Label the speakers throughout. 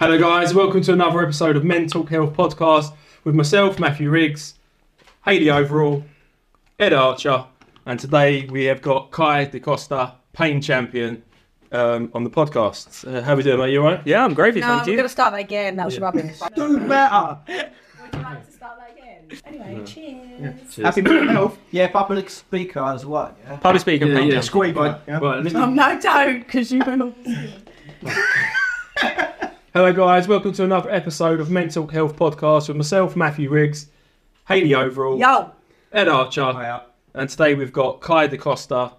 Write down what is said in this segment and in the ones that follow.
Speaker 1: Hello, guys. Welcome to another episode of Men Talk Health Podcast with myself, Matthew Riggs, Haley Overall, Ed Archer, and today we have got Kai DeCosta, pain champion, um, on the podcast. Uh, how we doing, mate? You alright?
Speaker 2: Yeah, I'm gravy,
Speaker 3: No,
Speaker 2: thank
Speaker 3: we're
Speaker 2: you.
Speaker 3: going to start that again. That was rubbish.
Speaker 4: Do better.
Speaker 3: Would you like to start that again? Anyway, cheers.
Speaker 4: Happy mental health. Yeah, public speaker as well. Yeah.
Speaker 2: Public speaker,
Speaker 1: Yeah,
Speaker 2: pain
Speaker 1: yeah.
Speaker 2: champion.
Speaker 4: Squeak, yeah.
Speaker 1: Right, let's-
Speaker 3: Oh, no, don't, because you will.
Speaker 1: Hello, guys. Welcome to another episode of Men Talk Health Podcast with myself, Matthew Riggs, Haley Overall,
Speaker 3: Yo,
Speaker 1: Ed Archer,
Speaker 4: Yeah.
Speaker 1: and today we've got Kai DeCosta,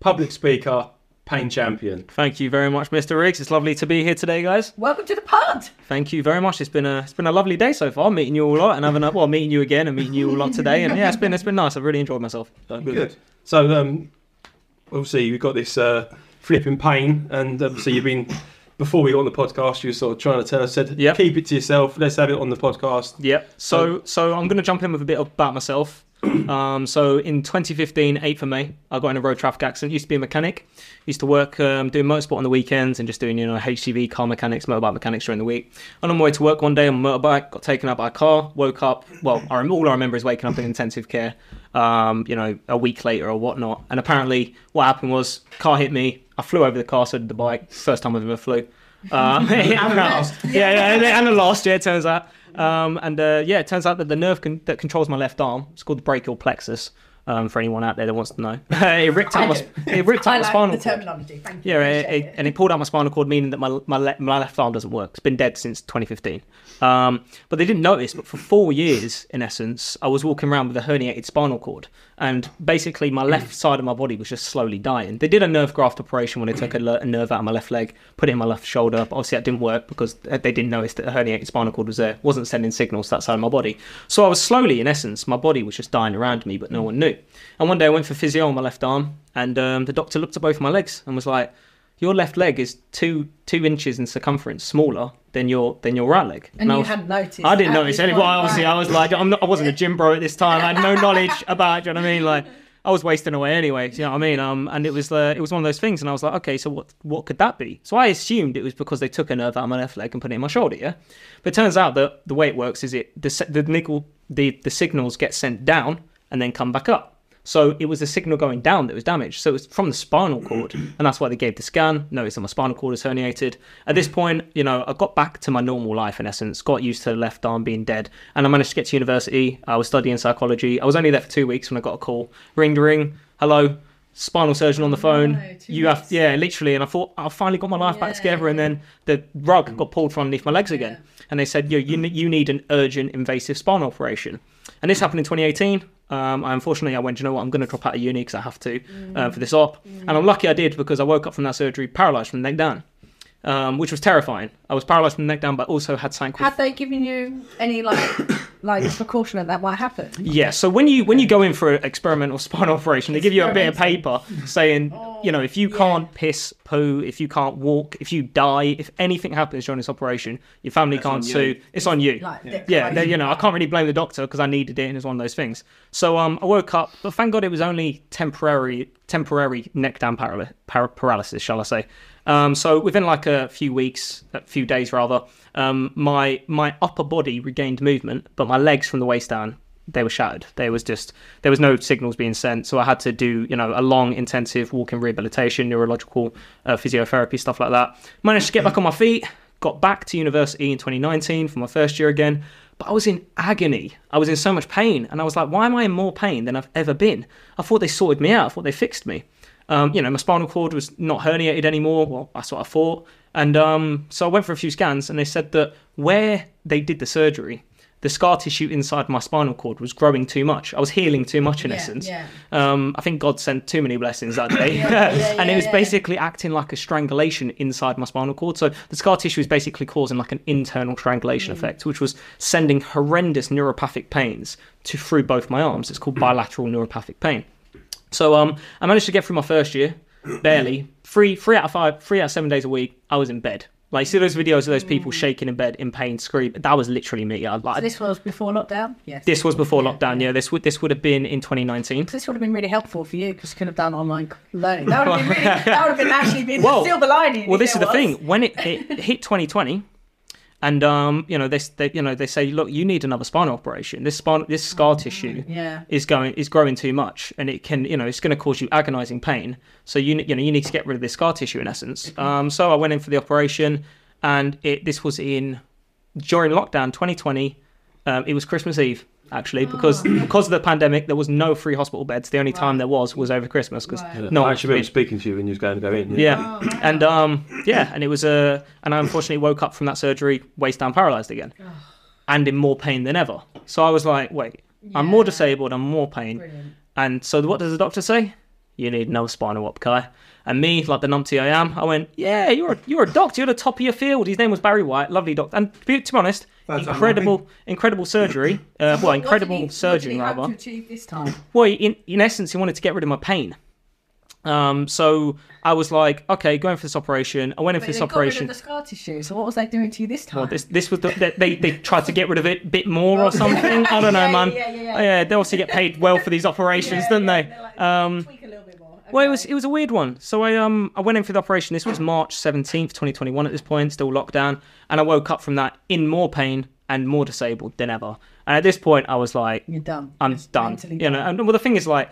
Speaker 1: public speaker, pain champion.
Speaker 2: Thank you very much, Mr. Riggs. It's lovely to be here today, guys.
Speaker 3: welcome to the pod.
Speaker 2: Thank you very much. It's been a it's been a lovely day so far, meeting you all lot and having a well, meeting you again and meeting you all lot today. And yeah, it's been it's been nice. I've really enjoyed myself. So,
Speaker 1: Good. So, um, obviously, you've got this uh, flipping pain, and obviously, you've been before we got on the podcast. You were sort of trying to tell us, said,
Speaker 2: Yep.
Speaker 1: keep it to yourself. Let's have it on the podcast.
Speaker 2: Yep. So so I'm going to jump in with a bit about myself. Um, so in 2015, 8th of May, I got in a road traffic accident. Used to be a mechanic. Used to work um, doing motorsport on the weekends and just doing you know HGV car mechanics, motorbike mechanics during the week. And on my way to work one day on a motorbike, got taken out by a car. Woke up. Well, I rem- all I remember is waking up in intensive care. Um, you know, a week later or whatnot. And apparently, what happened was car hit me. I flew over the car, so did the bike. First time I've ever flew. Uh, yeah, yeah, and, and the last year, it turns out. Um, and uh, yeah, it turns out that the nerve con- that controls my left arm, it's called the brachial plexus. Um, for anyone out there that wants to know, it ripped out my it ripped out
Speaker 3: I
Speaker 2: my
Speaker 3: like
Speaker 2: spinal
Speaker 3: the
Speaker 2: cord.
Speaker 3: terminology. Thank you.
Speaker 2: Yeah, it, it, and it pulled out my spinal cord, meaning that my my, le- my left arm doesn't work. It's been dead since 2015. Um, but they didn't notice. But for four years, in essence, I was walking around with a herniated spinal cord, and basically my left side of my body was just slowly dying. They did a nerve graft operation when they took a, nerve out of my left leg, put it in my left shoulder. But obviously, that didn't work because they didn't notice that a herniated spinal cord was there, wasn't sending signals to that side of my body. So I was slowly, in essence, my body was just dying around me, but no one knew. And one day I went for physio on my left arm, and um, the doctor looked at both my legs and was like, "Your left leg is two two inches in circumference smaller than your than your right leg."
Speaker 3: And
Speaker 2: I
Speaker 3: you
Speaker 2: was-
Speaker 3: hadn't noticed.
Speaker 2: I didn't notice
Speaker 3: this
Speaker 2: any. Well, obviously,
Speaker 3: right.
Speaker 2: I was like, I'm not, I wasn't a gym bro at this time. I had no knowledge about. Do you know what I mean? Like, I was wasting away anyway. You know what I mean? Um, and it was uh, it was one of those things, and I was like, okay, so what what could that be? So I assumed it was because they took a nerve out of my left leg and put it in my shoulder. Yeah, but it turns out that the way it works is it the the nickel the the signals get sent down and then come back up. So it was the signal going down that was damaged. So it was from the spinal cord, and that's why they gave the scan. Noticed that my spinal cord is herniated. At this point, you know, I got back to my normal life in essence. Got used to the left arm being dead, and I managed to get to university. I was studying psychology. I was only there for two weeks when I got a call. Ring the ring. Hello, spinal surgeon on the oh, phone.
Speaker 3: no,
Speaker 2: you have yeah, literally. And I thought I finally got my life back together, and then the rug got pulled from underneath my legs again. And they said, "Yo, you you need an urgent invasive spinal operation." And this happened in 2018. Um, I, unfortunately, I went, you know what, I'm going to drop out of uni because I have to uh, for this op. And I'm lucky I did because I woke up from that surgery paralyzed from the neck down, um, which was terrifying. I was paralyzed from the neck down, but also had something called
Speaker 3: Had they given you any like like precaution that that might happen?
Speaker 2: Yeah, so when you when you go in for an experimental spinal operation, they give you a bit of paper saying, you know, if you can't piss, poo, if you can't walk, if you die, if anything happens during this operation, your family can't sue. It's on you.
Speaker 3: Like,
Speaker 2: yeah, they, you know, I can't really blame the doctor because I needed it, and it's one of those things. So um, I woke up, but thank God it was only temporary, temporary neck down paraly- par- paralysis, shall I say? Um, so within like a few weeks, a few days rather, um, my my upper body regained movement, but my legs from the waist down they were shattered. There was just there was no signals being sent, so I had to do you know a long intensive walking rehabilitation, neurological uh, physiotherapy, stuff like that. Managed to get back on my feet. Got back to university in 2019 for my first year again, but I was in agony. I was in so much pain, and I was like, why am I in more pain than I've ever been? I thought they sorted me out. I thought they fixed me. Um, you know, my spinal cord was not herniated anymore. Well, that's what I thought. And um, so I went for a few scans, and they said that where they did the surgery, the scar tissue inside my spinal cord was growing too much. I was healing too much in
Speaker 3: Yeah,
Speaker 2: essence.
Speaker 3: yeah.
Speaker 2: Um, I think God sent too many blessings that day,
Speaker 3: Yeah,
Speaker 2: and it was basically acting like a strangulation inside my spinal cord. So the scar tissue was basically causing like an internal strangulation
Speaker 3: Mm.
Speaker 2: effect, which was sending horrendous neuropathic pains to through both my arms. It's called bilateral neuropathic pain. So um, I managed to get through my first year, barely. Three, three out of five, three out of seven days a week, I was in bed. Like, see those videos of those people shaking in bed in pain, screaming. That was literally me. I, like,
Speaker 3: So this was before lockdown. Yes.
Speaker 2: this was before lockdown. Yeah, this would this would have been in 2019.
Speaker 3: This would have been really helpful for you because you could have done online learning. That would have been really, that would have been actually been
Speaker 2: Well-
Speaker 3: the silver lining.
Speaker 2: Well,
Speaker 3: if
Speaker 2: this is
Speaker 3: there
Speaker 2: the
Speaker 3: was.
Speaker 2: thing. When it, it hit 2020, And um, you know, they, they you know they say, look, you need another spinal operation. This spine, this scar tissue
Speaker 3: Yeah.
Speaker 2: is going is growing too much, and it can you know it's going to cause you agonizing pain. So you you know you need to get rid of this scar tissue in essence. Um, so I went in for the operation, and it this was in during lockdown 2020. Um, it was Christmas Eve actually because because of the pandemic there was no free hospital beds. The only time there was was over Christmas because
Speaker 3: Right.
Speaker 2: no
Speaker 1: I
Speaker 2: one
Speaker 1: actually remember speaking to you when you was going to go in.
Speaker 2: yeah, and um, yeah, and it was a, and I unfortunately woke up from that surgery waist down paralyzed again, and in more pain than ever. So I was like, wait, I'm more disabled, I'm more pain,
Speaker 3: Brilliant.
Speaker 2: and so what does the doctor say? You need no spinal op, Kai. And me, like the numpty I am, I went, yeah, you're a, you're a doctor, you're the top of your field. His name was Barry White, lovely doctor, and to be, to be honest,
Speaker 4: That's
Speaker 2: incredible, incredible surgery. Uh, well,
Speaker 3: What
Speaker 2: incredible
Speaker 3: did he- what
Speaker 2: surgery
Speaker 3: did he hope
Speaker 2: rather.
Speaker 3: to achieve this time?
Speaker 2: Well, in in essence, he wanted to get rid of my pain. Um, so I was like, okay, going for this operation. I went in for this
Speaker 3: they got rid
Speaker 2: operation.
Speaker 3: of the scar tissue. So what was they doing to you this time?
Speaker 2: Well, this this was the, they, they they tried to get rid of it a bit more or something. I don't know,
Speaker 3: Yeah,
Speaker 2: man.
Speaker 3: yeah, yeah, yeah.
Speaker 2: Oh, yeah, they obviously get paid well for these operations,
Speaker 3: Yeah,
Speaker 2: don't
Speaker 3: yeah,
Speaker 2: they?
Speaker 3: like,
Speaker 2: Um,
Speaker 3: tweak a little bit more.
Speaker 2: well, it was it was a weird one. So I um I went in for the operation. This was March seventeenth, twenty twenty one. At this point, still lockdown, and I woke up from that in more pain and more disabled than ever. And at this point, I was like,
Speaker 3: You're done.
Speaker 2: I'm
Speaker 3: Just
Speaker 2: done. You know, and well, the thing is, like,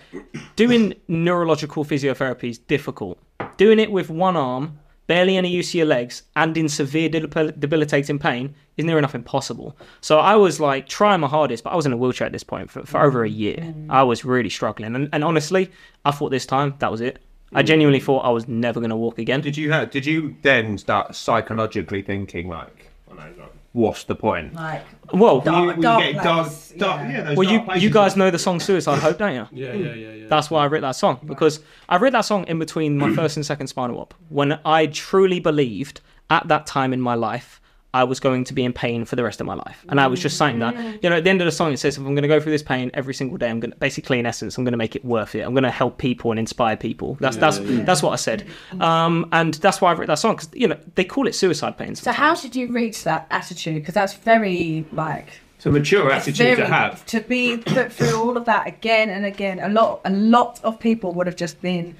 Speaker 2: doing neurological physiotherapy is difficult. Doing it with one arm, barely any use of your legs, and in severe debilitating pain is near enough impossible. So I was like trying my hardest, but I was in a wheelchair at this point for, for over a year. Mm. I was really struggling, and, and honestly, I thought this time that was it. I mm. genuinely thought I was never going to walk again.
Speaker 5: Did you have? Did you then start psychologically thinking like, I know, like, what's the point?
Speaker 3: Like,
Speaker 2: Well,
Speaker 3: Dark-
Speaker 5: You- you
Speaker 3: dark
Speaker 5: get dark,
Speaker 3: place,
Speaker 5: dark,
Speaker 3: yeah.
Speaker 5: yeah.
Speaker 2: well, you you guys know the song "Suicide Hope," don't you?
Speaker 1: Yeah, yeah, yeah, yeah.
Speaker 2: That's why I wrote that song because I wrote that song in between my first and second spinal op when I truly believed at that time in my life I was going to be in pain for the rest of my life, and I was just saying that. You know, at the end of the song, it says if I'm going to go through this pain every single day, I'm going to basically, in essence, I'm going to make it worth it. I'm going to help people and inspire people. That's that's that's what I said, um, and that's why I wrote that song because you know they call it suicide pain.
Speaker 3: so how did you reach that attitude? Because that's very like
Speaker 5: It's a mature attitude
Speaker 3: very,
Speaker 5: to have.
Speaker 3: to be put through all of that again and again. A lot, a lot of people would have just been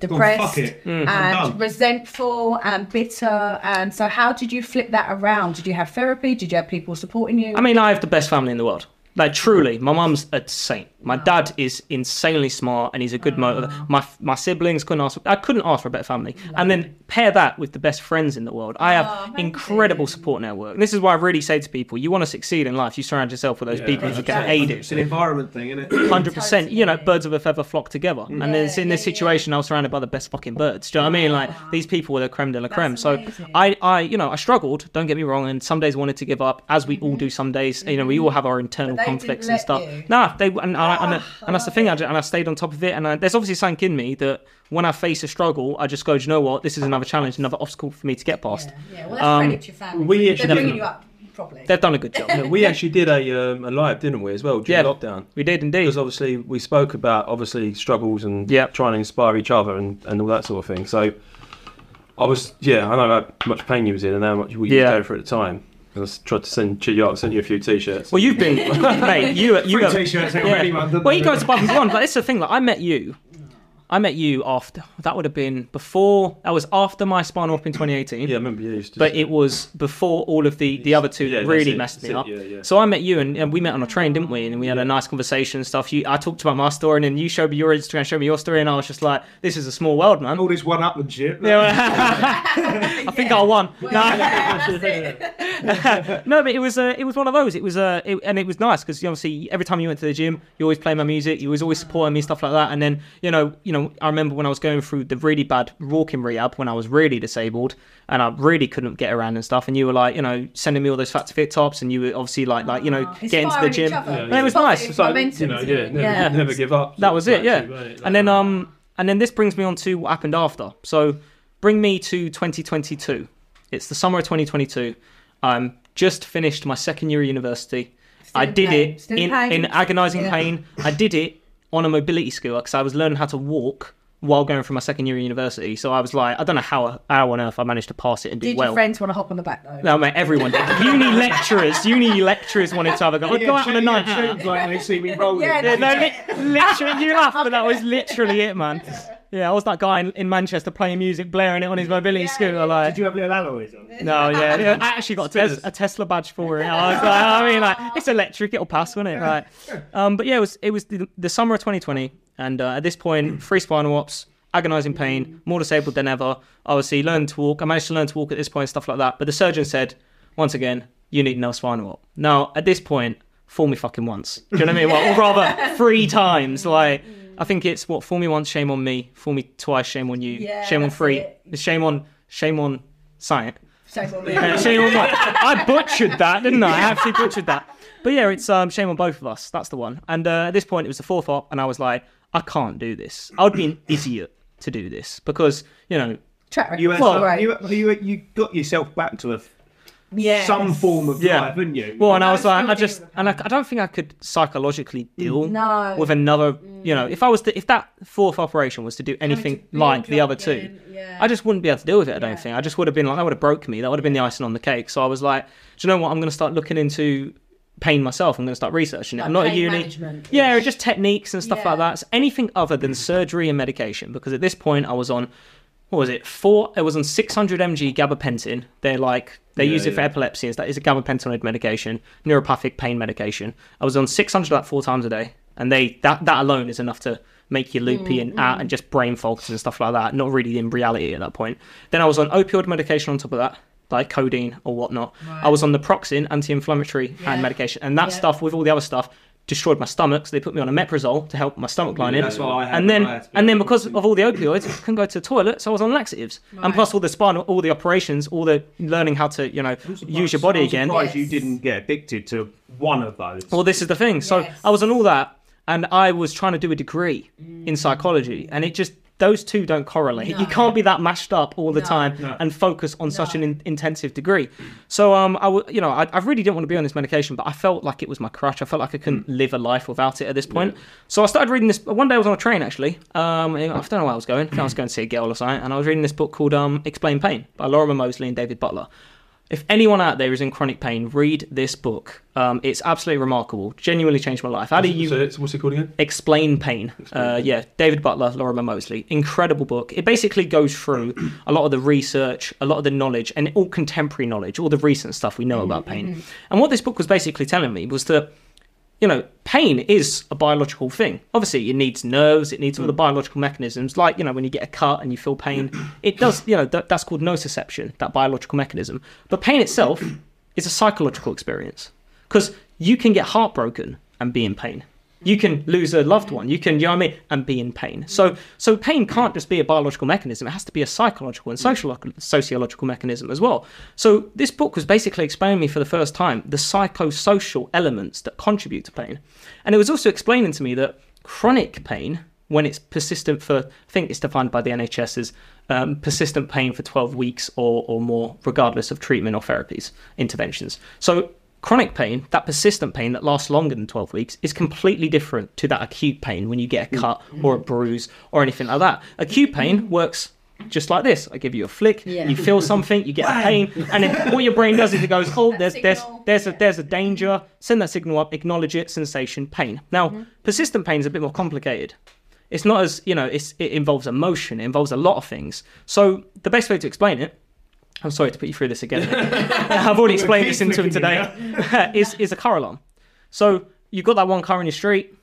Speaker 3: depressed
Speaker 5: fuck.
Speaker 2: Mm.
Speaker 3: and resentful and bitter. And so, how did you flip that around? Did you have therapy? Did you have people supporting you?
Speaker 2: I mean, I have the best family in the world. Like truly, my mum's a saint. My dad is insanely smart and he's a good motor. My my siblings couldn't ask. I couldn't ask for a better family. And then pair that with the best friends in the world. I have
Speaker 3: Oh,
Speaker 2: incredible support network. And this is why I really say to people: you want to succeed in life, you surround yourself with those people who can aid
Speaker 4: It's
Speaker 2: it.
Speaker 4: an environment thing, isn't it?
Speaker 2: Hundred percent. You know, birds of a feather flock together. And it's in this
Speaker 3: yeah, yeah.
Speaker 2: situation, I was surrounded by the best fucking birds. Do you know what I mean? Like these people were the creme de la creme. So
Speaker 3: amazing.
Speaker 2: I, I, you know, I struggled. Don't get me wrong. And some days wanted to give up, as we all do. Some days, you know, we all have our internal
Speaker 3: But
Speaker 2: conflicts and stuff.
Speaker 3: you.
Speaker 2: Nah, they and, I, and, and that's the thing. I, ju- and I stayed on top of it. And I, there's obviously something in me that when I face a struggle, I just go, do you know what? This is another challenge, another obstacle for me to get past.
Speaker 3: yeah, yeah. Well, that's
Speaker 2: Um,
Speaker 3: credit to your family.
Speaker 1: we
Speaker 3: They're
Speaker 1: actually-
Speaker 3: bringing you up properly.
Speaker 2: They've done a good job.
Speaker 1: Yeah, we actually did a um, a live, didn't we, as well during
Speaker 2: Yeah.
Speaker 1: lockdown?
Speaker 2: we did indeed.
Speaker 1: Because obviously we spoke about obviously struggles and
Speaker 2: Yep.
Speaker 1: trying to inspire each other and, and all that sort of thing. So I was yeah, I know how much pain you was in and how much we
Speaker 2: Yeah.
Speaker 1: were going through at the time. 'Cause I tried to send cheer you up, send you a few t-shirts.
Speaker 2: Well, you've been, mate. You, you have,
Speaker 4: T-shirts
Speaker 2: Yeah.
Speaker 4: already, man.
Speaker 2: Well, he
Speaker 4: they?
Speaker 2: goes above and beyond. But it's the thing. Like I met you. I met you after. That would have been before. That was after my spinal op in 2018.
Speaker 1: yeah, I remember you used to
Speaker 2: But it was before all of the, the other two
Speaker 1: Yeah,
Speaker 2: that really
Speaker 1: it,
Speaker 2: messed me
Speaker 1: it,
Speaker 2: up.
Speaker 1: yeah, yeah.
Speaker 2: So I met you and, and we met on a train, didn't we? And we had a nice conversation and stuff. You, I talked about my story and then you showed me your Instagram, showed me your story, and I was just like, "This is a small world, man."
Speaker 4: all this one up and shit.
Speaker 2: I think I won.
Speaker 3: Well,
Speaker 2: No.
Speaker 3: yeah, that's it.
Speaker 2: no, but it was uh, it was one of those. It was uh, it, and it was nice because obviously every time you went to the gym, you always play my music. You was always supporting me, stuff like that. And then you know, you know, I remember when I was going through the really bad walking rehab when I was really disabled and I really couldn't get around and stuff. And you were like, you know, sending me all those fat to fit tops, and you were obviously like, like you know, getting to the gym.
Speaker 3: each other.
Speaker 2: And it was nice.
Speaker 1: It's like,
Speaker 3: Momentum
Speaker 1: you know, yeah, never,
Speaker 3: Yeah.
Speaker 1: never give up.
Speaker 2: That was it, yeah.
Speaker 1: Actually, wasn't?
Speaker 2: And then um and then this brings me on to what happened after. So bring me to 2022. It's the summer of 2022. I'm just finished my second year of university.
Speaker 3: Still
Speaker 2: I did
Speaker 3: pain.
Speaker 2: it
Speaker 3: Still in
Speaker 2: in,
Speaker 3: pain?
Speaker 2: in agonizing
Speaker 3: Yeah.
Speaker 2: pain. I did it on a mobility scooter because I was learning how to walk while going through my second year of university. So I was like, I don't know how how on earth I managed to pass it and do
Speaker 3: Did
Speaker 2: well.
Speaker 3: your friends want to hop on the back though?
Speaker 2: No, mate, everyone did. uni lecturers, uni lecturers wanted to have a go. I'd go out on a night out.
Speaker 4: Like they see me rolling.
Speaker 3: Yeah,
Speaker 2: Yeah, no, li- literally, you laugh, but that was literally it, man. Yeah, I was that guy in, in Manchester playing music, blaring it on his mobility scooter. Like,
Speaker 4: Did you have little alloys on?
Speaker 2: no, yeah, yeah, I actually got a, Tes- a Tesla badge for it. I was like, I mean, like, it's electric, it'll pass, won't it? Right. Um, but yeah, it was it was the, the summer of 2020, and uh, at this point, three spinal ops, agonising pain, more disabled than ever. Obviously, learned to walk. I managed to learn to walk at this point, stuff like that. But the surgeon said, once again, you need no spinal op. Now, at this point, fool me fucking once. Do you know what I mean? Well, or rather, three times. Like, I think it's what fool me once, shame on me. Fool me twice, shame on you.
Speaker 3: Yeah,
Speaker 2: shame on three.
Speaker 3: it.
Speaker 2: Shame on shame on science.
Speaker 3: Shame on me.
Speaker 2: Shame on what? I butchered that, didn't I? I actually butchered that. But yeah, it's um, shame on both of us. That's the one. And uh, at this point, it was the fourth op, and I was like, I can't do this. I would be an idiot to do this because you know
Speaker 3: Track record.
Speaker 5: You, had,
Speaker 2: Well,
Speaker 3: right.
Speaker 5: you, you, you got yourself back to a,
Speaker 3: yeah.
Speaker 5: some form of
Speaker 2: Yeah.
Speaker 5: life, didn't you?
Speaker 2: Well, and I was like, I just, and I, I don't think I could psychologically mm. deal
Speaker 3: No.
Speaker 2: with another. You know, if I was to, if that fourth operation was to do anything
Speaker 3: build
Speaker 2: like the other
Speaker 3: up
Speaker 2: two,
Speaker 3: yeah.
Speaker 2: I just wouldn't be able to deal with it. I don't
Speaker 3: Yeah.
Speaker 2: think. I just would have been like, that would have broke me. That would have been the icing on the cake. So I was like, do you know what? I'm going to start looking into pain myself. I'm going to start researching it.
Speaker 3: Like
Speaker 2: I'm not at
Speaker 3: pain
Speaker 2: uni.
Speaker 3: management.
Speaker 2: Yeah, just techniques and stuff
Speaker 3: Yeah.
Speaker 2: like that. So anything other than surgery and medication. Because at this point, I was on, what was it? Four. It was on 600 mg gabapentin. They're like they
Speaker 4: Yeah,
Speaker 2: use it for epilepsy. Is that is a gabapentinoid medication, neuropathic pain medication. I was on 600 of that four times a day, and they that that alone is enough to make you loopy and mm, out mm. and just brain fogs and stuff like that. Not really in reality at that point. Then I was on opioid medication on top of that. Like codeine or whatnot. I was on naproxen anti-inflammatory
Speaker 3: Yeah.
Speaker 2: hand medication, and that
Speaker 3: Yeah.
Speaker 2: stuff with all the other stuff destroyed my stomach. So they put me on omeprazole to help my stomach line in.
Speaker 4: That's what I had
Speaker 2: and then
Speaker 4: I had to be
Speaker 2: and then because of all the opioids, I couldn't go to the toilet, so I was on laxatives. And plus all the spinal, all the operations, all the learning how to you know use your body
Speaker 5: I'm
Speaker 2: again.
Speaker 5: surprised you didn't get addicted to one of those.
Speaker 2: Well, this is the thing. So
Speaker 3: Yes.
Speaker 2: I was on all that, and I was trying to do a degree in mm. psychology, and it just those two don't correlate.
Speaker 3: No.
Speaker 2: You can't be that mashed up all the
Speaker 3: No.
Speaker 2: time and focus on such an in- intensive degree. So um, I w- you know, I, I really didn't want to be on this medication, but I felt like it was my crutch. I felt like I couldn't live a life without it at this point. So I started reading this. One day I was on a train actually. Um, I don't know where I was going. I I was going to see a girl or something, and I was reading this book called um, "Explain Pain" by Lorimer Moseley and David Butler. If anyone out there is in chronic pain, read this book. Um, it's absolutely remarkable. Genuinely changed my life. How do you
Speaker 1: So it's, what's it called again?
Speaker 2: explain pain? Uh, yeah, David Butler, Lorimer Moseley. Incredible book. It basically goes through a lot of the research, a lot of the knowledge, and all contemporary knowledge, all the recent stuff we know about pain. And what this book was basically telling me was that you know, pain is a biological thing. Obviously, it needs nerves, it needs all the mm. biological mechanisms. Like, you know, when you get a cut and you feel pain, it does, you know, that, that's called nociception, that biological mechanism. But pain itself is a psychological experience because you can get heartbroken and be in pain. You can lose a loved one. You can, you know what I mean, and be in pain. So, so pain can't just be a biological mechanism. It has to be a psychological and social, sociological mechanism as well. So, this book was basically explaining me for the first time the psychosocial elements that contribute to pain, and it was also explaining to me that chronic pain, when it's persistent for, I think it's defined by the NHS as um, persistent pain for 12 weeks or, or more, regardless of treatment or therapies, interventions. So, chronic pain, that persistent pain that lasts longer than 12 weeks, is completely different to that acute pain when you get a mm. cut or a bruise or anything like that. Acute pain works just like this. I give you a flick,
Speaker 3: Yeah.
Speaker 2: you feel something, you get a pain, and then what your brain does is it goes, oh, there's there's there's a there's a danger. Send that signal up, acknowledge it, sensation, pain. Now, mm-hmm. persistent pain is a bit more complicated. It's not as you know. It's, it involves emotion. It involves a lot of things. So the best way to explain it, I'm sorry to put you through this again. I've already explained this into him today. is is a car alarm. So you've got that one car in your street.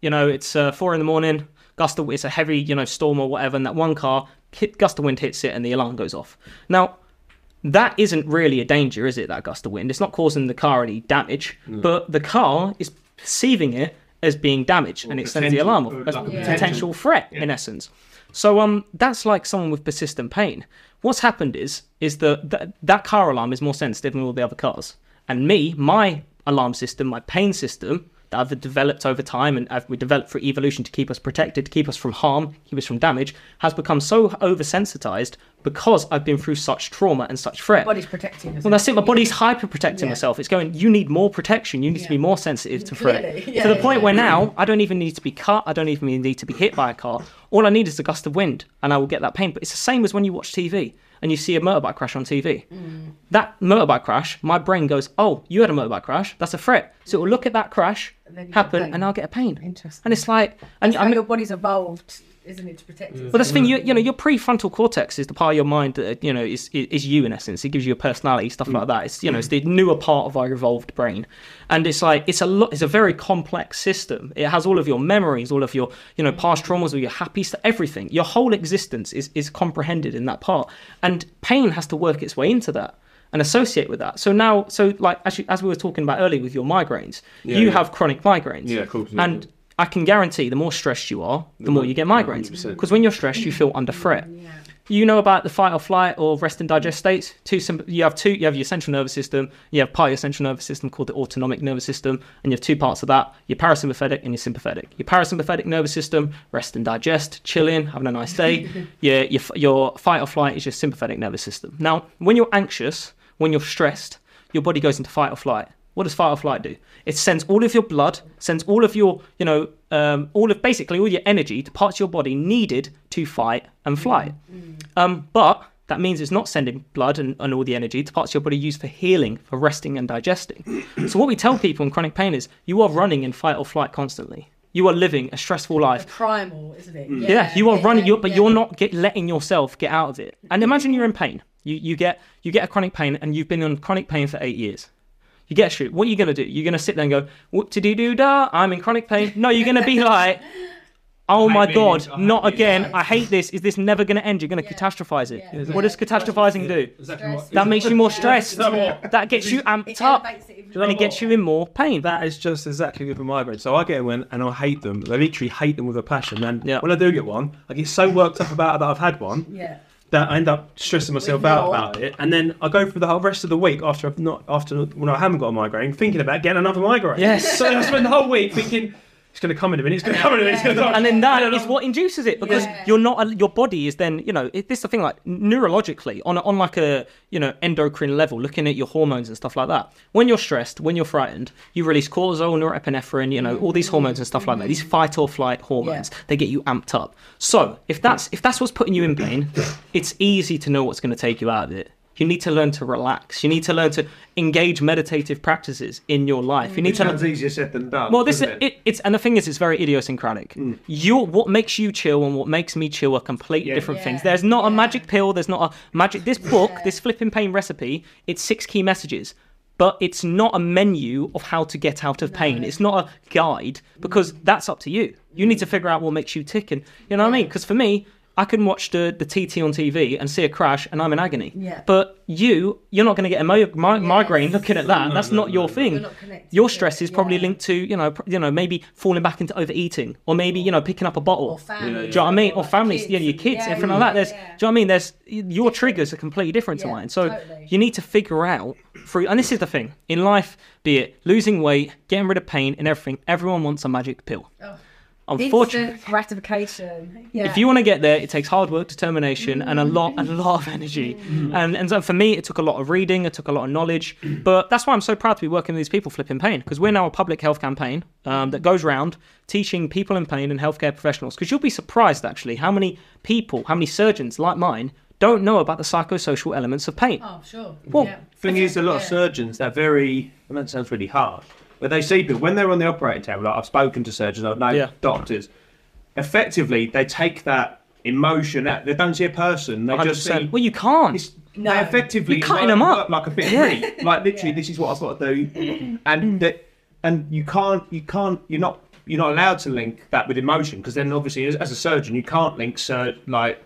Speaker 2: You know, it's uh, four in the morning. Gust of it's a heavy, you know, storm or whatever, and that one car hit, gust of wind hits it, and the alarm goes off. Now, that isn't really a danger, is it? That gust of wind. It's not causing the car any damage, but the car is perceiving it as being damaged, and it sends the alarm off as
Speaker 5: like a
Speaker 2: a
Speaker 3: potential-
Speaker 2: threat, in essence. So um, that's like someone with persistent pain. What's happened is is that that, that car alarm is more sensitive than all the other cars, and me, my alarm system, my pain system that I've developed over time and I've, we developed for evolution to keep us protected, to keep us from harm, keep us from damage, has become so oversensitized because I've been through such trauma and such threat.
Speaker 3: My body's protecting us.
Speaker 2: Well, that's it. My body's hyper protecting
Speaker 3: Yeah.
Speaker 2: myself. It's going, you need more protection. You need to be more sensitive to threat.
Speaker 3: Yeah,
Speaker 2: to the
Speaker 3: yeah,
Speaker 2: point
Speaker 3: yeah.
Speaker 2: where now I don't even need to be cut. I don't even need to be hit by a car. All I need is a gust of wind and I will get that pain. But it's the same as when you watch TV and you see a motorbike crash on TV.
Speaker 3: Mm.
Speaker 2: That motorbike crash, my brain goes, oh, you had a motorbike crash. That's a threat. So it will look at that crash
Speaker 3: get
Speaker 2: happen and I'll get a pain.
Speaker 3: Interesting.
Speaker 2: And it's like, and
Speaker 3: How
Speaker 2: I mean,
Speaker 3: your body's evolved isn't it, to protect mm. us?
Speaker 2: But that's the thing, mm. you, you know, your prefrontal cortex is the part of your mind that you know is is is you in essence. It gives you a personality, stuff mm. like that. It's you know, it's the newer part of our evolved brain, and it's like it's a lot. It's a very complex system. It has all of your memories, all of your you know past traumas, all your happy stuff, everything. Your whole existence is is comprehended in that part, and pain has to work its way into that and associate with that. So now, so like as you, as we were talking about earlier with your migraines, you
Speaker 1: yeah.
Speaker 2: have chronic migraines.
Speaker 1: Yeah, of course, yeah.
Speaker 2: And I can guarantee the more stressed you are, the more you get migraines. Because when you're stressed, you feel under threat. You know about the fight or flight or rest and digest states. Two, sim- you have two. You have your central nervous system. You have part of your central nervous system called the autonomic nervous system, and you have two parts of that: your parasympathetic and your sympathetic. Your parasympathetic nervous system, rest and digest, chilling, having a nice day. your, your your fight or flight is your sympathetic nervous system. Now, when you're anxious, when you're stressed, your body goes into fight or flight. What does fight or flight do? It sends all of your blood, sends all of your, you know, um, all of basically all your energy to parts of your body needed to fight and flight. Um, but that means it's not sending blood and, and all the energy to parts of your body used for healing, for resting and digesting. so what we tell people in chronic pain is you are running in fight or flight constantly. You are living a stressful life.
Speaker 3: Primal, isn't it?
Speaker 2: Yeah, you are
Speaker 3: yeah,
Speaker 2: running,
Speaker 3: yeah,
Speaker 2: you're, but
Speaker 3: yeah.
Speaker 2: you're not get, letting yourself get out of it. And imagine you're in pain. You you get you get a chronic pain, and you've been on chronic pain for eight years. You get a shoot. What are you gonna do? You're gonna sit there and go, "Whoop to doo doo da, I'm in chronic pain." No, you're gonna be like, "Oh my
Speaker 5: being-
Speaker 2: god,
Speaker 5: I hate
Speaker 2: not again!
Speaker 5: like-
Speaker 2: I hate this. Is this never gonna end?" You're gonna
Speaker 3: Yeah.
Speaker 2: catastrophize it.
Speaker 3: Yeah.
Speaker 2: What does catastrophizing do?
Speaker 1: Exactly what-
Speaker 2: That makes you more stressed.
Speaker 1: Yeah.
Speaker 2: That gets you amped up,
Speaker 3: elevates it
Speaker 2: and it gets you in more pain.
Speaker 1: That is just exactly with my migraine. So I get one and I hate them. I literally hate them with a passion. And
Speaker 2: Yeah.
Speaker 1: when I do get one, I get so worked up about it that I've had one
Speaker 3: Yeah.
Speaker 1: That I end up stressing myself out about it. And then I go through the whole rest of the week after I've not after when I haven't got a migraine, thinking about getting another migraine.
Speaker 2: Yes.
Speaker 1: So I spend the whole week thinking it's going to come in a minute. It's going to come in a minute. It's come.
Speaker 2: and then that is what induces it because
Speaker 3: Yeah.
Speaker 2: you're not your body is then you know it, this is the thing like neurologically on a, on like a you know endocrine level looking at your hormones and stuff like that when you're stressed when you're frightened you release cortisol norepinephrine you know all these hormones and stuff like that these mm-hmm. fight or flight hormones
Speaker 3: Yeah.
Speaker 2: they get you amped up so if that's if that's what's putting you in pain it's easy to know what's going to take you out of it you need to learn to relax you need to learn to engage meditative practices in your life you need to learn.
Speaker 5: Sounds easier said than done.
Speaker 2: well, this is
Speaker 5: doesn't
Speaker 2: it? it's and the thing is, it's very idiosyncratic. Hmm. Your what makes you chill and what makes me chill are completely
Speaker 5: Yeah.
Speaker 2: different
Speaker 3: Yeah,
Speaker 2: things. There's not a magic pill. There's not a magic. This book,
Speaker 3: Yeah.
Speaker 2: this flipping pain recipe, it's six key messages, but it's not a menu of how to get out of pain. It's not a guide because mm. that's up to you. You need to figure out what makes you tick, and you know what I mean. Because for me. I can watch the, the TT on TV and see a crash, and I'm in agony.
Speaker 3: Yeah.
Speaker 2: But you, you're not going to get a mi- mi- migraine looking at that. That's not your thing.
Speaker 3: You're not connected
Speaker 2: Your stress is probably
Speaker 3: yeah.
Speaker 2: linked to you know pr- you know maybe falling back into overeating or maybe you know picking up a bottle.
Speaker 3: Or family.
Speaker 2: Do you know what I mean? Or
Speaker 3: like
Speaker 2: families,
Speaker 3: kids.
Speaker 2: yeah, your kids,
Speaker 3: Yeah,
Speaker 2: everything
Speaker 3: yeah,
Speaker 2: like that. There's,
Speaker 3: yeah.
Speaker 2: do you know what I mean? There's your triggers are completely different to mine. So
Speaker 3: totally.
Speaker 2: you need to figure out through, and this is the thing in life, be it losing weight, getting rid of pain, and everything. Everyone wants a magic pill.
Speaker 3: Oh.
Speaker 2: Unfortunately,
Speaker 3: Instant gratification. Yeah.
Speaker 2: if you want to get there, it takes hard work, determination, and a lot, and a lot of energy. And and so for me, it took a lot of reading, it took a lot of knowledge. But that's why I'm so proud to be working with these people flipping pain because we're now a public health campaign um, that goes around teaching people in pain and healthcare professionals. Because you'll be surprised actually how many people, how many surgeons like mine don't know about the psychosocial elements of pain.
Speaker 3: Oh, sure.
Speaker 2: Well,
Speaker 3: yeah.
Speaker 5: thing is, a lot of surgeons they're very. I mean, that sounds really harsh, but they see people when they're on the operating table. Like I've spoken to surgeons, I've known
Speaker 2: Yeah.
Speaker 5: doctors. Effectively, they take that emotion out. They don't see a person. They just see.
Speaker 2: Well, you can't.
Speaker 5: It's,
Speaker 3: No.
Speaker 5: they effectively
Speaker 2: You're cutting
Speaker 5: work-
Speaker 2: them up.
Speaker 5: like a bit of meat. Like literally, this is what I've got to do, and mm. that, and you can't, you can't, you're not, you're not allowed to link that with emotion because then obviously, as, as a surgeon, you can't link so like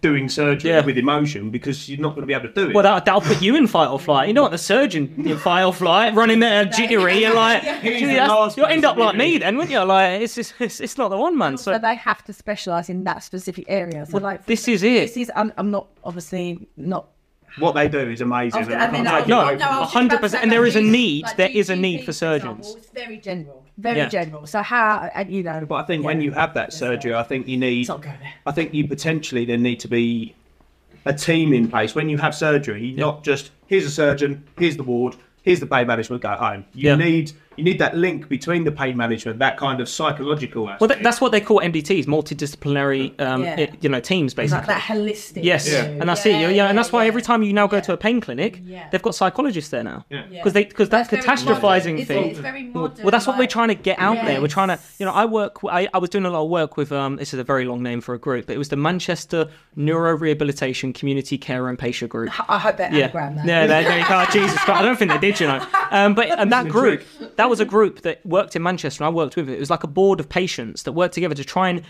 Speaker 5: doing surgery
Speaker 2: Yeah.
Speaker 5: with emotion because you're not going to be able to do it.
Speaker 2: Well, that, that'll put you in fight or flight. You know what? the surgeon in fight or flight, running there jittery. You're like, gee,
Speaker 5: the
Speaker 2: you'll end up like me then, wouldn't you? Like, it's just, it's, it's not the one man.
Speaker 3: So
Speaker 2: So
Speaker 3: they have to specialise in that specific area. So, like,
Speaker 2: this is it.
Speaker 3: this is. I'm, I'm not obviously not.
Speaker 5: what they do is amazing.
Speaker 3: I was- I mean,
Speaker 5: and
Speaker 3: I-
Speaker 5: I-
Speaker 2: No,
Speaker 3: I was just about to
Speaker 2: 100%, and there
Speaker 3: like,
Speaker 2: is a
Speaker 3: G-
Speaker 2: need,
Speaker 3: like
Speaker 2: there
Speaker 3: G-
Speaker 2: is a need
Speaker 3: GP,
Speaker 2: for
Speaker 3: example,
Speaker 2: surgeons.
Speaker 3: It's very general, very
Speaker 2: Yeah.
Speaker 3: general. So how, and you know,
Speaker 5: But I think when you have that surgery, I think you need.
Speaker 3: Let's not go there.
Speaker 5: I think you potentially then need to be a team in place when you have surgery. Not just here's a surgeon, here's the ward, here's the pain management, go home. You
Speaker 2: Yeah.
Speaker 5: need you need that link between the pain management, that kind of psychological aspect.
Speaker 2: Well, that, that's what they call MDTs, multidisciplinary, um,
Speaker 3: Yeah.
Speaker 2: i- you know, teams basically.
Speaker 3: Like that holistic.
Speaker 2: Yes,
Speaker 3: view.
Speaker 2: and that's it. Yeah, yeah, and that's why
Speaker 3: yeah.
Speaker 2: every time you now go
Speaker 3: Yeah.
Speaker 2: to a pain clinic,
Speaker 3: Yeah.
Speaker 2: they've got psychologists there now.
Speaker 5: Yeah.
Speaker 3: Yeah.
Speaker 2: Because they because that
Speaker 3: That's
Speaker 2: catastrophizing
Speaker 3: modern. It's-
Speaker 2: thing.
Speaker 3: It's very
Speaker 2: well,
Speaker 3: modern.
Speaker 2: well, that's what we're trying to get out there. We're trying to, you know, I work. I, I was doing a lot of work with. Um, this is a very long name for a group, but it was the Manchester Neuro Rehabilitation Community Care and Patient Group.
Speaker 3: I hope they
Speaker 2: Yeah,
Speaker 3: anagram that.
Speaker 2: yeah, they, they, oh, Jesus Christ, I don't think they did, you know. Um, but and that group, that was a group that worked in Manchester, and I worked with it. It was like a board of patients that worked together to try and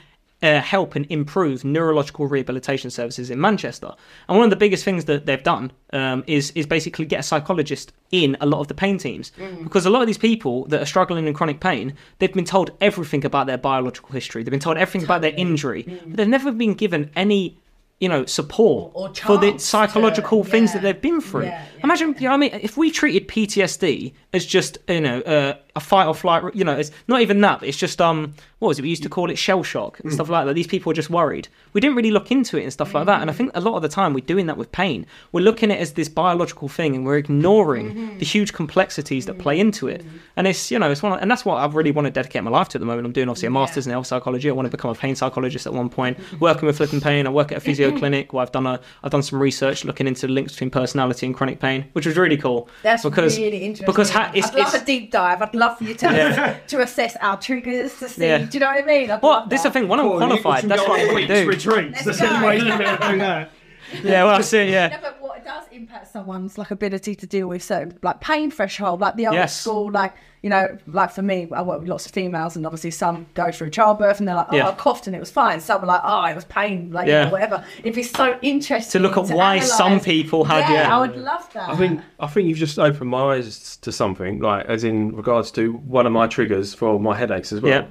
Speaker 2: uh, help and improve neurological rehabilitation services in Manchester. And one of the biggest things that they've done um, is is basically get a psychologist in a lot of the pain teams because a lot of these people that are struggling in chronic pain, they've been told everything about their biological history. They've been told everything about their injury, but they've never been given any. You know, support
Speaker 3: Or- or
Speaker 2: for the
Speaker 3: chance to-
Speaker 2: psychological things
Speaker 3: yeah.
Speaker 2: that they've been through.
Speaker 3: Yeah, yeah.
Speaker 2: Imagine, you know, I mean, if we treated PTSD as just, you know, uh, a fight or flight, you know, it's not even that. But it's just, um, what was it? We used to call it shell shock and mm. stuff like that. These people are just worried. We didn't really look into it and stuff like that. And I think a lot of the time we're doing that with pain. We're looking at it as this biological thing, and we're ignoring mm-hmm. the huge complexities that play into it. Mm-hmm. And it's, you know, it's one, of, and that's what I really want to dedicate my life to at the moment. I'm doing obviously a master's in health psychology. I want to become a pain psychologist at one point. Working with flipping pain. I work at a physio clinic where I've done a, I've done some research looking into the links between personality and chronic pain, which was really cool.
Speaker 3: That's
Speaker 2: because
Speaker 3: really interesting.
Speaker 2: because ha- it's,
Speaker 3: I'd love
Speaker 2: it's
Speaker 3: a deep dive. I'd love for you to
Speaker 2: Yeah.
Speaker 3: to assess our triggers to see.
Speaker 2: Yeah.
Speaker 3: Do you know what I mean? I'd
Speaker 2: well, this is the
Speaker 3: that.
Speaker 2: thing. When I'm qualified, that's what I want to do.
Speaker 5: retreats. That's the way you're to do that.
Speaker 2: Yeah, well, that's it.
Speaker 3: No,
Speaker 2: Yeah,
Speaker 3: but what it does impact someone's like ability to deal with certain like pain threshold, like the old
Speaker 2: Yes.
Speaker 3: school, like you know, like for me, I work with lots of females, and obviously some go through childbirth, and they're like, oh,
Speaker 2: Yeah.
Speaker 3: I coughed and it was fine. Some are like, oh, it was pain, like
Speaker 2: Yeah.
Speaker 3: whatever. It'd be so interesting
Speaker 2: to look at why
Speaker 3: analyse.
Speaker 2: some people had.
Speaker 3: Yeah,
Speaker 2: Yeah,
Speaker 3: I would love that.
Speaker 1: I think I think you've just opened my eyes to something, like as in regards to one of my triggers for my headaches as well.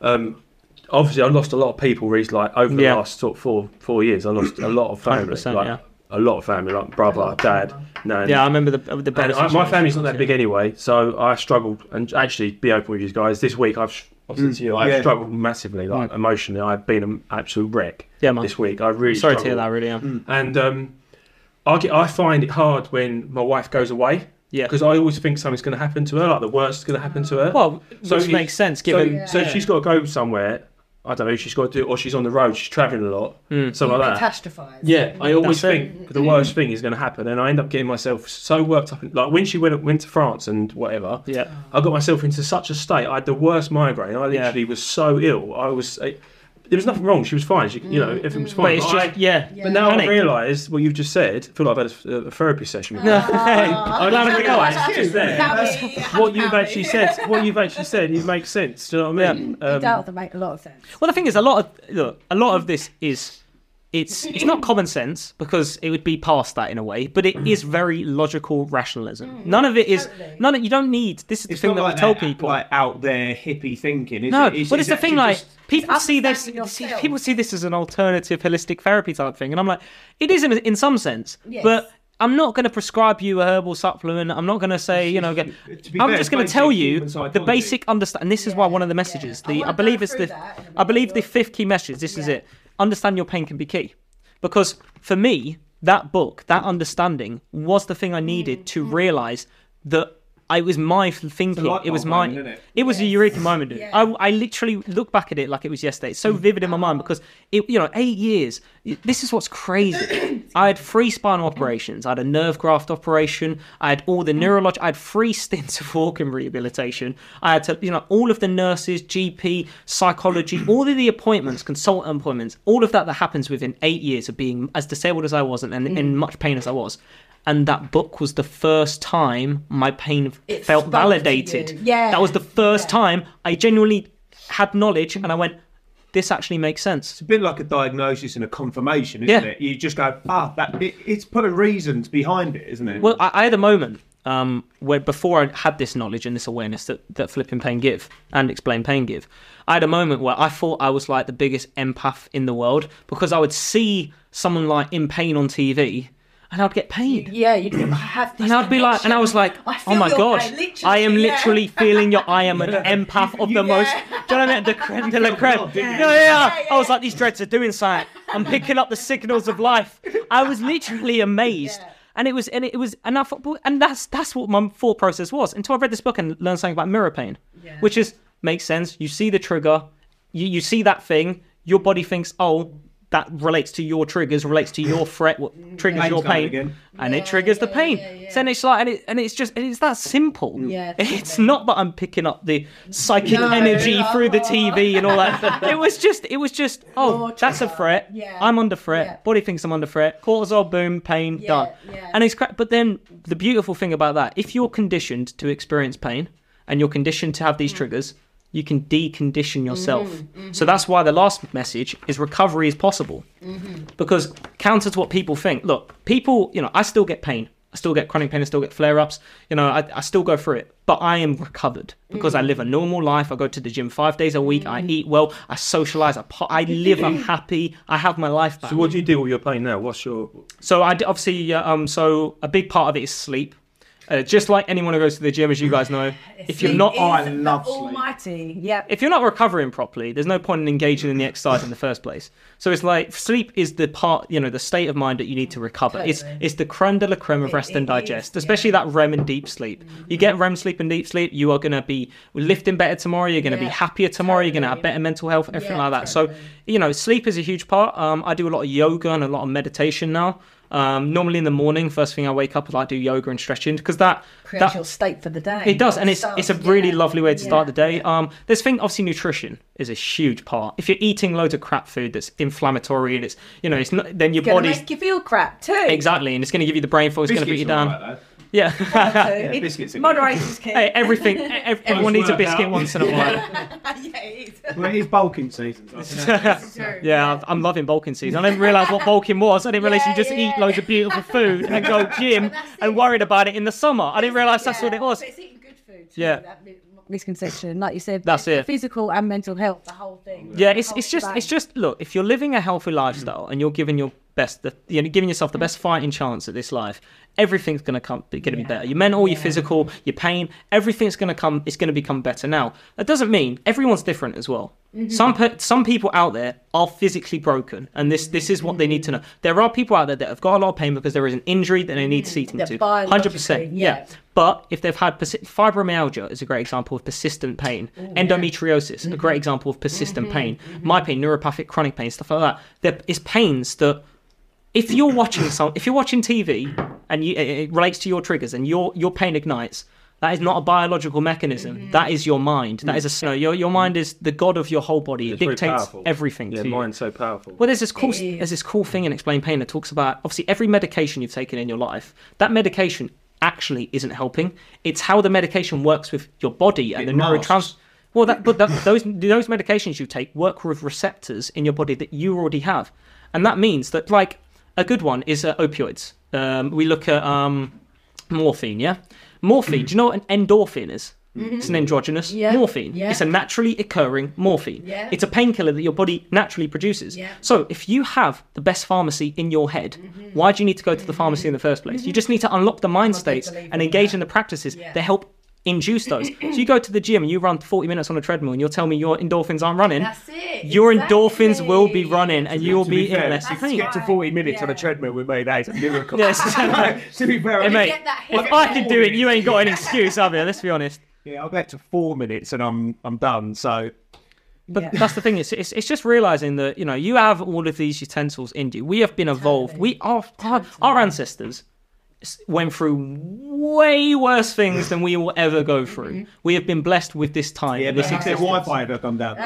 Speaker 1: Um, obviously, I lost a lot of people recently, like over the
Speaker 2: Yeah.
Speaker 1: last sort of four four years. I lost a lot of family, like
Speaker 2: yeah.
Speaker 1: A lot of family, like brother, dad, nan.
Speaker 2: yeah. I remember the the
Speaker 1: And
Speaker 2: bad
Speaker 1: I, my family's not that big anyway, so I struggled. And actually, be open with you guys. This week, I've obviously mm. to you, I've
Speaker 5: yeah.
Speaker 1: struggled massively, like mm. emotionally. I've been an absolute wreck.
Speaker 2: Yeah, man.
Speaker 1: This week, I really
Speaker 2: Sorry to hear
Speaker 1: struggled.
Speaker 2: that. Really, am. Mm.
Speaker 1: And um, I get, I find it hard when my wife goes away.
Speaker 2: Yeah.
Speaker 1: Because I always think something's going to happen to her, like the worst is going to happen to her.
Speaker 2: Well,
Speaker 1: So
Speaker 2: which
Speaker 1: it-
Speaker 2: makes sense
Speaker 1: so,
Speaker 2: given.
Speaker 1: so if she's got to go somewhere. I don't know. She's got to do, or she's on the road. She's traveling a lot, hmm. something like that.
Speaker 3: catastrophize.
Speaker 1: Yeah, I always
Speaker 2: That's it.
Speaker 1: think the worst thing is going to happen, and I end up getting myself so worked up. Like when she went went to France and whatever,
Speaker 2: Yeah.
Speaker 1: I got myself into such a state. I had the worst migraine. I
Speaker 2: Yeah.
Speaker 1: literally was so ill. I was. I, there was nothing wrong. She was fine. She, you know, everything was fine.
Speaker 2: But it's
Speaker 1: But I-
Speaker 2: just yeah.
Speaker 1: but now
Speaker 2: Panic.
Speaker 1: I realise what you've just said. I feel like I've had a, a therapy session. With you.
Speaker 2: Hey,
Speaker 1: I
Speaker 2: glad I
Speaker 1: don't
Speaker 2: could
Speaker 1: know.
Speaker 2: go.
Speaker 1: It's just there.
Speaker 3: That
Speaker 1: What you've actually said. What you've actually said. It makes sense. Do you know what I mean?
Speaker 3: It
Speaker 1: Um,
Speaker 3: does make a lot of sense.
Speaker 2: Well, the thing is, a lot of look, a lot of this is it's it's not common sense because it would be past that in a way, but it is very logical rationalism. Mm. None of it is
Speaker 3: totally.
Speaker 2: none. Of, you don't need. This is the thing that
Speaker 5: like
Speaker 2: we tell
Speaker 5: that,
Speaker 2: people.
Speaker 5: like out there hippie thinking. Is
Speaker 2: no,
Speaker 5: it?
Speaker 2: but it's the thing. Like people see this, see,
Speaker 3: yourself.
Speaker 2: people see this as an alternative holistic therapy type thing, and I'm like, it is in, in some sense,
Speaker 3: Yes.
Speaker 2: but. I'm not going to prescribe you a herbal supplement. I'm not going to say, you know, get, I'm
Speaker 5: fair,
Speaker 2: just going to tell you the basic understand. And this is why one of the messages,
Speaker 3: yeah. I
Speaker 2: the
Speaker 3: wanna
Speaker 2: I believe it's the,
Speaker 3: that in a
Speaker 2: I believe the fifth key message. This is it. Understand your pain can be key, because for me, that book, that understanding, was the thing I needed
Speaker 3: Mm,
Speaker 2: to realize that I was my f- thinking.
Speaker 5: light
Speaker 2: It was
Speaker 5: bulb
Speaker 2: my.
Speaker 5: moment, isn't it?
Speaker 2: It was a eureka moment. dude.
Speaker 3: Yeah.
Speaker 2: I, I literally look back at it like it was yesterday. It's so mm. vivid in my mind oh. because it, you know, eight years. This is what's crazy. I had three spinal operations. I had a nerve graft operation. I had all the neurolog. I had three stints of organ rehabilitation. I had to, you know, all of the nurses, GP, psychology, all of the appointments, consultant appointments, all of that that happens within eight years of being as disabled as I was and, and mm. in much pain as I was. And that book was the first time my pain
Speaker 3: It
Speaker 2: felt validated.
Speaker 3: you. Yeah.
Speaker 2: That was the first
Speaker 3: Yeah.
Speaker 2: time I genuinely had knowledge and I went, this actually makes sense.
Speaker 5: It's a bit like a diagnosis and a confirmation, isn't
Speaker 2: Yeah.
Speaker 5: it? You just go, ah, that it, it's putting reasons behind it, isn't it?
Speaker 2: Well, I, I had a moment um, where before I had this knowledge and this awareness that, that flipping pain give and explain pain give, I had a moment where I thought I was like the biggest empath in the world because I would see someone like in pain on TV and I'd get pain.
Speaker 3: Yeah, you'd have this
Speaker 2: And I'd be like, and I was like,
Speaker 3: I
Speaker 2: oh my
Speaker 3: your
Speaker 2: god, I am
Speaker 3: yeah."
Speaker 2: literally feeling your, I am an empath of the most, do you know what I mean? The creme de la creme. Yeah, yeah, yeah. I was like, these dreads are doing something. I'm picking up the signals of life. I was literally amazed. And it was, and it was, and I thought, and that's that's what my thought process was until I read this book and learned something about mirror pain, which is makes sense. You see the trigger, you you see that thing, your body thinks, oh, that relates to your triggers, relates to your threat, what triggers
Speaker 5: Pain's
Speaker 2: your pain,
Speaker 5: again.
Speaker 2: and
Speaker 3: Yeah,
Speaker 2: it triggers the pain.
Speaker 3: yeah, yeah.
Speaker 2: So then it's like, and, it, and it's just, it's that simple.
Speaker 3: Yeah,
Speaker 2: it's not that I'm picking up the psychic
Speaker 3: No,
Speaker 2: energy
Speaker 3: no.
Speaker 2: through the TV and all that. it was just, it was just, oh,
Speaker 3: Your
Speaker 2: that's a
Speaker 3: trigger.
Speaker 2: threat.
Speaker 3: Yeah.
Speaker 2: I'm under threat.
Speaker 3: Yeah.
Speaker 2: Body thinks I'm under threat. Cortisol, boom, pain,
Speaker 3: Yeah,
Speaker 2: done.
Speaker 3: yeah.
Speaker 2: And it's crap. But then the beautiful thing about that, if you're conditioned to experience pain and you're conditioned to have
Speaker 3: Mm.
Speaker 2: these triggers, you can decondition yourself.
Speaker 3: Mm-hmm,
Speaker 2: So that's why the last message is recovery is possible.
Speaker 3: Mm-hmm.
Speaker 2: Because counter to what people think, look, people, you know, I still get pain. I still get chronic pain. I still get flare ups. You know, I, I still go through it, but I am recovered because
Speaker 3: Mm.
Speaker 2: I live a normal life. I go to the gym five days a week. I eat well. I socialize. I, po- I live. I'm happy. I have my life back.
Speaker 1: So what do you do with your pain now? What's your
Speaker 2: So I d- obviously, uh, um, so a big part of it is sleep. Uh, just like anyone who goes to the gym, as you guys know, if you're not
Speaker 5: Oh, I love sleep.
Speaker 3: Almighty. Yep.
Speaker 2: if you're not recovering properly, there's no point in engaging in the exercise in the first place. So it's like sleep is the part, you know, the state of mind that you need to recover. It's
Speaker 3: Totally.
Speaker 2: it's the creme de la creme of
Speaker 3: It-
Speaker 2: rest and
Speaker 3: it is,
Speaker 2: digest, especially that REM and deep sleep. You get REM sleep and deep sleep, you are going to be lifting better tomorrow. You're going to be happier tomorrow. You're going to have better mental health, everything
Speaker 3: Yeah,
Speaker 2: like that. So you know, sleep is a huge part. Um, I do a lot of yoga and a lot of meditation now. Um, normally in the morning, first thing I wake up, I like do yoga and stretching because that
Speaker 3: Creates
Speaker 2: that
Speaker 3: your state for the day.
Speaker 2: it does, and it's
Speaker 3: So,
Speaker 2: it's a really
Speaker 3: yeah,
Speaker 2: lovely way to start the day. Um, there's thing obviously nutrition is a huge part. If you're eating loads of crap food that's inflammatory and it's you know it's not then your
Speaker 3: Gonna
Speaker 2: body's
Speaker 3: make you feel crap too.
Speaker 2: exactly, and it's going to give you the brain fog. It's going to put you down. Yeah.
Speaker 3: Too. It-
Speaker 5: biscuits are good.
Speaker 3: Key.
Speaker 2: hey, everything. ev- everyone needs a
Speaker 1: workout.
Speaker 2: biscuit once in a while.
Speaker 3: yeah, it is.
Speaker 5: Well, it is bulking season. so-
Speaker 2: Yeah, I'm- I'm loving bulking season. I didn't realise what bulking was. I didn't realise you just
Speaker 3: yeah.
Speaker 2: eat loads of beautiful food and go gym and worried about it in the summer. I didn't realise that's what it was.
Speaker 3: But it's eating good food.
Speaker 2: Yeah.
Speaker 3: that misconception, like you said.
Speaker 2: That's it.
Speaker 3: Physical and mental health, the whole thing.
Speaker 2: Yeah,
Speaker 3: The
Speaker 2: it's it's just
Speaker 3: shebang.
Speaker 2: it's just look if you're living a healthy lifestyle and you're giving your best the you know giving yourself the mm. best fighting chance at this life, everything's gonna come be gonna be better. Your mental, your physical, your pain, everything's gonna come. It's gonna become better. Now that doesn't mean everyone's different as well.
Speaker 3: Mm-hmm.
Speaker 2: Some pe- some people out there are physically broken, and this this is what they need to know. There are people out there that have got a lot of pain because there is an injury that they need seating to. Hundred percent, yeah.
Speaker 3: yeah.
Speaker 2: But if they've had persi- fibromyalgia, is a great example of persistent pain. Endometriosis, a
Speaker 3: Mm-hmm.
Speaker 2: great example of persistent pain. My pain, neuropathic chronic pain, stuff like that. There is pains that, if you're watching some, if you're watching TV and you, it, it relates to your triggers and your your pain ignites. That is not a biological mechanism.
Speaker 3: Mm-hmm.
Speaker 2: That is your mind. That is a you know, your your mind is the god of your whole body. It
Speaker 1: It's very
Speaker 2: dictates everything
Speaker 1: yeah,
Speaker 2: to you.
Speaker 1: so powerful.
Speaker 2: Well, there's this cool there's this cool thing in Explain Pain that talks about obviously every medication you've taken in your life. That medication actually isn't helping. It's how the medication works with your body and
Speaker 5: It
Speaker 2: the
Speaker 5: masks.
Speaker 2: neurotrans. Well, that, but that, those those medications you take work with receptors in your body that you already have, and that means that like a good one is uh, opioids. Um, we look at um, morphine. Yeah, morphine. do you know what an endorphin is? It's an endogenous
Speaker 3: Mm-hmm. Yeah,
Speaker 2: morphine.
Speaker 3: yeah.
Speaker 2: It's a naturally occurring morphine.
Speaker 3: Yeah.
Speaker 2: It's a painkiller that your body naturally produces. So if you have the best pharmacy in your head, why do you need to go to the pharmacy in the first place? You just need to unlock the mind
Speaker 3: I'm a big
Speaker 2: states and engage in the practices that help induce those. so you go to the gym and you run 40 minutes on a treadmill and you'll tell me your endorphins aren't running.
Speaker 3: That's it.
Speaker 2: your endorphins will be running and you will be
Speaker 5: be
Speaker 2: in
Speaker 5: fair,
Speaker 2: less
Speaker 5: to
Speaker 2: pain.
Speaker 5: get to 40 minutes on a treadmill with me, that is a miracle.
Speaker 2: Yes.
Speaker 5: to be fair,
Speaker 2: Hey, mate,
Speaker 3: get that
Speaker 2: if I can do it, you ain't got an excuse, have you? Let's be honest.
Speaker 5: yeah, I'll get to four minutes and I'm I'm done. So
Speaker 2: But
Speaker 3: Yeah.
Speaker 2: that's the thing. It's, it's it's just realizing that you know you have all of these utensils in you. We have been evolved.
Speaker 3: Totally.
Speaker 2: We are our, our ancestors s- went through way worse things than we will ever go through.
Speaker 3: Mm-hmm.
Speaker 2: We have been blessed with this time.
Speaker 5: yeah,
Speaker 2: and
Speaker 5: but
Speaker 2: this
Speaker 5: their. Wi-Fi ever come down.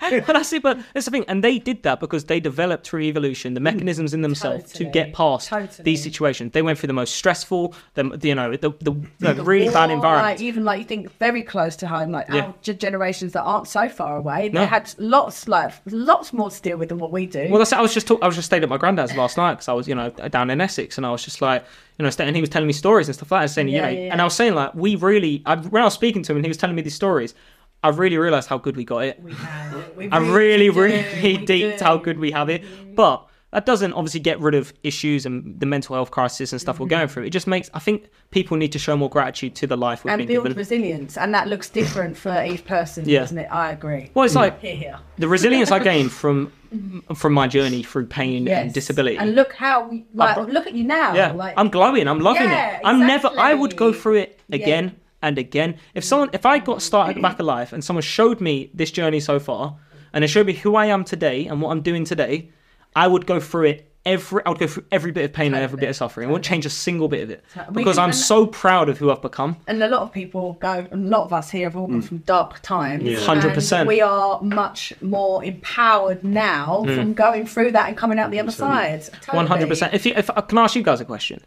Speaker 2: But that's it. But that's the thing, and they did that because they developed through evolution the mm. mechanisms in themselves to get past
Speaker 3: Totally.
Speaker 2: these situations. They went through the most stressful, the you know the the, the really bad environment.
Speaker 3: Like, even like you think very close to home, like
Speaker 2: Yeah.
Speaker 3: our generations that aren't so far away,
Speaker 2: No.
Speaker 3: they had lots, like lots more to deal with than what we do.
Speaker 2: Well, that's. I was just talk- I was just staying at my granddad's last night because I was you know down in Essex and I was just like you know and he was telling me stories and stuff like that. Saying you
Speaker 3: Yeah,
Speaker 2: know,
Speaker 3: yeah, yeah.
Speaker 2: and I was saying like we really I, when I was speaking to him and he was telling me these stories, I really realised how good we got it.
Speaker 3: we have. We
Speaker 2: I really
Speaker 3: do,
Speaker 2: really deeped how good we have it. Mm-hmm. But that doesn't obviously get rid of issues and the mental health crisis and stuff we're going mm-hmm. through. It just makes I think people need to show more gratitude to the life we've
Speaker 3: and
Speaker 2: been
Speaker 3: build
Speaker 2: given.
Speaker 3: resilience, and that looks different for each person,
Speaker 2: Yeah.
Speaker 3: doesn't it? I agree.
Speaker 2: Well, it's mm. like
Speaker 3: Here, here.
Speaker 2: the resilience I gained from from my journey through pain and disability.
Speaker 3: And look how we like. look at you now.
Speaker 2: yeah,
Speaker 3: like,
Speaker 2: I'm glowing. I'm loving
Speaker 3: Yeah,
Speaker 2: it. I'm never. I would go through it
Speaker 3: Yeah.
Speaker 2: again and again. If someone, if I got started back of life and someone showed me this journey so far, and they showed me who I am today and what I'm doing today, I would go through it. Every, I would go through every bit of pain and every bit of suffering. I wouldn't change a single bit of it
Speaker 3: We
Speaker 2: because I'm so proud of who I've become.
Speaker 3: and a lot of people go. A lot of us here have all
Speaker 2: Mm.
Speaker 3: gone from dark times.
Speaker 1: Yeah.
Speaker 2: 100%.
Speaker 3: and We are much more empowered now
Speaker 2: Mm.
Speaker 3: from going through that and coming out the other side.
Speaker 2: One hundred percent. If you, if I can ask you guys a question,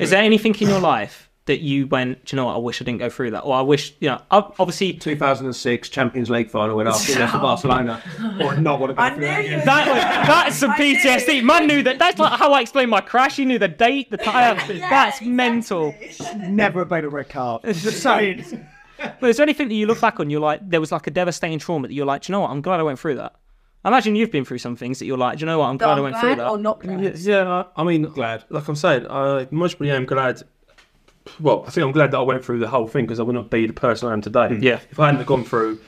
Speaker 2: is there anything in your life that you went, do you know what? I wish I didn't go through that, or I wish, you know, obviously
Speaker 5: 2006 Champions League final when Arsenal left for Barcelona, or not want to go
Speaker 3: I
Speaker 5: through
Speaker 3: knew
Speaker 5: that
Speaker 3: you
Speaker 5: again.
Speaker 2: That that's some
Speaker 3: I knew.
Speaker 2: PTSD. Man knew that. That's like how I explained my crash. He knew the date, the time. that's
Speaker 3: exactly.
Speaker 2: mental.
Speaker 5: Never have made a red card. Just saying.
Speaker 2: But is there anything that you look back on? You're like, there was like a devastating trauma that you're like, do you know what? I'm glad I went through that. I imagine you've been through some things that you're like, do you know what? I'm glad I went through that.
Speaker 3: or not glad.
Speaker 1: Yeah, I I mean,
Speaker 5: Glad.
Speaker 1: Like I'm saying, I mostly am glad. Well, I think I'm glad that I went through the whole thing because I would not be the person I am today. Mm.
Speaker 2: Yeah.
Speaker 1: If I hadn't gone through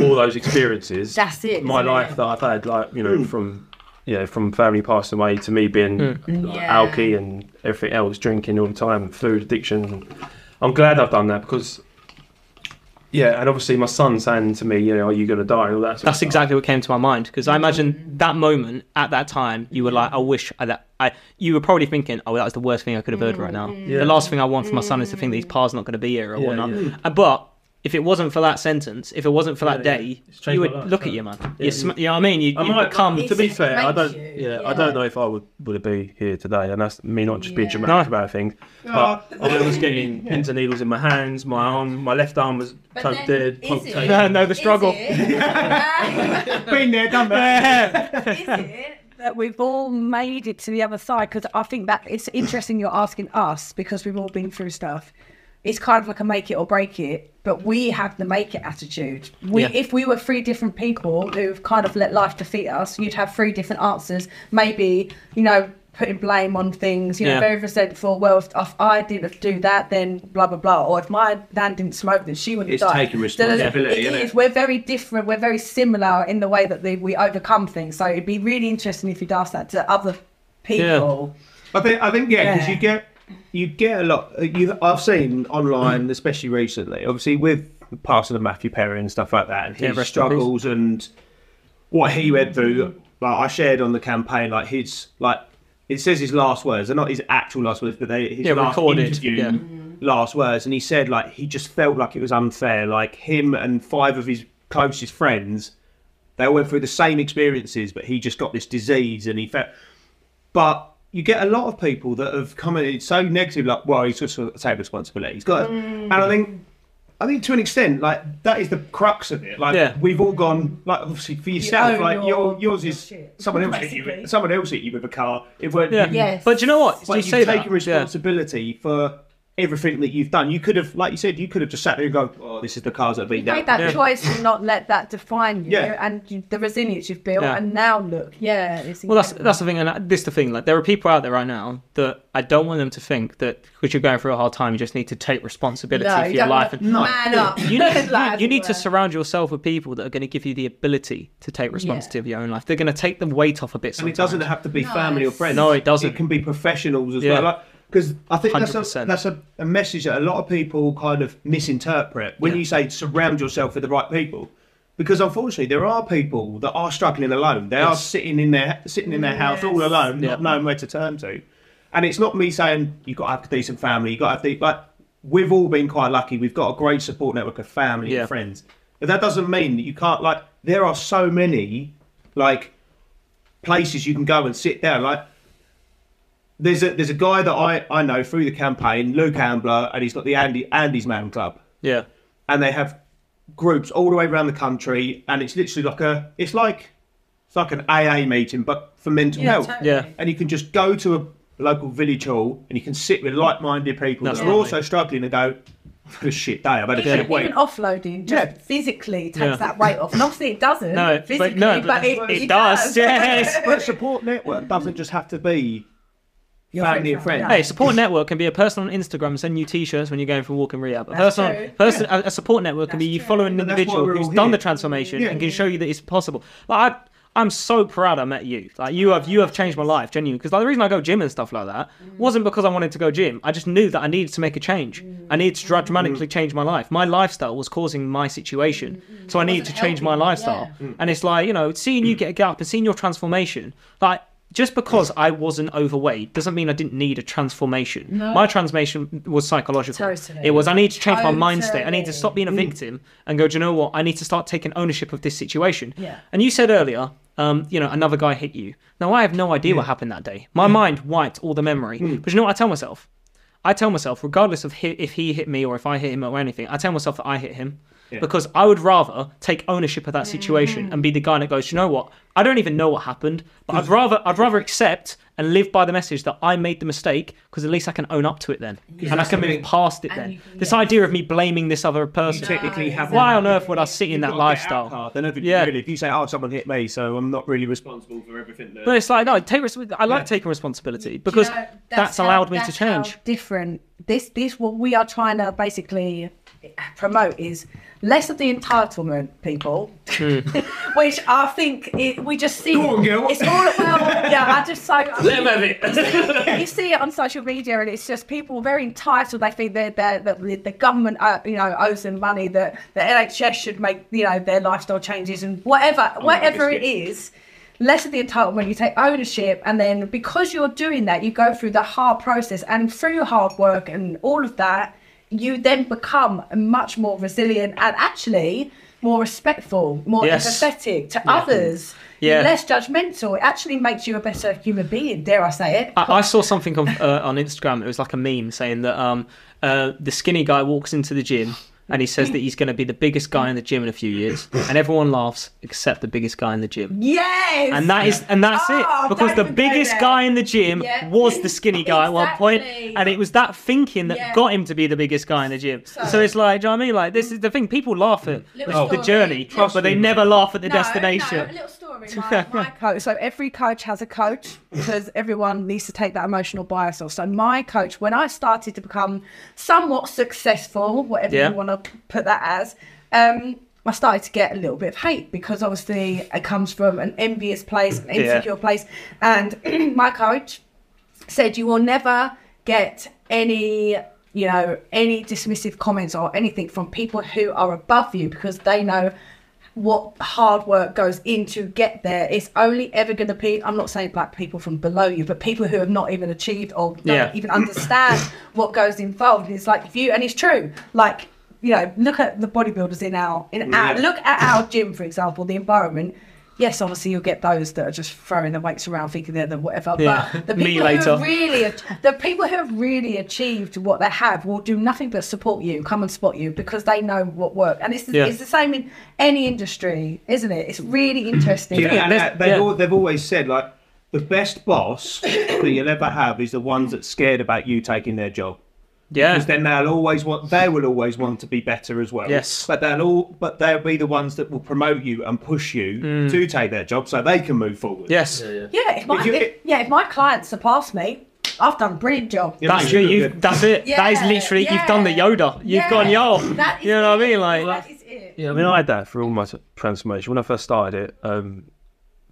Speaker 1: all those experiences,
Speaker 3: That's it,
Speaker 1: My
Speaker 3: isn't
Speaker 1: life
Speaker 3: it?
Speaker 1: that I've had, like you know, mm. from yeah, from family passing away to me being mm. like,
Speaker 3: Yeah.
Speaker 1: alky and everything else, drinking all the time, food addiction. I'm glad I've done that because. Yeah, and obviously my son saying to me, you know, are you going to die? And all that. Sort of
Speaker 2: That's
Speaker 1: stuff.
Speaker 2: exactly what came to my mind because I imagine that moment at that time, you were like, I wish I, that I. You were probably thinking, oh, that was the worst thing I could have heard right mm, now. Mm. The last thing I want for my son is to think that his mm. pa's not going to be here or
Speaker 1: Yeah,
Speaker 2: whatnot.
Speaker 1: yeah.
Speaker 2: Uh, But if it wasn't for that sentence, if it wasn't for that
Speaker 1: Yeah, yeah.
Speaker 2: day,
Speaker 1: It's
Speaker 2: you would
Speaker 1: life,
Speaker 2: look
Speaker 1: so-
Speaker 2: at you, man.
Speaker 1: Yeah,
Speaker 2: you, sm- you know what I mean? You,
Speaker 1: I might
Speaker 2: come.
Speaker 1: To be fair, I don't.
Speaker 3: makes
Speaker 1: yeah, I don't know if I would would be here today, and that's me not just being
Speaker 3: Yeah.
Speaker 1: dramatic
Speaker 2: No.
Speaker 1: about things. But I was getting pins and needles in my hands. My arm, my left arm was
Speaker 3: But
Speaker 1: totally
Speaker 3: then,
Speaker 1: dead.
Speaker 3: is
Speaker 1: punctured.
Speaker 3: it-
Speaker 2: No, the struggle.
Speaker 5: Been there, done that.
Speaker 3: is it
Speaker 6: that we've all made it to the other side because I think that it's interesting you're asking us because we've all been through stuff.
Speaker 3: it's kind of like a make it or break it, but we have the make it attitude. We,
Speaker 2: Yeah.
Speaker 3: if we were three different people who've kind of let life defeat us, you'd have three different answers. Maybe you know, putting blame on things. You know,
Speaker 2: Yeah.
Speaker 3: very resentful. Well, if, if I didn't do that, then blah blah blah. Or if my dad didn't smoke, then she wouldn't
Speaker 5: It's
Speaker 3: die.
Speaker 5: taking responsibility,
Speaker 3: It
Speaker 5: isn't it?
Speaker 3: is. We're very different. We're very similar in the way that they, we overcome things. So it'd be really interesting if you'd ask that to other people.
Speaker 5: I think I think yeah, because
Speaker 3: Yeah.
Speaker 5: you get you get a lot. uh, You I've seen online, especially recently. Obviously, with the passing of Matthew Perry and stuff like that, and his
Speaker 2: rest in peace.
Speaker 5: struggles and what he went through. Like I shared on the campaign, like his like it says his last words. They're not his actual last words, but they his
Speaker 2: Yeah,
Speaker 5: last
Speaker 2: recorded,
Speaker 5: interview
Speaker 2: yeah.
Speaker 5: last words. And he said like he just felt like it was unfair. Like him and five of his closest friends, they all went through the same experiences, but he just got this disease, and he felt. But you get a lot of people that have commented so negative, like, "Well, he's just got to take responsibility." He's got, to, and I think, I think to an extent, like that is the crux of it. Like
Speaker 2: Yeah.
Speaker 5: we've all gone, like obviously for yourself,
Speaker 3: own
Speaker 5: like
Speaker 3: your-
Speaker 5: your, yours is
Speaker 3: shit,
Speaker 5: someone else hit you,
Speaker 3: basically.
Speaker 5: with, someone else hit you with a car. It weren't
Speaker 2: Yeah.
Speaker 5: you.
Speaker 3: Yes.
Speaker 2: But do you know what?
Speaker 5: It's
Speaker 2: you
Speaker 5: like
Speaker 2: say
Speaker 5: you've
Speaker 2: that.
Speaker 5: taken
Speaker 2: Yeah.
Speaker 5: responsibility for everything that you've done. You could have, like you said, you could have just sat there and go, "Oh, this is the cars that have been
Speaker 3: You
Speaker 5: down."
Speaker 3: made that
Speaker 2: Yeah.
Speaker 3: choice to not let that define you,
Speaker 5: Yeah.
Speaker 3: and you, the resilience you've built,
Speaker 2: Yeah.
Speaker 3: and now look, yeah, it's
Speaker 2: Well, that's that's the thing, and this is the thing. Like, there are people out there right now that I don't want them to think that because you're going through a hard time, you just need to take responsibility
Speaker 3: no,
Speaker 2: for
Speaker 3: you
Speaker 2: your life.
Speaker 3: want
Speaker 2: And
Speaker 3: to man up.
Speaker 2: you need,
Speaker 3: Like,
Speaker 2: you, you need to surround yourself with people that are going to give you the ability to take responsibility of your own life. They're going to take the weight off a bit.
Speaker 5: And it doesn't have to be
Speaker 3: No,
Speaker 5: family or friends.
Speaker 2: No, it doesn't.
Speaker 5: It can be professionals as
Speaker 2: Yeah.
Speaker 5: well. Like, because I think that's a,
Speaker 2: 100%.
Speaker 5: that's a, a message that a lot of people kind of misinterpret when
Speaker 2: Yeah.
Speaker 5: you say surround yourself with the right people. Because unfortunately, there are people that are struggling alone. They are sitting in their sitting in their house all alone,
Speaker 2: Yeah.
Speaker 5: not knowing where to turn to. And it's not me saying you've got to have a decent family. you've got to have the like. We've all been quite lucky. We've got a great support network of family
Speaker 2: Yeah.
Speaker 5: and friends. But that doesn't mean that you can't like. There are so many like places you can go and sit down. Like there's a there's a guy that I, I know through the campaign, Luke Ambler, and he's got the Andy Andy's Man Club,
Speaker 2: Yeah.
Speaker 5: and they have groups all the way around the country, and it's literally like a it's like it's like an AA meeting, but for mental
Speaker 3: Yeah,
Speaker 5: health.
Speaker 3: totally.
Speaker 2: Yeah.
Speaker 5: And you can just go to a local village hall, and you can sit with like-minded people
Speaker 2: That's
Speaker 5: that are also struggling and go. For a shit day. I've had a shit week.
Speaker 3: even offloading just
Speaker 5: Yeah.
Speaker 3: physically takes
Speaker 2: Yeah.
Speaker 3: that weight off. And obviously it doesn't
Speaker 2: No, but-
Speaker 3: physically,
Speaker 2: no,
Speaker 3: but,
Speaker 2: but
Speaker 3: it,
Speaker 2: it does, yes.
Speaker 5: But support network doesn't just have to be
Speaker 3: Your
Speaker 5: family and friends.
Speaker 2: Hey, support network can be a person on Instagram send you t-shirts when you're going for a walk in rehab. A
Speaker 3: That's
Speaker 2: person,
Speaker 3: true.
Speaker 2: person a, a support network can be you
Speaker 3: true.
Speaker 2: following an
Speaker 5: But that's why
Speaker 2: individual who's
Speaker 5: all
Speaker 2: done
Speaker 5: here.
Speaker 2: the transformation
Speaker 5: Yeah.
Speaker 2: and can show you that it's possible. Like I, I'm so proud I met you. Like you have, you have changed my life genuinely. Because like, the reason I go gym and stuff like that mm. wasn't because I wanted to go gym. I just knew that I needed to make a change. I needed to dra- dramatically change my life. My lifestyle was causing my situation, mm-hmm. so I needed to change my lifestyle. And it's like you know, seeing you get get up and seeing your transformation, like. Just because I wasn't overweight doesn't mean I didn't need a transformation. My transformation was psychological.
Speaker 3: Totally.
Speaker 2: It was I need to change my mind state. I need to stop being a victim and go, do you know what? I need to start taking ownership of this situation.
Speaker 3: Yeah.
Speaker 2: And you said earlier, um, you know, another guy hit you. Now I have no idea what happened that day. My mind wiped all the memory. But you know what I tell myself? I tell myself, regardless of hi- if he hit me or if I hit him or anything, I tell myself that I hit him. Because I would rather take ownership of that situation mm. and be the guy that goes, you know what? I don't even know what happened, but I'd rather I'd rather accept and live by the message that I made the mistake because at least I can own up to it then, and I can move
Speaker 5: thing.
Speaker 2: past it
Speaker 3: And
Speaker 2: then.
Speaker 3: you can-
Speaker 2: This
Speaker 3: yeah.
Speaker 2: idea of me blaming this other person.
Speaker 5: technically have
Speaker 2: Why on earth would I sit in that
Speaker 5: got a get out
Speaker 2: lifestyle?
Speaker 5: card, Then if,
Speaker 2: Yeah.
Speaker 5: really, if you say, "Oh, someone hit me," so I'm not really responsible for everything. That...
Speaker 2: But it's like no, take I like taking responsibility because
Speaker 3: you know,
Speaker 2: that's,
Speaker 3: how-
Speaker 2: allowed me to
Speaker 3: that's how
Speaker 2: change.
Speaker 3: different. This, this, what we are trying to basically promote is less of the entitlement, people,
Speaker 2: Hmm.
Speaker 3: which I think it, we just see.
Speaker 5: Go on, girl.
Speaker 3: It's all well, yeah. I just so
Speaker 2: Let him have it.
Speaker 3: you see it on social media, and it's just people very entitled. They think they're, they're, that the, the government, uh, you know, owes them money. That the NHS should make, you know, their lifestyle changes and whatever, whatever it is. Less of the entitlement, you take ownership, and then because you're doing that, you go through the hard process, and through your hard work and all of that, you then become much more resilient and actually more respectful, more
Speaker 2: Yes.
Speaker 3: empathetic to others.
Speaker 2: Yeah.
Speaker 3: less judgmental. It actually makes you a better human being. Dare I say it?
Speaker 2: I, I saw something on, uh, on Instagram. It was like a meme saying that um, uh, the skinny guy walks into the gym and he says that he's going to be the biggest guy in the gym in a few years, and everyone laughs except the biggest guy in the gym.
Speaker 3: Yes.
Speaker 2: And that is, and that's
Speaker 3: Oh,
Speaker 2: it, because the biggest guy in the gym
Speaker 3: Yeah.
Speaker 2: was the skinny guy at one and it was that thinking that
Speaker 3: Yeah.
Speaker 2: got him to be the biggest guy in the gym. So,
Speaker 3: So-
Speaker 2: it's like, do you know what I mean? Like this is the thing. People laugh at
Speaker 3: Little
Speaker 2: the journey, but they never laugh at the
Speaker 3: No,
Speaker 2: destination.
Speaker 3: No, story. My, my coach. So every coach has a coach because everyone needs to take that emotional bias off. So my coach, when I started to become somewhat successful, whatever
Speaker 2: Yeah.
Speaker 3: you want to put that as, um, I started to get a little bit of hate because obviously it comes from an envious place, an
Speaker 2: Yeah.
Speaker 3: insecure place, and my coach said you will never get any you know any dismissive comments or anything from people who are above you because they know what hard work goes in to get there it's only ever going to be i'm not saying black people from below you but people who have not even achieved or don't
Speaker 2: Yeah.
Speaker 3: even understand what goes involved. It's like if you and it's true like you know look at the bodybuilders in our in our look at our gym for example the environment yes obviously you'll get those that are just throwing the weights around thinking they're the whatever
Speaker 2: Yeah.
Speaker 3: but the
Speaker 2: Me
Speaker 3: people
Speaker 2: later.
Speaker 3: who really the people who have really achieved what they have will do nothing but support you come and spot you because they know what work and it's,
Speaker 2: Yeah.
Speaker 3: it's the same in any industry isn't it it's really interesting
Speaker 5: Yeah, and
Speaker 2: there's-
Speaker 5: uh, they've,
Speaker 2: yeah.
Speaker 5: al- they've always said like the best boss that you'll ever have is the ones that's scared about you taking their job.
Speaker 2: Yeah.
Speaker 5: Because then they'll always want they will always want to be better as well.
Speaker 2: Yes.
Speaker 5: But they'll all but they'll be the ones that will promote you and push you
Speaker 2: Mm.
Speaker 5: to take their job so they can move forward.
Speaker 2: Yes.
Speaker 3: yeah if my,
Speaker 5: If you-
Speaker 3: if, yeah if my clients surpass me i've done a brilliant job
Speaker 5: Yeah,
Speaker 2: That's
Speaker 5: mate,
Speaker 2: you.
Speaker 5: you look
Speaker 2: You.
Speaker 5: good.
Speaker 2: That's it. that is
Speaker 3: Yeah,
Speaker 2: literally. You've done the. Yoda. You've
Speaker 3: Yeah,
Speaker 2: gone yo.
Speaker 3: that is
Speaker 2: You know what I mean? Like.
Speaker 3: that is it
Speaker 1: Yeah, I mean, I had that for all my transformation. When I first started it, um,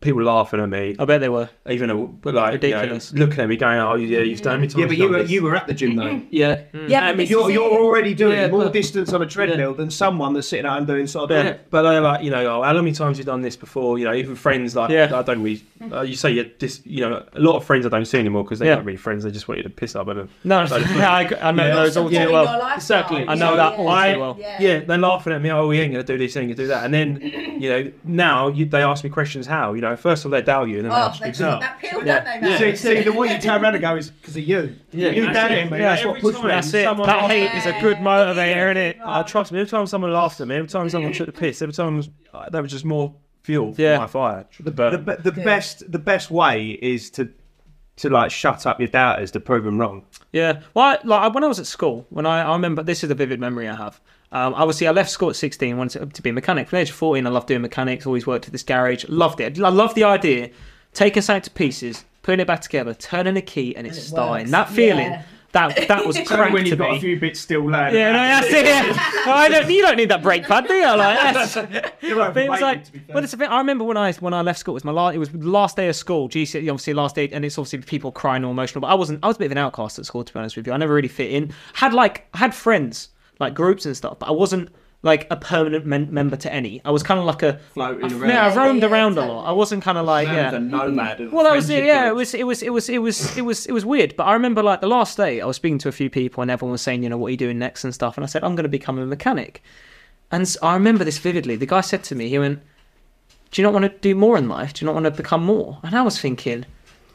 Speaker 1: people laughing at me,
Speaker 2: I bet they were.
Speaker 1: even a, but like you know,
Speaker 2: Ridiculous.
Speaker 1: looking at me, going, "Oh, yeah, you've done me." Time.
Speaker 5: Yeah, but you were you were at the gym though. Mm-hmm.
Speaker 1: yeah, mm.
Speaker 3: yeah
Speaker 1: I mean,
Speaker 5: You're, you're already doing
Speaker 1: Yeah,
Speaker 5: more
Speaker 1: but-
Speaker 5: distance on a treadmill than someone that's sitting at home doing sort
Speaker 1: Yeah, but they're like, you know, oh, how many times have you done this before? You know, even friends like,
Speaker 2: Yeah.
Speaker 1: I don't really, mm. uh, you say you're dis, you know, a lot of friends I don't see anymore because they're
Speaker 2: Yeah.
Speaker 1: not really friends. They just want you to piss up at them.
Speaker 2: Uh, no, yeah, I, I know
Speaker 1: Yeah.
Speaker 2: those all too
Speaker 3: Supporting
Speaker 2: well.
Speaker 3: your.
Speaker 1: Exactly.
Speaker 2: I know that all
Speaker 1: I,
Speaker 2: too well.
Speaker 1: yeah. they're laughing at me. Oh, we ain't gonna do this, ain't gonna do that. And then, you know, now they ask me questions. How? You know, first of all they doubt you, and then they
Speaker 3: Oh,
Speaker 1: actually
Speaker 3: they
Speaker 1: doubt.
Speaker 3: take that pill,
Speaker 1: Yeah.
Speaker 3: don't they, man?
Speaker 5: See, see, the way you turn around and go is because of you.
Speaker 1: Yeah,
Speaker 5: you
Speaker 1: that's
Speaker 5: done
Speaker 1: it.
Speaker 5: it, man.
Speaker 1: Yeah,
Speaker 5: That's what
Speaker 1: every
Speaker 5: pushed me.
Speaker 1: time.
Speaker 2: That's it.
Speaker 1: Someone-
Speaker 2: that hate is a good motivator, isn't it?
Speaker 1: Uh, trust me, every time someone laughed at me, every time someone took the piss, every time uh, that was just more fuel for my fire. The
Speaker 5: The,
Speaker 1: burn.
Speaker 5: be- the best the best way is to to like shut up your doubters to prove them wrong.
Speaker 2: Yeah. Well, I, like when I was at school, when I, I remember this is a vivid memory I have. Um, obviously, I left school at 16, wanted to, be a mechanic. From the age of 14, I loved doing mechanics, always worked at this garage, loved it. I loved the idea, taking something to pieces, putting it back together, turning a key, and it's
Speaker 3: it
Speaker 2: starting.
Speaker 3: works.
Speaker 2: That feeling,
Speaker 3: Yeah.
Speaker 2: that that was crack
Speaker 5: when you've got
Speaker 2: me.
Speaker 5: a few bits still left.
Speaker 2: Yeah, no, that's it. Yeah. I don't, you don't need that brake pad, do you? Like, that's, but it was like,
Speaker 5: to be fair.
Speaker 2: well, it's a bit. I remember when I when I left school, it was my last. It was the last day of school. GC, obviously last day, and it's obviously people crying or emotional. But I wasn't. I was a bit of an outcast at school, to be honest with you. I never really fit in. Had like had friends, like groups and stuff, but I wasn't like a permanent men- member to any. I was kind of like a
Speaker 5: Floating
Speaker 2: I-
Speaker 5: around.
Speaker 2: Yeah, I roamed
Speaker 3: Yeah, yeah,
Speaker 2: around a lot. I wasn't kind of like
Speaker 5: Man
Speaker 2: yeah.
Speaker 5: a nomad. of
Speaker 2: Well, that was it.
Speaker 5: friendship
Speaker 2: Yeah, it was, it was, it was, it was, it was, it was weird. But I remember like the last day, I was speaking to a few people, and everyone was saying, you know, what are you doing next and stuff. And I said, I'm going to become a mechanic. And I remember this vividly. The guy said to me, he went, "Do you not want to do more in life? Do you not want to become more?" And I was thinking,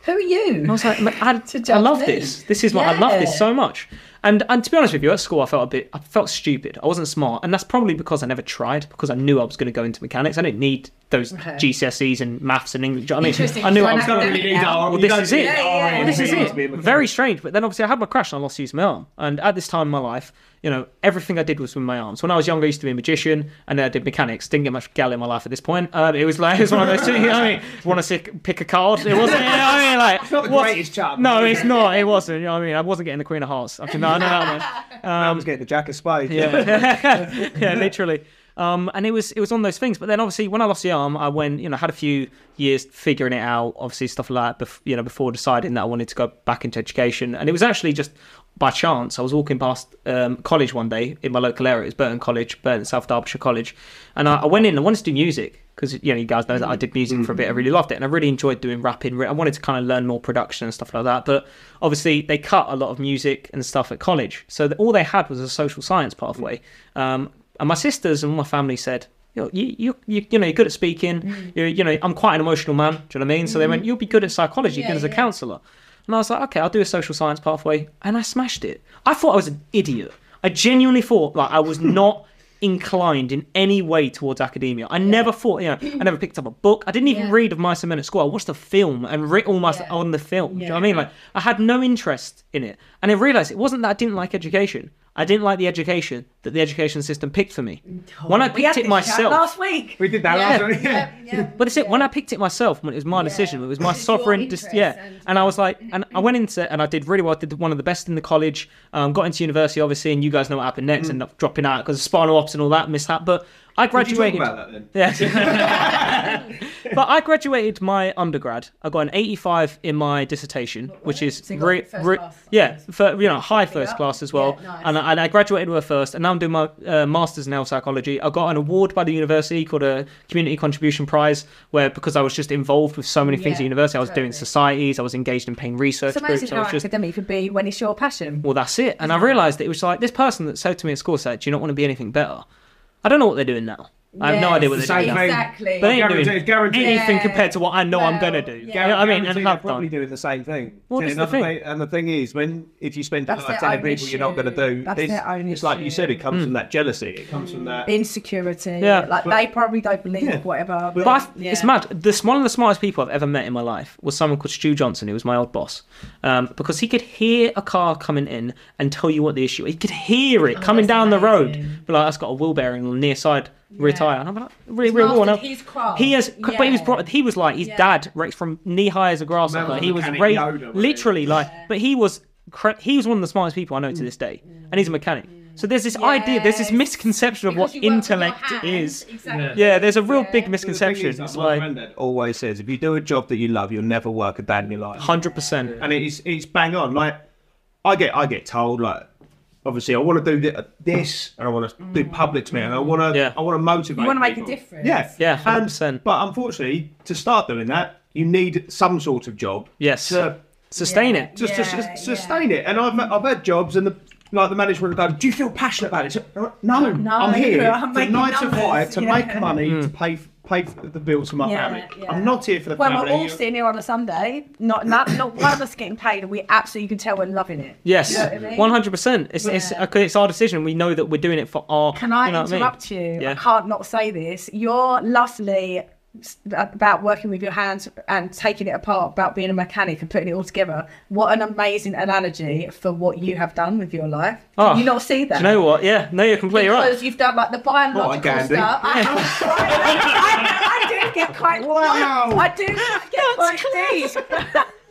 Speaker 3: Who are you?
Speaker 2: I was like, "Ma- I, I love
Speaker 3: me.
Speaker 2: this. This is what I love this so much. And and to be honest with you, at school I felt a bit, I felt stupid. I wasn't smart, and that's probably because I never tried. Because I knew I was going to go into mechanics. I didn't need those
Speaker 3: Okay.
Speaker 2: GCSEs and maths and English. I mean, I knew I
Speaker 3: I
Speaker 2: was
Speaker 3: know
Speaker 2: going
Speaker 3: that
Speaker 2: to.
Speaker 3: now.
Speaker 2: Well, this is it.
Speaker 3: Yeah, yeah,
Speaker 2: Well, this is it. Very strange. But then obviously I had my crash and I lost use of my arm. And at this time in my life, you know, everything I did was with my arms. When I was younger, I used to be a magician and then I did mechanics. Didn't get much gal in my life at this point. Uh, it was like, it was one of those two, you know I mean? Want to pick a card? It wasn't, you know I mean? Like, it's
Speaker 5: not the
Speaker 2: what's-
Speaker 5: greatest chart.
Speaker 2: No, it's not. It wasn't. You know what I mean? I wasn't getting the Queen of Hearts. I can, no, no, no, no.
Speaker 5: I was getting the Jack of Spades.
Speaker 2: Yeah, yeah, literally. Um, and it was it was on those things. But then obviously when I lost the arm, I went you know had a few years figuring it out. Obviously stuff like that. Bef- you know before deciding that I wanted to go back into education. And it was actually just by chance. I was walking past um, college one day in my local area. It was Burton College, Burton South Derbyshire College, and I, I went in. and wanted to do music because you know you guys know that I did music for a bit. I really loved it, and I really enjoyed doing rapping. I wanted to kind of learn more production and stuff like that. But obviously they cut a lot of music and stuff at college, so that all they had was a social science pathway. Um, and my sisters and my family said. You, know, you, you, you, you know, you're good at speaking. You, you know, I'm quite an emotional man. Do you know what I mean? So they went, you'll be good at psychology,
Speaker 3: Yeah,
Speaker 2: good as a
Speaker 3: yeah.
Speaker 2: counsellor. And I was like, okay, I'll do a social science pathway, and I smashed it. I thought I was an idiot. I genuinely thought like I was not inclined in any way towards academia. I never thought, you know, I never picked up a book. I didn't even
Speaker 3: Yeah.
Speaker 2: read of Mice and Men at school. I watched a film and read all my
Speaker 3: Yeah.
Speaker 2: on the film. Do you know what I mean? Like I had no interest in it, and I realised it wasn't that I didn't like education. I didn't like the education that the education system picked for me. When I
Speaker 3: We had
Speaker 2: picked it
Speaker 3: this chat
Speaker 2: myself,
Speaker 3: last week.
Speaker 5: We did that
Speaker 2: Yeah.
Speaker 5: last one. Yeah.
Speaker 3: Yeah, yeah.
Speaker 2: but it's it. When I picked it myself, when it was my decision, it was my sovereign.
Speaker 3: interest
Speaker 2: Dis- yeah,
Speaker 3: and-
Speaker 2: and I was like, and I went into it and I did really well. I did one of the best in the college. Um, got into university, obviously, and you guys know what happened next. Ended up dropping out because of spinal ops and all that mishap. But I
Speaker 5: Did you talk
Speaker 2: graduated.
Speaker 5: about that then?
Speaker 2: Yeah. but I graduated my undergrad. I got an 85 in my dissertation, which is
Speaker 3: So
Speaker 2: re- re- yeah, for, you know, high first
Speaker 3: up.
Speaker 2: class as well.
Speaker 3: Yeah, nice.
Speaker 2: And, I, and I graduated with a first, and now I'm doing my uh, masters in health psychology. I got an award by the university called a Community Contribution Prize, where because I was just involved with so many things
Speaker 3: Yeah,
Speaker 2: at university, I was doing societies, I was engaged in pain research
Speaker 3: So
Speaker 2: groups. I
Speaker 3: how
Speaker 2: just
Speaker 3: academic could be when it's your passion.
Speaker 2: well, that's it. And I realised that it was like this person that said to me at school said, "Do you not want to be anything better?" I don't know what they're doing now. I have no idea what
Speaker 5: It's
Speaker 2: they're doing.
Speaker 5: same.
Speaker 3: Exactly.
Speaker 2: But they ain't doing
Speaker 5: Guaranteed- guaranteed.
Speaker 2: anything
Speaker 3: Yeah.
Speaker 2: compared to what I know I'm
Speaker 3: Well,
Speaker 2: gonna do.
Speaker 3: yeah.
Speaker 2: You know what I mean? And
Speaker 5: Guaranteed
Speaker 2: have
Speaker 5: they're probably
Speaker 2: done.
Speaker 5: doing the same thing.
Speaker 2: Well,
Speaker 5: See,
Speaker 2: is the
Speaker 5: another
Speaker 2: thing.
Speaker 5: And the thing is, when if you spend
Speaker 3: That's
Speaker 5: time
Speaker 3: their
Speaker 5: telling
Speaker 3: own
Speaker 5: people you're not going to
Speaker 3: issue.
Speaker 5: do,
Speaker 3: That's
Speaker 5: it's,
Speaker 3: their own
Speaker 5: it's like you
Speaker 3: issue.
Speaker 5: said, it comes
Speaker 2: Hmm.
Speaker 5: from that jealousy. It comes from that.
Speaker 3: Insecurity.
Speaker 2: Yeah.
Speaker 3: Like they probably don't believe
Speaker 5: Yeah.
Speaker 3: whatever.
Speaker 2: But I,
Speaker 3: yeah.
Speaker 2: it's mad. This one of the smartest people I've ever met in my life was someone called Stu Johnson, who was my old boss, um, because he could hear a car coming in and tell you what the issue. He could hear it coming
Speaker 3: Oh, that's
Speaker 2: down the road,
Speaker 3: amazing.
Speaker 2: but like that's got a wheel bearing on the near side rear
Speaker 3: Yeah.
Speaker 2: tire, and I'm like, really,
Speaker 3: He's
Speaker 2: really well,
Speaker 3: mastered
Speaker 2: now-
Speaker 3: his craft.
Speaker 2: He has, but he was brought. He was like his
Speaker 3: Yeah.
Speaker 2: dad, raised from knee high as a grasshopper.
Speaker 5: Man was
Speaker 2: He was
Speaker 5: mechanic
Speaker 2: raised,
Speaker 5: Yoda, wasn't he?
Speaker 2: literally like, but he was, cre- he was one of the smartest people I know to this day, mm. and he's a mechanic. So there's this idea, there's this
Speaker 3: Yes.
Speaker 2: misconception of what
Speaker 3: Because you work with your
Speaker 2: intellect is.
Speaker 3: Exactly.
Speaker 2: Yeah, there's a real
Speaker 3: Yeah.
Speaker 2: big
Speaker 5: The thing
Speaker 2: misconception.
Speaker 5: is,
Speaker 2: It's
Speaker 5: my
Speaker 2: like
Speaker 5: granddad always says, if you do a job that you love, you'll never work a day in your life.
Speaker 2: hundred percent.
Speaker 5: and it's it's bang on. Like I get I get told like obviously I want to do this and I want to do public to me and I want to
Speaker 2: Yeah.
Speaker 5: I want to motivate.
Speaker 3: You want to make a difference.
Speaker 5: Yeah,
Speaker 2: Yeah,
Speaker 5: And-
Speaker 2: 100%.
Speaker 5: But unfortunately, to start doing that, you need some sort of job.
Speaker 2: Yes.
Speaker 5: To
Speaker 2: Sustain
Speaker 3: Yeah.
Speaker 2: it.
Speaker 5: just
Speaker 3: Yeah,
Speaker 5: to
Speaker 3: yeah.
Speaker 5: sustain it. And I've I've had jobs and the like the management will go, do you feel passionate about it? So, No,
Speaker 3: No,
Speaker 5: I'm here
Speaker 3: I'm
Speaker 5: for
Speaker 3: making
Speaker 5: nine to five to
Speaker 3: yeah.
Speaker 5: make money
Speaker 2: Hmm.
Speaker 5: to pay pay for the bills for my
Speaker 3: Yeah,
Speaker 5: family.
Speaker 3: yeah.
Speaker 5: I'm not here for the
Speaker 3: Well,
Speaker 5: family.
Speaker 3: we're all sitting here on a Sunday. Not, not, not one of us getting paid, and we absolutely you can tell we're loving it.
Speaker 2: Yes,
Speaker 3: You know what I mean?
Speaker 2: one hundred percent. It's it's
Speaker 3: Yeah.
Speaker 2: okay, it's our decision. We know that we're doing it for our.
Speaker 3: Can I
Speaker 2: you know what I mean?
Speaker 3: interrupt you?
Speaker 2: Yeah.
Speaker 3: I can't not say this. You're lovely, s- about working with your hands and taking it apart, about being a mechanic and putting it all together. What an amazing analogy for what you have done with your life.
Speaker 2: Oh, ah,
Speaker 3: Can you not see that?
Speaker 2: Do you know what? Yeah, no, you're completely right.
Speaker 3: because you've done like the biological
Speaker 4: Gandhi.
Speaker 3: stuff. I, I, I do get quite wow. I do get quite deep.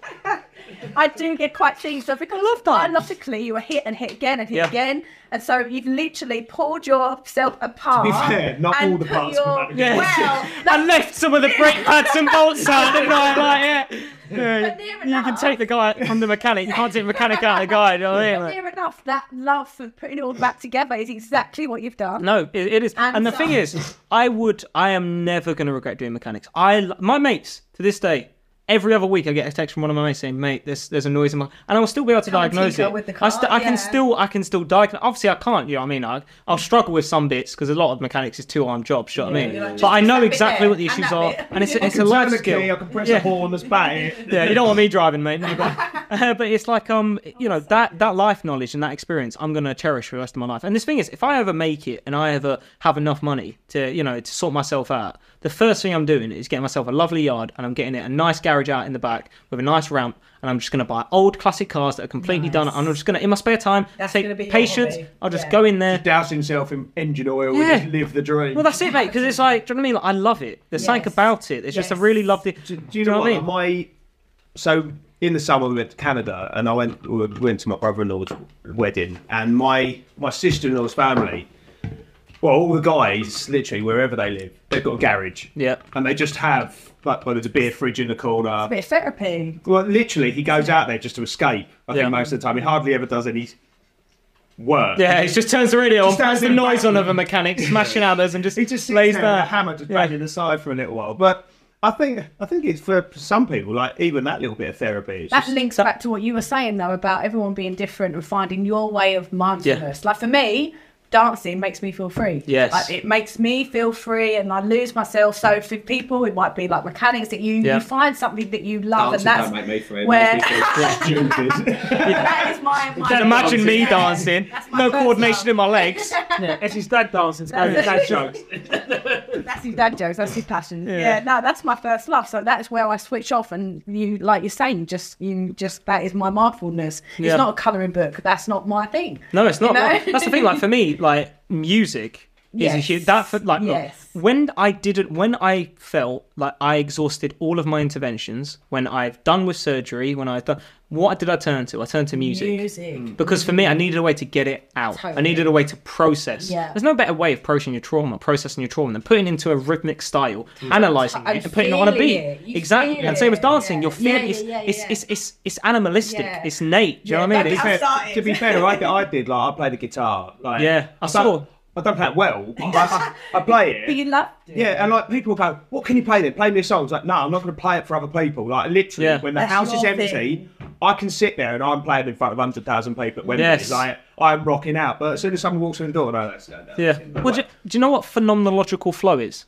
Speaker 3: I do get quite things so because love biologically you were hit and hit again and hit
Speaker 2: Yeah.
Speaker 3: again, and so you've literally pulled yourself apart.
Speaker 5: To be fair, not all the parts
Speaker 3: your-
Speaker 5: come out
Speaker 2: Yeah.
Speaker 3: Well,
Speaker 2: I left some of the brake pads and bolts out, didn't I? Like, yeah. yeah.
Speaker 3: But near
Speaker 2: You can take the guy from the mechanic. You can't take the mechanic out of the guy. You know what I mean? Like-
Speaker 3: Near enough, that love for putting it all back together is exactly what you've done.
Speaker 2: No, it, it is. And,
Speaker 3: And
Speaker 2: the thing is, I would, I am never going to regret doing mechanics. I, l- my mates to this day, every other week I get a text from one of my mates saying, "Mate, there's there's a noise in my," and I will still be able to
Speaker 3: Come and
Speaker 2: diagnose it.
Speaker 3: with the
Speaker 2: I, st-
Speaker 3: car,
Speaker 2: I can still, I can still diagnose. Obviously, I can't. You know what I mean? I, I'll struggle with some bits because a lot of mechanics is two arm jobs. You know what I mean?
Speaker 3: you're like,
Speaker 2: but I know exactly
Speaker 3: there
Speaker 2: what the issues
Speaker 3: that
Speaker 2: are, and it's it's a
Speaker 5: Turn
Speaker 2: life skill.
Speaker 5: key, I can press
Speaker 2: Yeah.
Speaker 5: a horn that's bang.
Speaker 2: Yeah, you don't want me driving, mate. No, but, uh, but it's like um, you know that that life knowledge and that experience, I'm gonna cherish for the rest of my life. And this thing is, if I ever make it and I ever have enough money to, you know, to sort myself out, the first thing I'm doing is getting myself a lovely yard and I'm getting it a nice garage out in the back with a nice ramp. And I'm just gonna buy old classic cars that are completely done. And I'm just gonna, in my spare time,
Speaker 3: That's gonna be
Speaker 2: take patience.
Speaker 3: hobby.
Speaker 2: I'll just
Speaker 3: Yeah.
Speaker 2: go in there.
Speaker 5: Douse himself in engine oil
Speaker 2: Yeah.
Speaker 5: and just live the dream.
Speaker 2: Well, that's it, mate. Because it's like, do you know what I mean? Like, I love it. There's something
Speaker 3: Yes.
Speaker 2: about it. It's just a really lovely.
Speaker 5: do, do you know, what, I mean? My so in the summer we went to Canada and I went we went to my brother-in-law's wedding and my my sister-in-law's family. Well, all the guys, literally wherever they live, they've got a garage.
Speaker 2: Yeah.
Speaker 5: And they just have like well, there's a beer fridge in the corner.
Speaker 3: A bit of therapy.
Speaker 5: Well, literally, he goes out there just to escape. I
Speaker 2: Yeah.
Speaker 5: think most of the time, he hardly ever does any work.
Speaker 2: Yeah, he just turns the radio on,
Speaker 5: Just stands
Speaker 2: puts the
Speaker 5: in the
Speaker 2: noise on of a mechanic, smashing hammers, and just,
Speaker 5: He just sits
Speaker 2: lays
Speaker 5: there
Speaker 2: there.
Speaker 5: with a hammer just
Speaker 2: Yeah.
Speaker 5: banging the side for a little while. But I think I think it's for some people like even that little bit of therapy. It's
Speaker 3: That
Speaker 5: just,
Speaker 3: links back to what you were saying though about everyone being different and finding your way of mindfulness. Like for me, dancing makes me feel free.
Speaker 2: Yes.
Speaker 3: Like it makes me feel free and I lose myself. So for people it might be like mechanics that you,
Speaker 2: Yeah.
Speaker 3: you find something that you love
Speaker 4: Dancing
Speaker 3: and that's
Speaker 4: don't make me free.
Speaker 3: where
Speaker 4: makes me feel stupid.
Speaker 3: that is my, my
Speaker 2: Can imagine me dancing,
Speaker 3: That's
Speaker 2: no coordination
Speaker 3: love.
Speaker 2: in my legs.
Speaker 1: Yeah, it's his dad dancing, so his dad jokes.
Speaker 3: That's his dad jokes. That's his passion. Yeah. no, that's my first love. So that's where I switch off, and you, like you're saying, just you just that is my mindfulness.
Speaker 2: Yeah.
Speaker 3: It's not a colouring book. That's not my thing.
Speaker 2: No, it's not.
Speaker 3: You know?
Speaker 2: That's the thing. Like for me, like music is a huge. That for like look,
Speaker 3: Yes.
Speaker 2: when I didn't, when I felt like I exhausted all of my interventions, when I've done with surgery, when I've done, what did I turn to? I turned to music.
Speaker 3: Music. Mm.
Speaker 2: Because for me, I needed a way to get it out. I needed a way to process.
Speaker 3: Yeah.
Speaker 2: There's no better way of processing your trauma, processing your trauma, than putting it into a rhythmic style, analysing
Speaker 3: And
Speaker 2: it, and putting it on a beat. Exactly. And same as dancing.
Speaker 3: Yeah.
Speaker 2: You're feeling
Speaker 3: Yeah,
Speaker 2: it's,
Speaker 3: yeah, yeah,
Speaker 2: it's,
Speaker 3: yeah.
Speaker 2: it's, it's, it's animalistic.
Speaker 3: Yeah.
Speaker 2: It's innate. Do you know what I mean?
Speaker 3: that
Speaker 2: It's-
Speaker 3: bit started.
Speaker 5: to be fair, I, I did like I play the guitar. Like
Speaker 2: Yeah, I
Speaker 5: I
Speaker 2: saw.
Speaker 5: don't, I don't play it well. But I, I play it.
Speaker 3: But you love it.
Speaker 5: Yeah, and like people go, "What can you play then? Play me a song." It's like, no, I'm not going to play it for other people. Like literally,
Speaker 2: Yeah.
Speaker 5: when the
Speaker 3: That's
Speaker 5: house is empty,
Speaker 3: thing.
Speaker 5: I can sit there and I'm playing in front of hundred thousand people at Wembley.
Speaker 2: Yes.
Speaker 5: Like I'm rocking out. But as soon as someone walks in the door, no, that's no, no,
Speaker 2: Yeah.
Speaker 5: that's-
Speaker 2: Well, do, you- do you know what phenomenological flow is?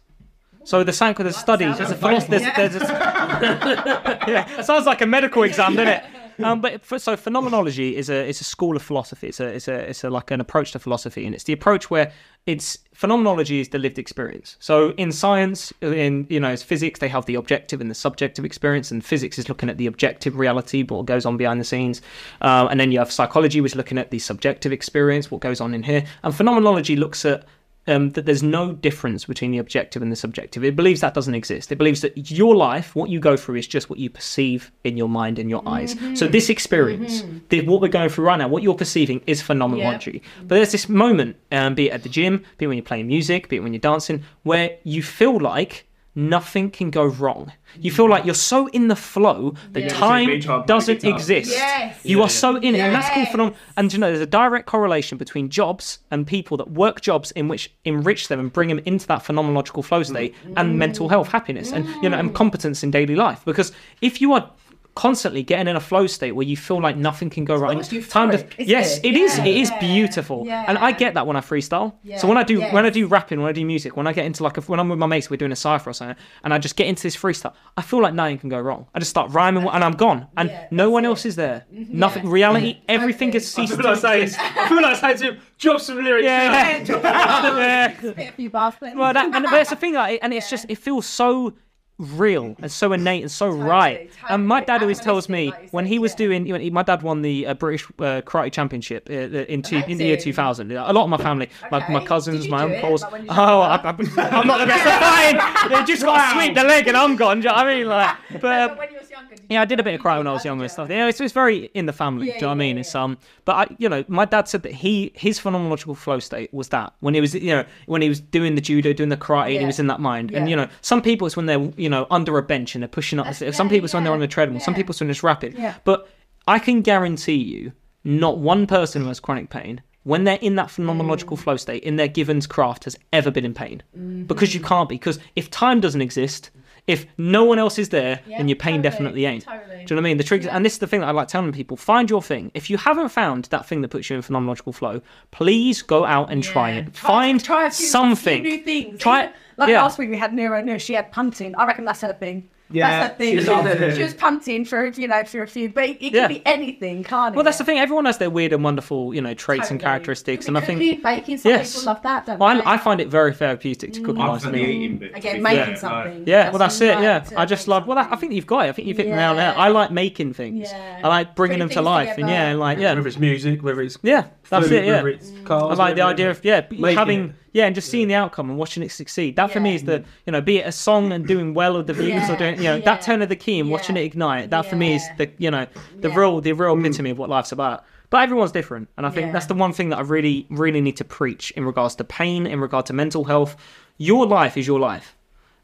Speaker 2: So the Sanko, there's studies, there's a philosophy, there's, there's a, yeah, sounds like a medical exam, doesn't it? Um, but for, so phenomenology is a is a school of philosophy. It's a it's a it's a, like an approach to philosophy, and it's the approach where it's phenomenology is the lived experience. So in science, in you know, it's physics, they have the objective and the subjective experience, and physics is looking at the objective reality, what goes on behind the scenes, um, and then you have psychology, which is looking at the subjective experience, what goes on in here, and phenomenology looks at um, that there's no difference between the objective and the subjective. It believes that doesn't exist. It believes that your life, what you go through, is just what you perceive in your mind and your eyes. So this experience, the, what we're going through right now, what you're perceiving is phenomenology. But there's this moment, um, be it at the gym, be it when you're playing music, be it when you're dancing, where you feel like nothing can go wrong. You feel like you're so in the flow that
Speaker 3: Yeah.
Speaker 2: time doesn't exist.
Speaker 3: Yes.
Speaker 2: You are so in it, and that's called
Speaker 3: Yes.
Speaker 2: phenomenon. And you know, there's a direct correlation between jobs and people that work jobs in which enrich them and bring them into that phenomenological flow state and mental health, happiness, and you know, and mm. competence in daily life. Because if you are constantly getting in a flow state where you feel like nothing can go wrong,
Speaker 3: almost
Speaker 2: time to
Speaker 3: euphoric, isn't
Speaker 2: yes,
Speaker 3: it?
Speaker 2: it is.
Speaker 3: Yeah.
Speaker 2: It is beautiful,
Speaker 3: Yeah.
Speaker 2: and I get that when I freestyle. So when I do when I do rapping, when I do music, when I get into like a, when I'm with my mates, we're doing a cipher or something, and I just get into this freestyle. I feel like nothing can go wrong. I just start rhyming, and I'm gone, and
Speaker 3: Yeah,
Speaker 2: no one
Speaker 3: it.
Speaker 2: else is there. Nothing. Reality, everything has
Speaker 3: Totally.
Speaker 2: ceased
Speaker 1: I feel like
Speaker 2: to
Speaker 1: saying,
Speaker 2: exist.
Speaker 1: I feel like saying to him, drop some lyrics.
Speaker 2: Yeah, yeah.
Speaker 3: Spit a few bars.
Speaker 2: Well, that, and but it's the thing, like, and it's just it feels so real and so innate and so right. And my dad always tells me
Speaker 3: like
Speaker 2: when he was
Speaker 3: yeah.
Speaker 2: doing, when he- my dad won the uh, British uh, Karate Championship uh, in, two, in the year 2000. A lot of my family, my, my cousins, my uncles.
Speaker 3: like,
Speaker 2: oh, I, I, I'm not the best at fighting. They just got to sweep the leg and I'm gone. Do you know what I mean? Like, but. uh,
Speaker 3: when younger,
Speaker 2: Yeah, I did a bit of
Speaker 3: you
Speaker 2: cry when I was younger and stuff.
Speaker 3: you?
Speaker 2: Yeah, it's, it's very in the family.
Speaker 3: Yeah,
Speaker 2: do you know what I mean?
Speaker 3: yeah,
Speaker 2: It's um, but I, you know, my dad said that he his phenomenological flow state was that when he was, you know, when he was doing the judo, doing the karate, and he was in that mind. And you know, some people it's when they're, you know, under a bench and they're pushing up. some
Speaker 3: yeah,
Speaker 2: people when they're on the treadmill. Some
Speaker 3: yeah.
Speaker 2: people it's when it's rapid.
Speaker 3: Yeah.
Speaker 2: But I can guarantee you, not one person who has chronic pain. When they're in that
Speaker 3: Mm.
Speaker 2: phenomenological flow state in their Given's craft has ever been in pain, because
Speaker 3: Mm-hmm.
Speaker 2: you can't be. Because if time doesn't exist, if no one else is there,
Speaker 3: Yeah,
Speaker 2: then your pain
Speaker 3: totally,
Speaker 2: definitely ain't.
Speaker 3: totally.
Speaker 2: Do you know what I mean? The trick, and this is the thing that I like telling people: find your thing. If you haven't found that thing that puts you in phenomenological flow, please go out and try
Speaker 3: Yeah.
Speaker 2: it. find
Speaker 3: try a few,
Speaker 2: something.
Speaker 3: new things.
Speaker 2: Try
Speaker 3: Even- Like
Speaker 2: yeah.
Speaker 3: last week we had Nero New. She had punting. I reckon that's her thing.
Speaker 5: Yeah,
Speaker 3: that's her thing. She,
Speaker 5: on
Speaker 3: was-
Speaker 5: it.
Speaker 3: she was punting for you know for a few, but it, it
Speaker 2: Yeah.
Speaker 3: could be anything, can't it?
Speaker 2: Well, that's the thing. Everyone has their weird and wonderful, you know, traits and characteristics,
Speaker 3: Could
Speaker 2: and I think
Speaker 3: baking. Some
Speaker 2: yes.
Speaker 3: people love that. Don't
Speaker 2: Well,
Speaker 3: they?
Speaker 2: I, I find it very therapeutic to cook. Mm.
Speaker 5: I'm
Speaker 2: myself.
Speaker 5: for the eating bit. to
Speaker 3: Again, making
Speaker 5: fair,
Speaker 3: something.
Speaker 5: like-
Speaker 2: Yeah, well, that's it. Yeah,
Speaker 3: to
Speaker 2: I just love. Well, I think you've got it. I think you've hit the nail on the head. I like making things.
Speaker 3: Yeah.
Speaker 2: I like bringing
Speaker 3: Putting
Speaker 2: them to
Speaker 3: things
Speaker 2: life, and yeah, like yeah,
Speaker 1: Whether it's music, whether it's
Speaker 2: yeah, that's
Speaker 1: food,
Speaker 2: it. Yeah,
Speaker 1: it's cars,
Speaker 2: I like the idea of yeah,
Speaker 1: making
Speaker 2: having
Speaker 1: it.
Speaker 2: yeah, and just seeing the outcome and watching it succeed. That for me is the you know, be it a song and doing well with the views or doing you know
Speaker 3: yeah.
Speaker 2: that turn of the key and watching it ignite. That for me is the you know the
Speaker 3: Yeah.
Speaker 2: real the real mm. epitome of what life's about. But everyone's different, and I think
Speaker 3: Yeah.
Speaker 2: that's the one thing that I really really need to preach in regards to pain, in regard to mental health. Your life is your life.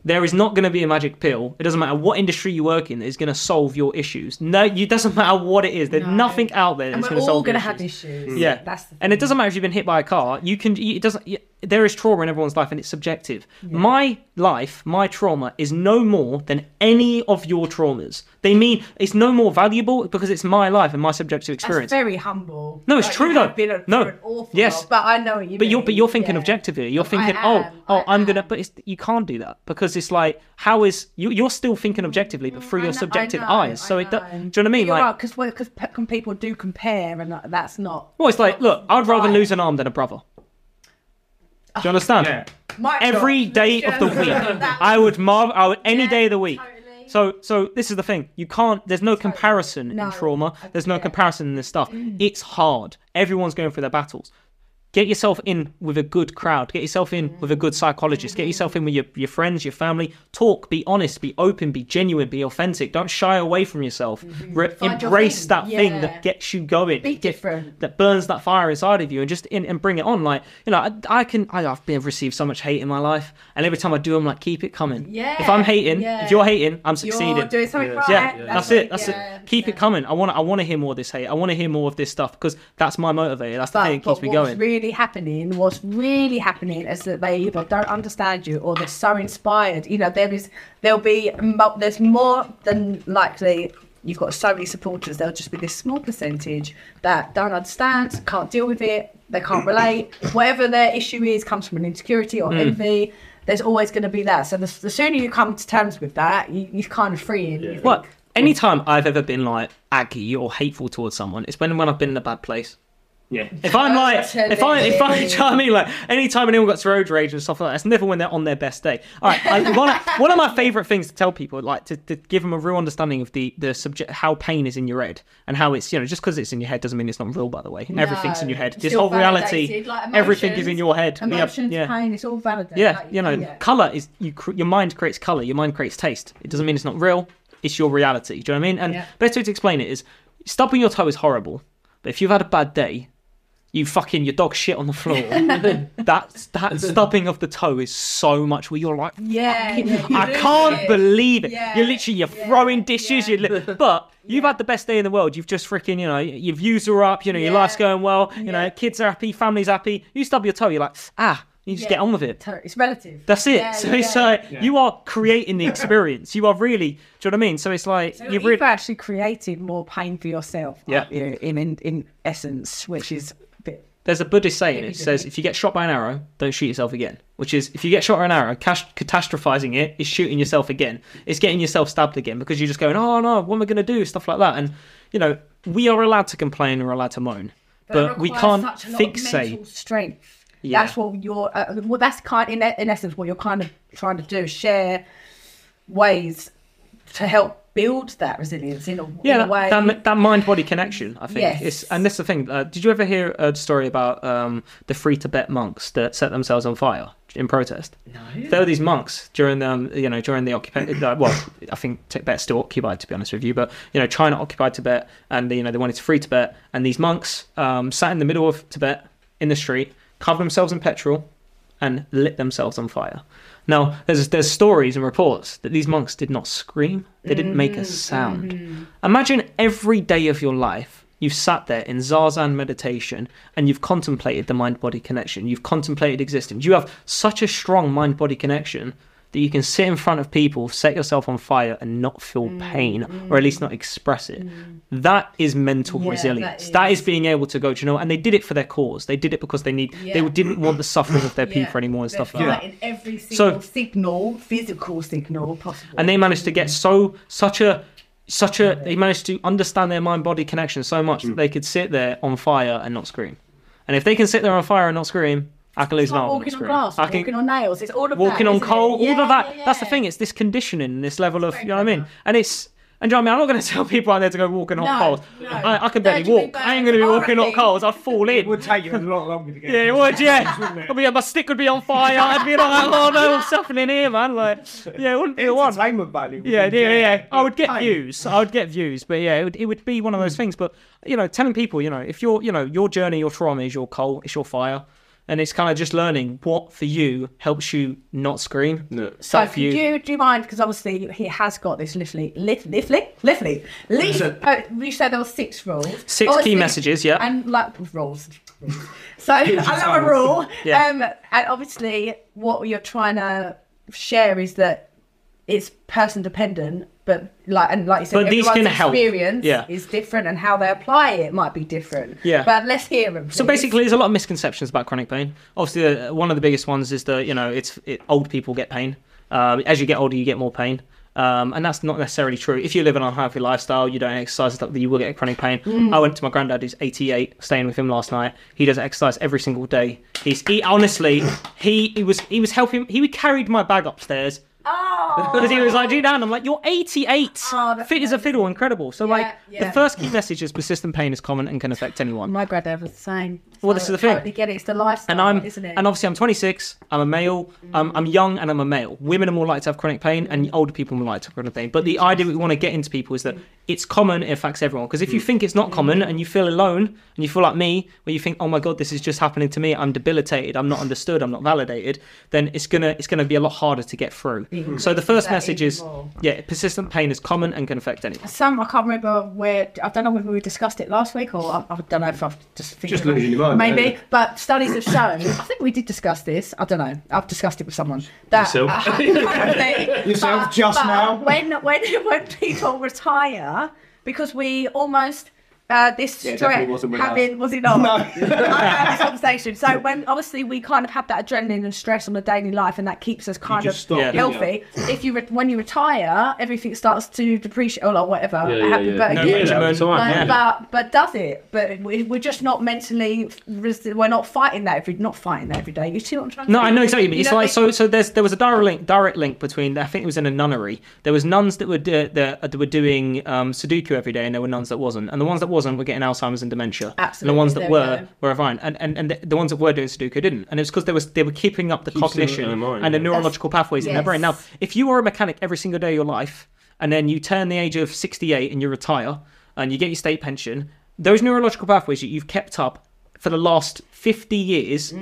Speaker 2: There is not going to be a magic pill. It doesn't matter what industry you work in that is going to solve your issues. No, it doesn't matter what it is. There's
Speaker 3: No.
Speaker 2: nothing out there that's going to solve your issues.
Speaker 3: And we're all going to have
Speaker 2: issues. Yeah,
Speaker 3: that's the
Speaker 2: and it doesn't matter if you've been hit by a car. You can. It doesn't. There is trauma in everyone's life, and it's subjective. My life, my trauma, is no more than any of your traumas. They mean it's no more valuable because it's my life and my subjective
Speaker 3: That's
Speaker 2: experience.
Speaker 3: very humble.
Speaker 2: No, it's
Speaker 3: Like,
Speaker 2: true, though.
Speaker 3: Been a,
Speaker 2: No.
Speaker 3: an awful
Speaker 2: Yes.
Speaker 3: lot, but I know what you
Speaker 2: But
Speaker 3: mean.
Speaker 2: you're but you're thinking
Speaker 3: yeah.
Speaker 2: objectively. You're thinking, oh,
Speaker 3: am,
Speaker 2: oh, oh,
Speaker 3: I
Speaker 2: I'm gonna. But it's, you can't do that because it's like, how is you? You're still thinking objectively, but mm, through
Speaker 3: I
Speaker 2: your
Speaker 3: know-
Speaker 2: subjective
Speaker 3: know,
Speaker 2: eyes. So it. Do, do you know what I mean?
Speaker 3: You're
Speaker 2: Like,
Speaker 3: right, because because people do compare, and that- that's not.
Speaker 2: well, it's like, look, I'd rather
Speaker 3: Right.
Speaker 2: lose an arm than a brother. Oh, Do you understand?
Speaker 5: Yeah.
Speaker 3: My
Speaker 2: every
Speaker 3: God.
Speaker 2: day of the week. I would marvel. I would any
Speaker 3: Yeah,
Speaker 2: day of the week.
Speaker 3: totally.
Speaker 2: So, so this is the thing. You can't. There's no comparison
Speaker 3: No,
Speaker 2: in trauma. There's no
Speaker 3: yeah.
Speaker 2: comparison in this stuff. Mm. It's hard. Everyone's going through their battles. Get yourself in with a good crowd. Get yourself in mm. with a good psychologist. Get yourself in with your, your friends, your family. Talk. Be honest. Be open. Be genuine. Be authentic. Don't shy away from yourself. Mm-hmm. Re-
Speaker 3: Find your
Speaker 2: embrace
Speaker 3: thing.
Speaker 2: that thing that gets you going.
Speaker 3: Be
Speaker 2: Get-
Speaker 3: different.
Speaker 2: that burns that fire inside of you and just in and bring it on. Like you know, I, I can. I, I've been received so much hate in my life, and every time I do, I'm like, keep it coming.
Speaker 3: Yeah,
Speaker 2: If I'm hating,
Speaker 3: yeah.
Speaker 2: if you're hating, I'm
Speaker 3: You're
Speaker 2: succeeding.
Speaker 3: doing something right.
Speaker 2: yeah, that's, it. That's
Speaker 3: yeah,
Speaker 2: it. Keep
Speaker 3: yeah.
Speaker 2: it coming. I want. I want to hear more of this hate. I want to hear more of this stuff because that's my motivator. That's the
Speaker 3: But,
Speaker 2: thing that
Speaker 3: but
Speaker 2: keeps me
Speaker 3: what's
Speaker 2: going.
Speaker 3: really happening, what's really happening is that they either don't understand you or they're so inspired. You know, there is, there'll be, there's more than likely. You've got so many supporters. There'll just be this small percentage that don't understand, can't deal with it, they can't relate. Whatever their issue is, comes from an insecurity or hmm. envy. There's always going to be that. So the, the sooner you come to terms with that, you, you're kind of free. And you think,
Speaker 2: What? Anytime I've ever been like aggy or hateful towards someone, it's when when I've been in a bad place.
Speaker 5: Yeah.
Speaker 2: If I'm like, if I, if I, you know what I mean? Like, anytime anyone gets road rage and stuff like that, it's never when they're on their best day. All right, I, one, of, one of my favorite things to tell people, like to, to give them a real understanding of the the subject, how pain is in your head, and how it's you know just because it's in your head doesn't mean it's not real. By the way, everything's in your head.
Speaker 3: it's
Speaker 2: This whole reality,
Speaker 3: validated, like
Speaker 2: everything is in your head. Yeah,
Speaker 3: Emotions,
Speaker 2: yeah.
Speaker 3: pain, it's all validated.
Speaker 2: Yeah,
Speaker 3: Like,
Speaker 2: you know,
Speaker 3: yeah.
Speaker 2: color is you. cr- Your mind creates color. Your mind creates taste. It doesn't mean it's not real. It's your reality. Do you know what I mean? And
Speaker 3: Yeah.
Speaker 2: best way to explain it is, stubbing your toe is horrible, but if you've had a bad day, you fucking your dog shit on the floor. that that stubbing of the toe is so much where you're like,
Speaker 3: Yeah, yeah, you
Speaker 2: I can't
Speaker 3: it.
Speaker 2: believe it.
Speaker 3: Yeah,
Speaker 2: You're literally you're
Speaker 3: yeah,
Speaker 2: throwing dishes. You're li- but you've had the best day in the world. You've just freaking you know your views are up. You know your life's going well. You know kids are happy, family's happy. You stub your toe, you're like ah. You just get on with it.
Speaker 3: It's relative.
Speaker 2: That's it. So it's like you are creating the experience. you are really. Do you know what I mean? So it's like
Speaker 3: So
Speaker 2: you
Speaker 3: you've
Speaker 2: really.
Speaker 3: actually created more pain for yourself.
Speaker 2: Yeah.
Speaker 3: you, in, in in essence, which is.
Speaker 2: There's a Buddhist saying. It says if you get shot by an arrow, don't shoot yourself again. Which is if you get shot by an arrow, catastrophizing it is shooting yourself again. It's getting yourself stabbed again because you're just going, oh no, what am I going to do? Stuff like that. And you know, we are allowed to complain. We're allowed to moan, but,
Speaker 3: it
Speaker 2: we can't
Speaker 3: such a lot of
Speaker 2: fixate.
Speaker 3: strength.
Speaker 2: Yeah.
Speaker 3: That's what you're. Uh, well, that's kind in in essence what you're kind of trying to do. Share ways to help build that resilience in a,
Speaker 2: Yeah,
Speaker 3: in a way.
Speaker 2: that, that mind body connection, I think.
Speaker 3: Yes.
Speaker 2: It's, and that's the thing. Uh, did you ever hear a story about um, the free Tibet monks that set themselves on fire in protest? No. There were these monks during the, um, you know, during the occupation. Uh, well, I think Tibet's still occupied, to be honest with you. But you know, China occupied Tibet, and you know they wanted to free Tibet. And these monks um, sat in the middle of Tibet in the street, covered themselves in petrol, and lit themselves on fire. Now, there's there's stories and reports that these monks did not scream. They didn't make a mm-hmm, sound. Mm-hmm. Imagine every day of your life you've sat there in zazen meditation and you've contemplated the mind-body connection. You've contemplated existence. You have such a strong mind-body connection that you can sit in front of people, set yourself on fire, and not feel mm, pain, or mm. at least not express it. Mm. That is mental
Speaker 3: Yeah,
Speaker 2: resilience. that is
Speaker 3: is.
Speaker 2: being able to go, do you know, and they did it for their cause. They did it because they need. They didn't want the suffering of their
Speaker 3: Yeah.
Speaker 2: people anymore and
Speaker 3: They're
Speaker 2: stuff like that.
Speaker 3: fighting every
Speaker 2: So-
Speaker 3: single signal, physical signal possible.
Speaker 2: and they managed to get so such a such a they managed to understand their mind body connection so much that they could sit there on fire and not scream and if they can sit there on fire and not scream i can lose
Speaker 3: It's
Speaker 2: an
Speaker 3: like
Speaker 2: arm
Speaker 3: walking on
Speaker 2: scream.
Speaker 3: glass,
Speaker 2: I can,
Speaker 3: walking on nails. It's all of
Speaker 2: walking
Speaker 3: that,
Speaker 2: on coal
Speaker 3: it?
Speaker 2: all
Speaker 3: Yeah,
Speaker 2: of that
Speaker 3: yeah,
Speaker 2: that's the thing it's this conditioning this level of you know what i mean and it's and do you know what I mean? I'm not going to tell people out there to go walking on
Speaker 3: No,
Speaker 2: coals.
Speaker 3: no.
Speaker 2: I, I can barely walk. I ain't going to be walking on
Speaker 3: horrible?
Speaker 2: coals. I'd fall in.
Speaker 5: It would take you a lot longer to get.
Speaker 2: Yeah, it would, yeah. I'd be, my stick would be on fire. I'd be like, oh no, what's happening here, man? Like, yeah, it wouldn't be the one.
Speaker 5: Entertainment value.
Speaker 2: Yeah, yeah, yeah. I would get
Speaker 5: Hey.
Speaker 2: views. I would get views, but yeah, it would, it would be one of those hmm. things. But you know, telling people, you know, if your, you know, your journey, your trauma is your coal, it's your fire, and it's kind of just learning what for you helps you not scream.
Speaker 3: So,
Speaker 2: Like for
Speaker 3: could you, do you mind? Because obviously he has got this literally, lit, literally, literally, literally. Oh, you said there were six rules.
Speaker 2: Six key
Speaker 3: Obviously-
Speaker 2: messages, yeah.
Speaker 3: And like rules. So another rule.
Speaker 2: Yeah.
Speaker 3: Um, and obviously, what you're trying to share is that it's person dependent, but like and like you said,
Speaker 2: But these
Speaker 3: everyone's
Speaker 2: can help.
Speaker 3: experience
Speaker 2: Yeah.
Speaker 3: is different, and how they apply it might be different.
Speaker 2: Yeah.
Speaker 3: But let's hear them.
Speaker 2: So basically, there's a lot of misconceptions about chronic pain. Obviously, uh, one of the biggest ones is that you know it's it, old people get pain. Um, as you get older, you get more pain. Um, and that's not necessarily true. If you live an unhealthy lifestyle, you don't exercise, stuff, you will get chronic pain. I went to my granddad, who's 88, staying with him last night. He does exercise every single day. He's he honestly, he, he was he was helping. He carried my bag upstairs
Speaker 3: oh,
Speaker 2: because he was like, "G down." I'm like, "You're 88,
Speaker 3: Oh, that's
Speaker 2: fit as a fiddle, incredible." So like,
Speaker 3: yeah.
Speaker 2: the first key message is persistent pain is common and can affect anyone.
Speaker 3: my granddad was the same.
Speaker 2: Well, this is the thing.
Speaker 3: Totally get it. It's the lifestyle,
Speaker 2: and I'm
Speaker 3: isn't it?
Speaker 2: and obviously I'm 26. I'm a male. I'm, I'm young and I'm a male. Women are more likely to have chronic pain, and older people are more likely to have chronic pain. But the idea we want to get into people is that it's common. It affects everyone. Because if you hmm. think it's not hmm. common and you feel alone and you feel like me, where you think, oh my god, this is just happening to me. I'm debilitated. I'm not understood. I'm not validated. Then it's gonna it's gonna be a lot harder to get through. Mm-hmm. So the first message is
Speaker 3: more.
Speaker 2: yeah, persistent pain is common and can affect anyone.
Speaker 3: Sam, I can't remember where I don't know whether we discussed it last week or I, I don't know if I've just
Speaker 5: Just losing your mind,
Speaker 3: maybe.
Speaker 5: yeah.
Speaker 3: But studies have shown. I think we did discuss this. I don't know. I've discussed it with someone. That
Speaker 1: Yourself?
Speaker 3: apparently-
Speaker 5: Yourself
Speaker 3: but-
Speaker 5: just
Speaker 3: but
Speaker 5: now?
Speaker 3: When when when people retire, because we almost. Uh, this
Speaker 5: Yeah, it
Speaker 3: stress
Speaker 5: wasn't with us.
Speaker 3: having was it not?
Speaker 5: No.
Speaker 3: I had this conversation. So when obviously we kind of have that adrenaline and stress on the daily life, and that keeps us kind of
Speaker 5: just stop,
Speaker 2: Yeah.
Speaker 3: healthy. If you re- when you retire, everything starts to depreciate or like whatever.
Speaker 1: Yeah, yeah,
Speaker 3: Happy
Speaker 1: yeah.
Speaker 3: birthday.
Speaker 2: No
Speaker 1: Yeah,
Speaker 2: Benjamin.
Speaker 1: that's all right,
Speaker 3: But,
Speaker 1: yeah.
Speaker 3: but but does it? But we- we're just not mentally. We're not fighting that every. Not fighting that every day. You see what I'm trying to
Speaker 2: No,
Speaker 3: say?
Speaker 2: I know exactly. But
Speaker 3: You
Speaker 2: it's
Speaker 3: know,
Speaker 2: like so. So there's there was a direct link, direct link between. I think it was in a nunnery. There was nuns that were do, that, that were doing um, Sudoku every day, and there were nuns that wasn't. And the ones that wasn't were getting Alzheimer's and dementia. And the ones that
Speaker 3: there we
Speaker 2: were
Speaker 3: go.
Speaker 2: were fine. And and, and the, the ones that were doing Sudoku didn't. And it was because they was they were keeping up the
Speaker 1: Keeps
Speaker 2: cognition
Speaker 1: in their mind,
Speaker 2: and the
Speaker 1: yeah.
Speaker 2: neurological pathways in their brain. Now, if you are a mechanic every single day of your life, and then you turn the age of 68 and you retire, and you get your state pension, those neurological pathways that you've kept up for the last 50 years,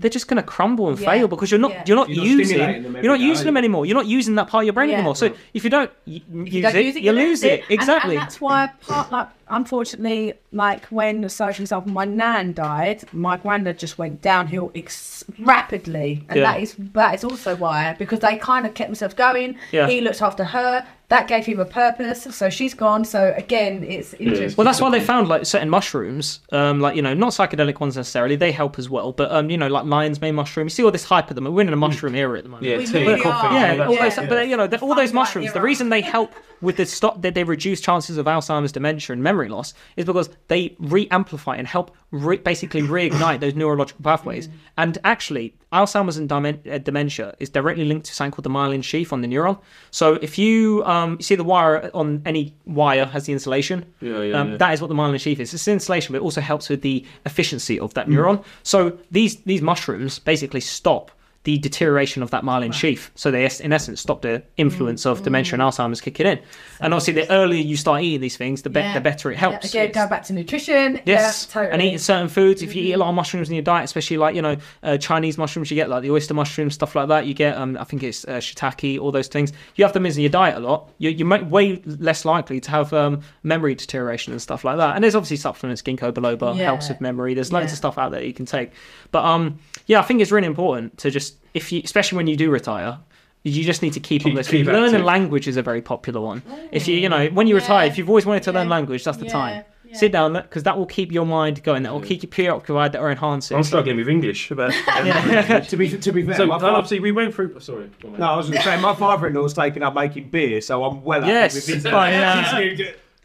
Speaker 2: they're just going to crumble and
Speaker 3: Mm. Yeah,
Speaker 2: fail because you're not
Speaker 3: yeah.
Speaker 2: you're not
Speaker 5: You're not
Speaker 2: using
Speaker 5: stimulating them
Speaker 2: you're not using them anymore. You're not using that part of your brain
Speaker 3: Yeah.
Speaker 2: anymore. So if you don't y-
Speaker 3: If
Speaker 2: use,
Speaker 3: don't
Speaker 2: it,
Speaker 3: use it,
Speaker 2: you
Speaker 3: you
Speaker 2: lose it.
Speaker 3: And-
Speaker 2: Exactly.
Speaker 3: And, that's why part like unfortunately, like when so for example my nan died, my granddad just went downhill ex- rapidly. And
Speaker 2: Yeah.
Speaker 3: that is that is also why because they kind of kept themselves going.
Speaker 2: Yeah.
Speaker 3: He looked after her. That gave him a purpose. So she's gone. So again, it's interesting.
Speaker 2: Well, that's why they found like certain mushrooms, um, like you know, not psychedelic ones necessarily. They help as well, but um, you know, like lion's mane mushroom. You see all this hype at them. We're in a mushroom era at the moment.
Speaker 1: Yeah,
Speaker 3: We
Speaker 1: tea,
Speaker 3: really
Speaker 1: coffee.
Speaker 3: are.
Speaker 2: Yeah,
Speaker 1: all that
Speaker 2: all those, but you know, the, all those mushrooms. The reason they help with the stop that they reduce chances of Alzheimer's, dementia, and memory loss is because they re-amplify and help re- basically reignite those neurological pathways. And actually, Alzheimer's and uh, dementia is directly linked to something called the myelin sheath on the neuron. So if you um, you see the wire on any wire has the insulation,
Speaker 1: Yeah, yeah,
Speaker 2: um,
Speaker 1: yeah.
Speaker 2: that is what the myelin sheath is. It's insulation, but it also helps with the efficiency of that neuron. So these these mushrooms basically stop the deterioration of that myelin sheath. So they, in essence, stop the influence of dementia and Alzheimer's kicking in. And obviously, the earlier you start eating these things, the, be-
Speaker 3: Yeah.
Speaker 2: the better it helps.
Speaker 3: Yeah, again, go back to nutrition.
Speaker 2: Yes,
Speaker 3: yeah, totally.
Speaker 2: and eating certain foods. If you eat a lot of mushrooms in your diet, especially like you know uh, Chinese mushrooms, you get like the oyster mushrooms, stuff like that. You get, um, I think it's uh, shiitake, all those things. You have them in your diet a lot. You you're way less likely to have um, memory deterioration and stuff like that. And there's obviously supplements, ginkgo biloba helps with memory. There's loads of stuff out there you can take. But um, yeah, I think it's really important to just if you, especially when you do retire. You just need to keep, on
Speaker 1: Keep-
Speaker 2: those
Speaker 1: keep.
Speaker 2: Learning
Speaker 1: active.
Speaker 2: language is a very popular one. If you, you know, when you retire, if you've always wanted to learn language, that's the
Speaker 3: Yeah.
Speaker 2: time.
Speaker 3: Yeah.
Speaker 2: Sit down because that will keep your mind going. That will keep you preoccupied. That will enhance it.
Speaker 1: I'm struggling with English. About
Speaker 5: to be to be fair,
Speaker 1: So
Speaker 5: my
Speaker 1: and
Speaker 5: fa-
Speaker 1: obviously we went through. Sorry. go on, mate.
Speaker 5: no, I was going to say my father-in-law's taken up making beer, so I'm well. happy
Speaker 2: Yes,
Speaker 5: with his-
Speaker 2: fine,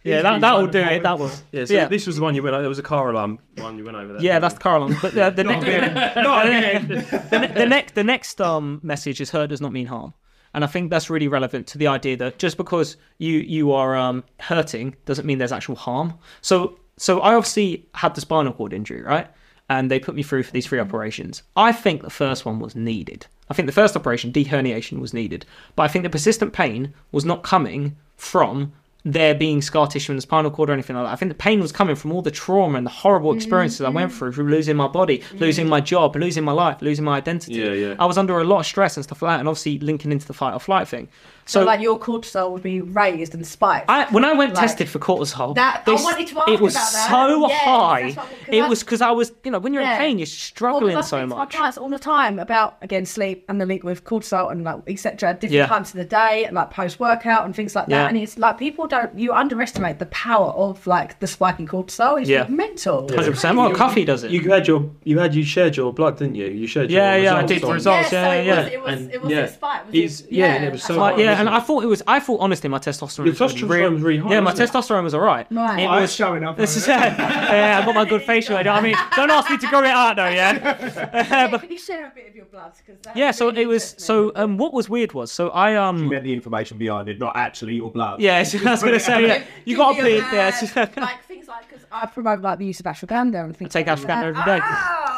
Speaker 2: yeah.
Speaker 5: he's- he's-
Speaker 2: yeah,
Speaker 5: he's
Speaker 2: that that will do it. That will.
Speaker 1: Yeah, so
Speaker 2: yeah,
Speaker 1: this was the one you went. Over. There was a car alarm one you went over there.
Speaker 2: yeah, that's the car alarm. But the the, next
Speaker 5: again. Not again.
Speaker 2: the, ne- the next the next um message is hurt does not mean harm. And I think that's really relevant to the idea that just because you you are um, hurting doesn't mean there's actual harm. So so I obviously had the spinal cord injury, right? And they put me through for these three operations. I think the first one was needed. I think the first operation, deherniation, was needed. But I think the persistent pain was not coming from there being scar tissue in the spinal cord or anything like that. I think the pain was coming from all the trauma and the horrible mm-hmm. experiences I went mm-hmm. through, through losing my body, mm-hmm. losing my job, losing my life, losing my identity.
Speaker 1: Yeah, yeah.
Speaker 2: I was under a lot of stress and stuff like that, and obviously linking into the fight or flight thing.
Speaker 3: So,
Speaker 2: So,
Speaker 3: like your cortisol would be raised and spiked.
Speaker 2: I, when I went
Speaker 3: like-
Speaker 2: tested for cortisol,
Speaker 3: That- I wanted to ask
Speaker 2: it was
Speaker 3: about that.
Speaker 2: so
Speaker 3: Yeah,
Speaker 2: high.
Speaker 3: what- 'cause
Speaker 2: It
Speaker 3: I-
Speaker 2: was because I was, you know, when you're
Speaker 3: Yeah.
Speaker 2: in pain, you're struggling
Speaker 3: Well,
Speaker 2: struggling
Speaker 3: 'cause I
Speaker 2: so
Speaker 3: speak to My
Speaker 2: much.
Speaker 3: clients all the time about again sleep and the link with cortisol and like etc. Different
Speaker 2: Yeah.
Speaker 3: times of the day, like post workout and things like that.
Speaker 2: Yeah.
Speaker 3: And it's like people don't you underestimate the power of like the spiking cortisol. It's
Speaker 2: Yeah.
Speaker 3: mental.
Speaker 2: Hundred percent. Well, coffee does it.
Speaker 1: You had your, you had you shared your blood, didn't you? You shared.
Speaker 2: Yeah,
Speaker 1: your
Speaker 2: yeah, I
Speaker 1: results
Speaker 2: did the
Speaker 1: on-
Speaker 2: results.
Speaker 3: so
Speaker 2: yeah,
Speaker 3: it
Speaker 2: yeah.
Speaker 3: Was, it was,
Speaker 1: And,
Speaker 3: it was
Speaker 1: yeah.
Speaker 3: a spike. Was
Speaker 1: It's-
Speaker 3: it?
Speaker 1: yeah, and it was
Speaker 3: that's
Speaker 1: so
Speaker 3: what
Speaker 2: Like, yeah,
Speaker 1: wasn't
Speaker 2: and? I thought it was. I thought honestly, my testosterone.
Speaker 1: Your
Speaker 2: was
Speaker 1: testosterone was really high,
Speaker 2: Yeah, my
Speaker 1: it?
Speaker 2: testosterone was alright.
Speaker 3: Right.
Speaker 2: It
Speaker 5: Oh,
Speaker 2: was
Speaker 5: showing up.
Speaker 2: This is yeah, I got my good facial. I mean, don't ask me to grow it out though. Yeah.
Speaker 3: Yeah,
Speaker 2: But-
Speaker 3: can you share a bit of your blood? 'Cause that's
Speaker 2: yeah. So
Speaker 3: really
Speaker 2: it was. So um, what was weird was so I um.
Speaker 5: meant the information behind it, not actually your blood.
Speaker 2: Yeah, I was gonna say yeah. You got to
Speaker 3: Give me
Speaker 2: bleed.
Speaker 3: a
Speaker 2: Yeah.
Speaker 3: hand, like things like because I promote like the use of ashwagandha and things.
Speaker 2: take ashwagandha every day.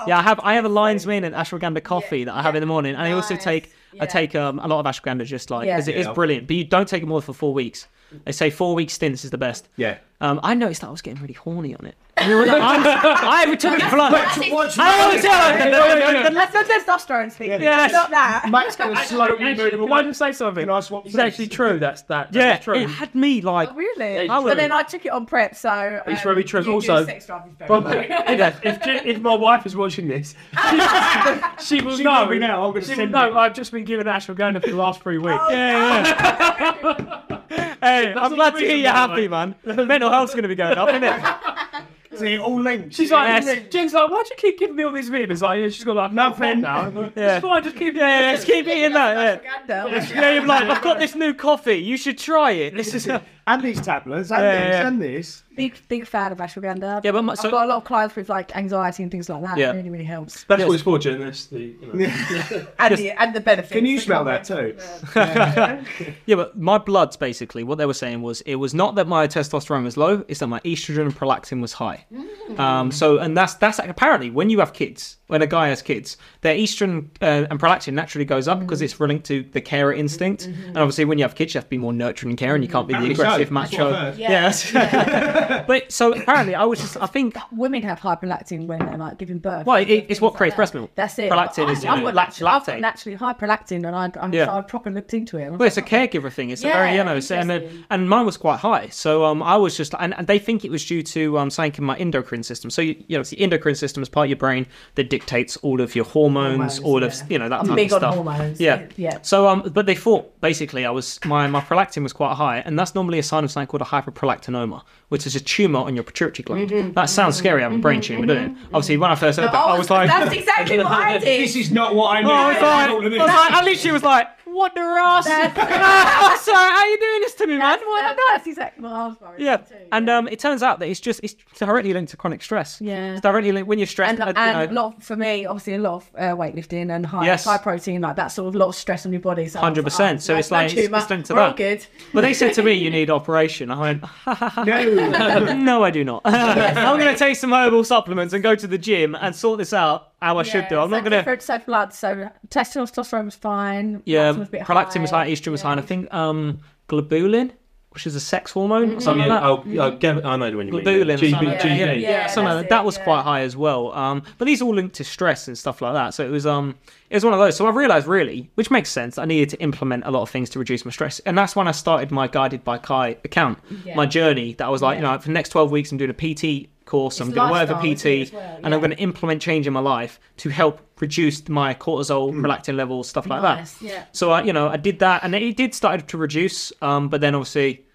Speaker 2: Yeah, I have I have a lion's mane and ashwagandha coffee that I have in the morning, and I also
Speaker 3: nice,
Speaker 2: take I take um, a lot of ashwagandha just like
Speaker 3: Yeah.
Speaker 2: as it is
Speaker 5: Yeah.
Speaker 2: brilliant. But you don't take it more for four weeks. They say four week stints is the best.
Speaker 5: Yeah.
Speaker 2: Um, I noticed that I was getting really horny on it. I, mean, I, I took it for like.
Speaker 5: Watch
Speaker 2: I always say like,
Speaker 3: That's the testosterone speaking.
Speaker 2: Yes.
Speaker 3: Not that.
Speaker 5: Mate's going to slowly move.
Speaker 1: why didn't you say something?
Speaker 5: Can I swap
Speaker 1: It's actually true. That's that.
Speaker 2: yeah,
Speaker 1: true.
Speaker 2: it had me like.
Speaker 3: Really?
Speaker 1: I
Speaker 3: But then I took it on prep, so. Um,
Speaker 1: It's very true.
Speaker 3: you do
Speaker 1: Also-
Speaker 3: sex drive is very
Speaker 1: Well,
Speaker 3: low.
Speaker 1: if, if, if my wife is watching this, she, she will
Speaker 5: She
Speaker 1: know.
Speaker 5: will now, I'm gonna
Speaker 1: she will
Speaker 5: send
Speaker 1: know.
Speaker 5: it.
Speaker 1: I've just been given ashwagandha for the last three weeks.
Speaker 2: Yeah, yeah. hey, I'm glad to hear you're
Speaker 1: why,
Speaker 2: happy, man. Mental health's going to be going up, isn't it?
Speaker 5: See, all linked.
Speaker 1: She's like, oh,
Speaker 2: Yes.
Speaker 1: Jen's like, why do you keep giving me all these vitamins? Like, yeah, she's got like nothing now.
Speaker 2: Yeah.
Speaker 1: It's fine, just keep
Speaker 2: Yeah, yeah, just keep eating that. Yeah.
Speaker 3: Ashwagandha.
Speaker 2: Yeah, you're like, I've got this new coffee. You should try it. This is.
Speaker 5: And these tablets, and
Speaker 2: Yeah,
Speaker 5: this,
Speaker 2: yeah.
Speaker 5: and this.
Speaker 3: Big, big fan of ashwagandha.
Speaker 2: Yeah, but my-
Speaker 3: I've got a lot of clients with like anxiety and things like that.
Speaker 2: Yeah.
Speaker 3: It really, really helps.
Speaker 1: That's
Speaker 2: Yes.
Speaker 1: what it's for, Jen. That's the. You know.
Speaker 3: And the and the benefits.
Speaker 5: Can you smell that too?
Speaker 2: Yeah, but my bloods basically, what they were saying was it was not that my testosterone was low, it's that my estrogen and prolactin was high. Um, so, and that's that's apparently when you have kids, when a guy has kids, their estrogen uh, and prolactin naturally goes up because it's linked to the carer instinct. And obviously, when you have kids, you have to be more nurturing and caring. You can't be the aggressive
Speaker 5: That's what
Speaker 2: macho.
Speaker 5: I've.
Speaker 3: Yeah.
Speaker 2: Yes. but so apparently, I was just, I think,
Speaker 3: Women have hyperlactin when they're like giving birth.
Speaker 2: well, it, it's what
Speaker 3: like
Speaker 2: creates
Speaker 3: that.
Speaker 2: breast milk.
Speaker 3: That's it.
Speaker 2: Prolactin
Speaker 3: I-
Speaker 2: is, you
Speaker 3: I've
Speaker 2: know,
Speaker 3: got
Speaker 2: lact-
Speaker 3: naturally, I've got
Speaker 2: lactate.
Speaker 3: naturally high prolactin, and I, I'm,
Speaker 2: Yeah.
Speaker 3: so I proper looked into it.
Speaker 2: Well, it's a caregiver thing. It's a very, you know, and, then- and mine was quite high. So um, I was just, and, and they think it was due to um, something in my endocrine system. So you, you know, it's the endocrine system is part of your brain that dictates all of your hormones,
Speaker 3: Hormones,
Speaker 2: all of you know that
Speaker 3: I'm
Speaker 2: type
Speaker 3: big
Speaker 2: of
Speaker 3: on
Speaker 2: stuff.
Speaker 3: hormones.
Speaker 2: Yeah,
Speaker 3: Yeah.
Speaker 2: So um, but they thought basically I was my my prolactin was quite high, and that's normally a sign of something called a hyperprolactinoma, which is a tumor on your pituitary gland.
Speaker 3: Mm-hmm.
Speaker 2: That sounds mm-hmm. scary, having a brain mm-hmm. tumor, doesn't it? Mm-hmm. Obviously, when I first heard that, I was like,
Speaker 3: that's exactly what I did.
Speaker 5: This is not what I knew.
Speaker 2: Oh, I was like, I, was like, I literally was like, wanderers. Ah, Sorry, how you doing this to me, man?
Speaker 3: That's, that's exactly what I was worried
Speaker 2: Yeah,
Speaker 3: too,
Speaker 2: and um, it turns out that it's just it's directly linked to chronic stress.
Speaker 3: Yeah.
Speaker 2: it's directly linked when you're stressed.
Speaker 3: and, and
Speaker 2: you
Speaker 3: a
Speaker 2: know,
Speaker 3: lot for me, obviously a lot of uh, weightlifting and high
Speaker 2: Yes.
Speaker 3: high protein, like that sort of lot of stress on your body. So
Speaker 2: 100%.
Speaker 3: like, oh,
Speaker 2: So it's like- it's- it's linked to that.
Speaker 3: good.
Speaker 2: but they said to me, "You need operation." I went,
Speaker 5: No.
Speaker 2: "No, I do not. I'm going to take some herbal supplements and go to the gym and sort this out how I should do. I'm not going to."
Speaker 3: different- So blood, so testosterone was fine.
Speaker 2: Yeah,
Speaker 3: was a bit
Speaker 2: prolactin was
Speaker 3: high.
Speaker 2: high, estrogen was high, and I think um, globulin, which is a sex hormone, or something
Speaker 1: yeah,
Speaker 2: like that.
Speaker 1: oh, oh, Gav- I know the one you mean.
Speaker 2: Globulin,
Speaker 1: GB,
Speaker 2: something like that.
Speaker 1: GB.
Speaker 2: Yeah,
Speaker 3: Yeah,
Speaker 2: yeah, something like
Speaker 3: that's
Speaker 2: that. That
Speaker 3: it,
Speaker 2: was
Speaker 3: yeah.
Speaker 2: quite high as well. Um, but these all linked to stress and stuff like that. So it was um, it was one of those. So I realised really, which makes sense, I needed to implement a lot of things to reduce my stress, and that's when I started my guided by Kai account,
Speaker 3: Yeah.
Speaker 2: my journey. That I was like,
Speaker 3: Yeah.
Speaker 2: you know, for the next twelve weeks, I'm doing a PT course. I'm going to work with a
Speaker 3: lifestyle, isn't it,
Speaker 2: PT,
Speaker 3: as well?
Speaker 2: and I'm going to implement change in my life to help reduce my cortisol, prolactin levels, stuff like that.
Speaker 3: Yeah.
Speaker 2: So I, you know, I did that, and it did start to reduce. Um, but then obviously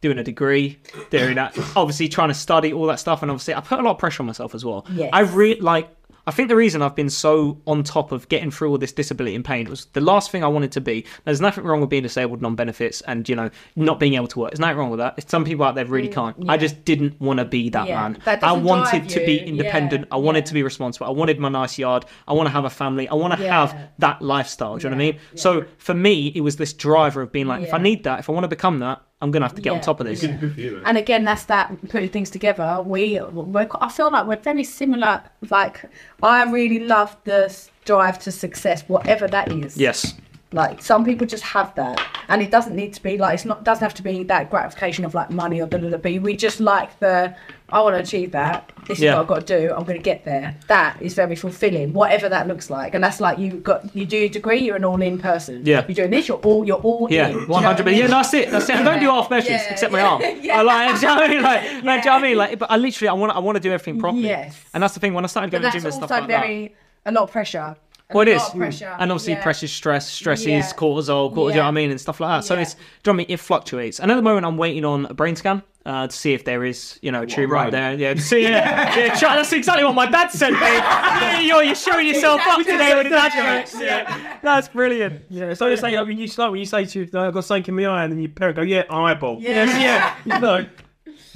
Speaker 2: doing a degree, doing that, obviously trying to study all that stuff, and obviously I put a lot of pressure on myself as well.
Speaker 3: Yes.
Speaker 2: I really like. I think the reason I've been so on top of getting through all this disability and pain was the last thing I wanted to be. There's nothing wrong with being disabled, non-benefits, and you know not being able to work. There's nothing wrong with that. Some people out there really can't. I just didn't want to be that
Speaker 3: Mm, Yeah,
Speaker 2: man.
Speaker 3: that
Speaker 2: I wanted to be independent.
Speaker 3: Yeah,
Speaker 2: I wanted
Speaker 3: yeah.
Speaker 2: to be responsible. I wanted my nice yard. I want to have a family. I want to
Speaker 3: Yeah.
Speaker 2: have that lifestyle. Do you know what I
Speaker 3: Yeah,
Speaker 2: mean? So for me, it was this driver of being like, if I need that, if I want to become that, I'm gonna have to get on top of this.
Speaker 3: yeah.
Speaker 1: You.
Speaker 3: And again, that's that putting things together. We, we're, I feel like we're very similar. Like I really love the drive to success, whatever that is.
Speaker 2: Yes.
Speaker 3: Like some people just have that, and it doesn't need to be like it's not doesn't have to be that gratification of like money or da da da. But we just like the I want to achieve that. This
Speaker 2: Yeah.
Speaker 3: is what I've got to do. I'm going to get there. That is very fulfilling, whatever that looks like. And that's like you got you do your degree, you're an all in person.
Speaker 2: Yeah.
Speaker 3: You're doing this, you're all you're all
Speaker 2: Yeah,
Speaker 3: in. Do you know
Speaker 2: one hundred.
Speaker 3: mean?
Speaker 2: Yeah, that's it. That's it. I don't do half measures
Speaker 3: Yeah,
Speaker 2: except my
Speaker 3: yeah,
Speaker 2: arm.
Speaker 3: yeah.
Speaker 2: I like. Do you know what I mean? Like, like, do you know what I mean? Like, but I literally, I want, I want to do everything properly.
Speaker 3: Yes.
Speaker 2: And that's the thing. When I started going to gym and stuff like that.
Speaker 3: very a lot of pressure. A
Speaker 2: Well, it
Speaker 3: lot
Speaker 2: is,
Speaker 3: of pressure.
Speaker 2: and obviously
Speaker 3: Yeah.
Speaker 2: pressure is stress, stress
Speaker 3: Yeah.
Speaker 2: is cortisol, cortisol, you know what I mean, and stuff like that. So it's, do you know what I mean? It fluctuates. And at the moment, I'm waiting on a brain scan uh, to see if there is, you know, a tumor right
Speaker 5: right.
Speaker 2: there. Yeah, to see, yeah, yeah, try- that's exactly what my dad said, mate. Yeah, you're, you're showing yourself up today with a dad jokes. Yeah, that's brilliant.
Speaker 1: Yeah, so you say, I mean, you like when you say to you, I've got something in my eye, and then your parent go, yeah, eyeball.
Speaker 3: Yeah.
Speaker 1: Yes, yeah. No.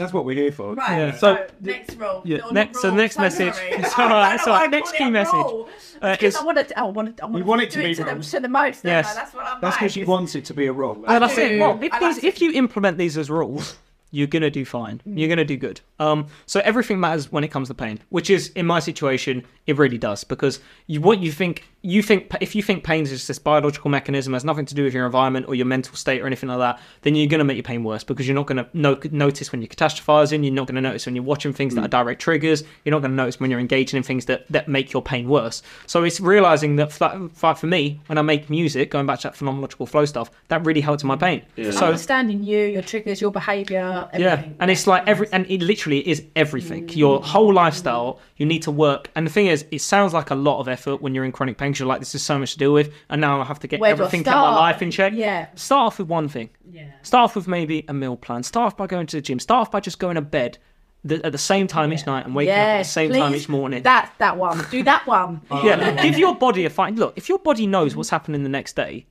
Speaker 5: That's what we're here for.
Speaker 3: Right.
Speaker 1: Yeah,
Speaker 3: So,
Speaker 1: so-
Speaker 3: next rule.
Speaker 1: Yeah,
Speaker 3: No, not
Speaker 2: next- so
Speaker 3: rule.
Speaker 2: next
Speaker 3: So
Speaker 2: message-
Speaker 3: sorry.
Speaker 2: it's all right, it's all right. Next key message.
Speaker 3: rule.
Speaker 2: Uh,
Speaker 3: Because
Speaker 2: is-
Speaker 3: I want to. I want to. I want,
Speaker 5: You want it to
Speaker 3: do
Speaker 5: be
Speaker 3: it to the, to the most.
Speaker 2: Yes.
Speaker 3: I? That's what I'm
Speaker 5: That's
Speaker 3: like.
Speaker 5: because you want it to be a rule.
Speaker 2: Well, that's it.
Speaker 3: do.
Speaker 2: Well, if,
Speaker 3: I
Speaker 2: these, if you implement these as rules, you're gonna do fine. Mm. You're gonna do good. Um, so everything matters when it comes to pain, which is in my situation, it really does because you what you think you think if you think pain is just this biological mechanism has nothing to do with your environment or your mental state or anything like that, then you're gonna make your pain worse because you're not gonna no- notice when you're catastrophizing. You're not gonna notice when you're watching things that mm. are direct triggers. You're not gonna notice when you're engaging in things that that make your pain worse. So it's realizing that for, for me, when I make music, going back to that phenomenological flow stuff, that really helps my mm. pain. So
Speaker 3: understanding you, your triggers, your behaviour.
Speaker 2: Yeah,
Speaker 3: everything.
Speaker 2: and it's like every, and it literally is everything. Mm. Your whole lifestyle, you need to work. And the thing is, it sounds like a lot of effort when you're in chronic pain. 'cause you're like, this is so much to deal with, and now I have to get
Speaker 3: Where
Speaker 2: everything in my life in check.
Speaker 3: Yeah.
Speaker 2: Start off with one thing.
Speaker 3: Yeah.
Speaker 2: Start off with maybe a meal plan. Start off by going to the gym. Start off by just going to bed the, at the same time each night and waking up at the same time each morning.
Speaker 3: That that one. Do that one.
Speaker 2: Yeah, give your body a fight. Look, if your body knows what's happening the next day,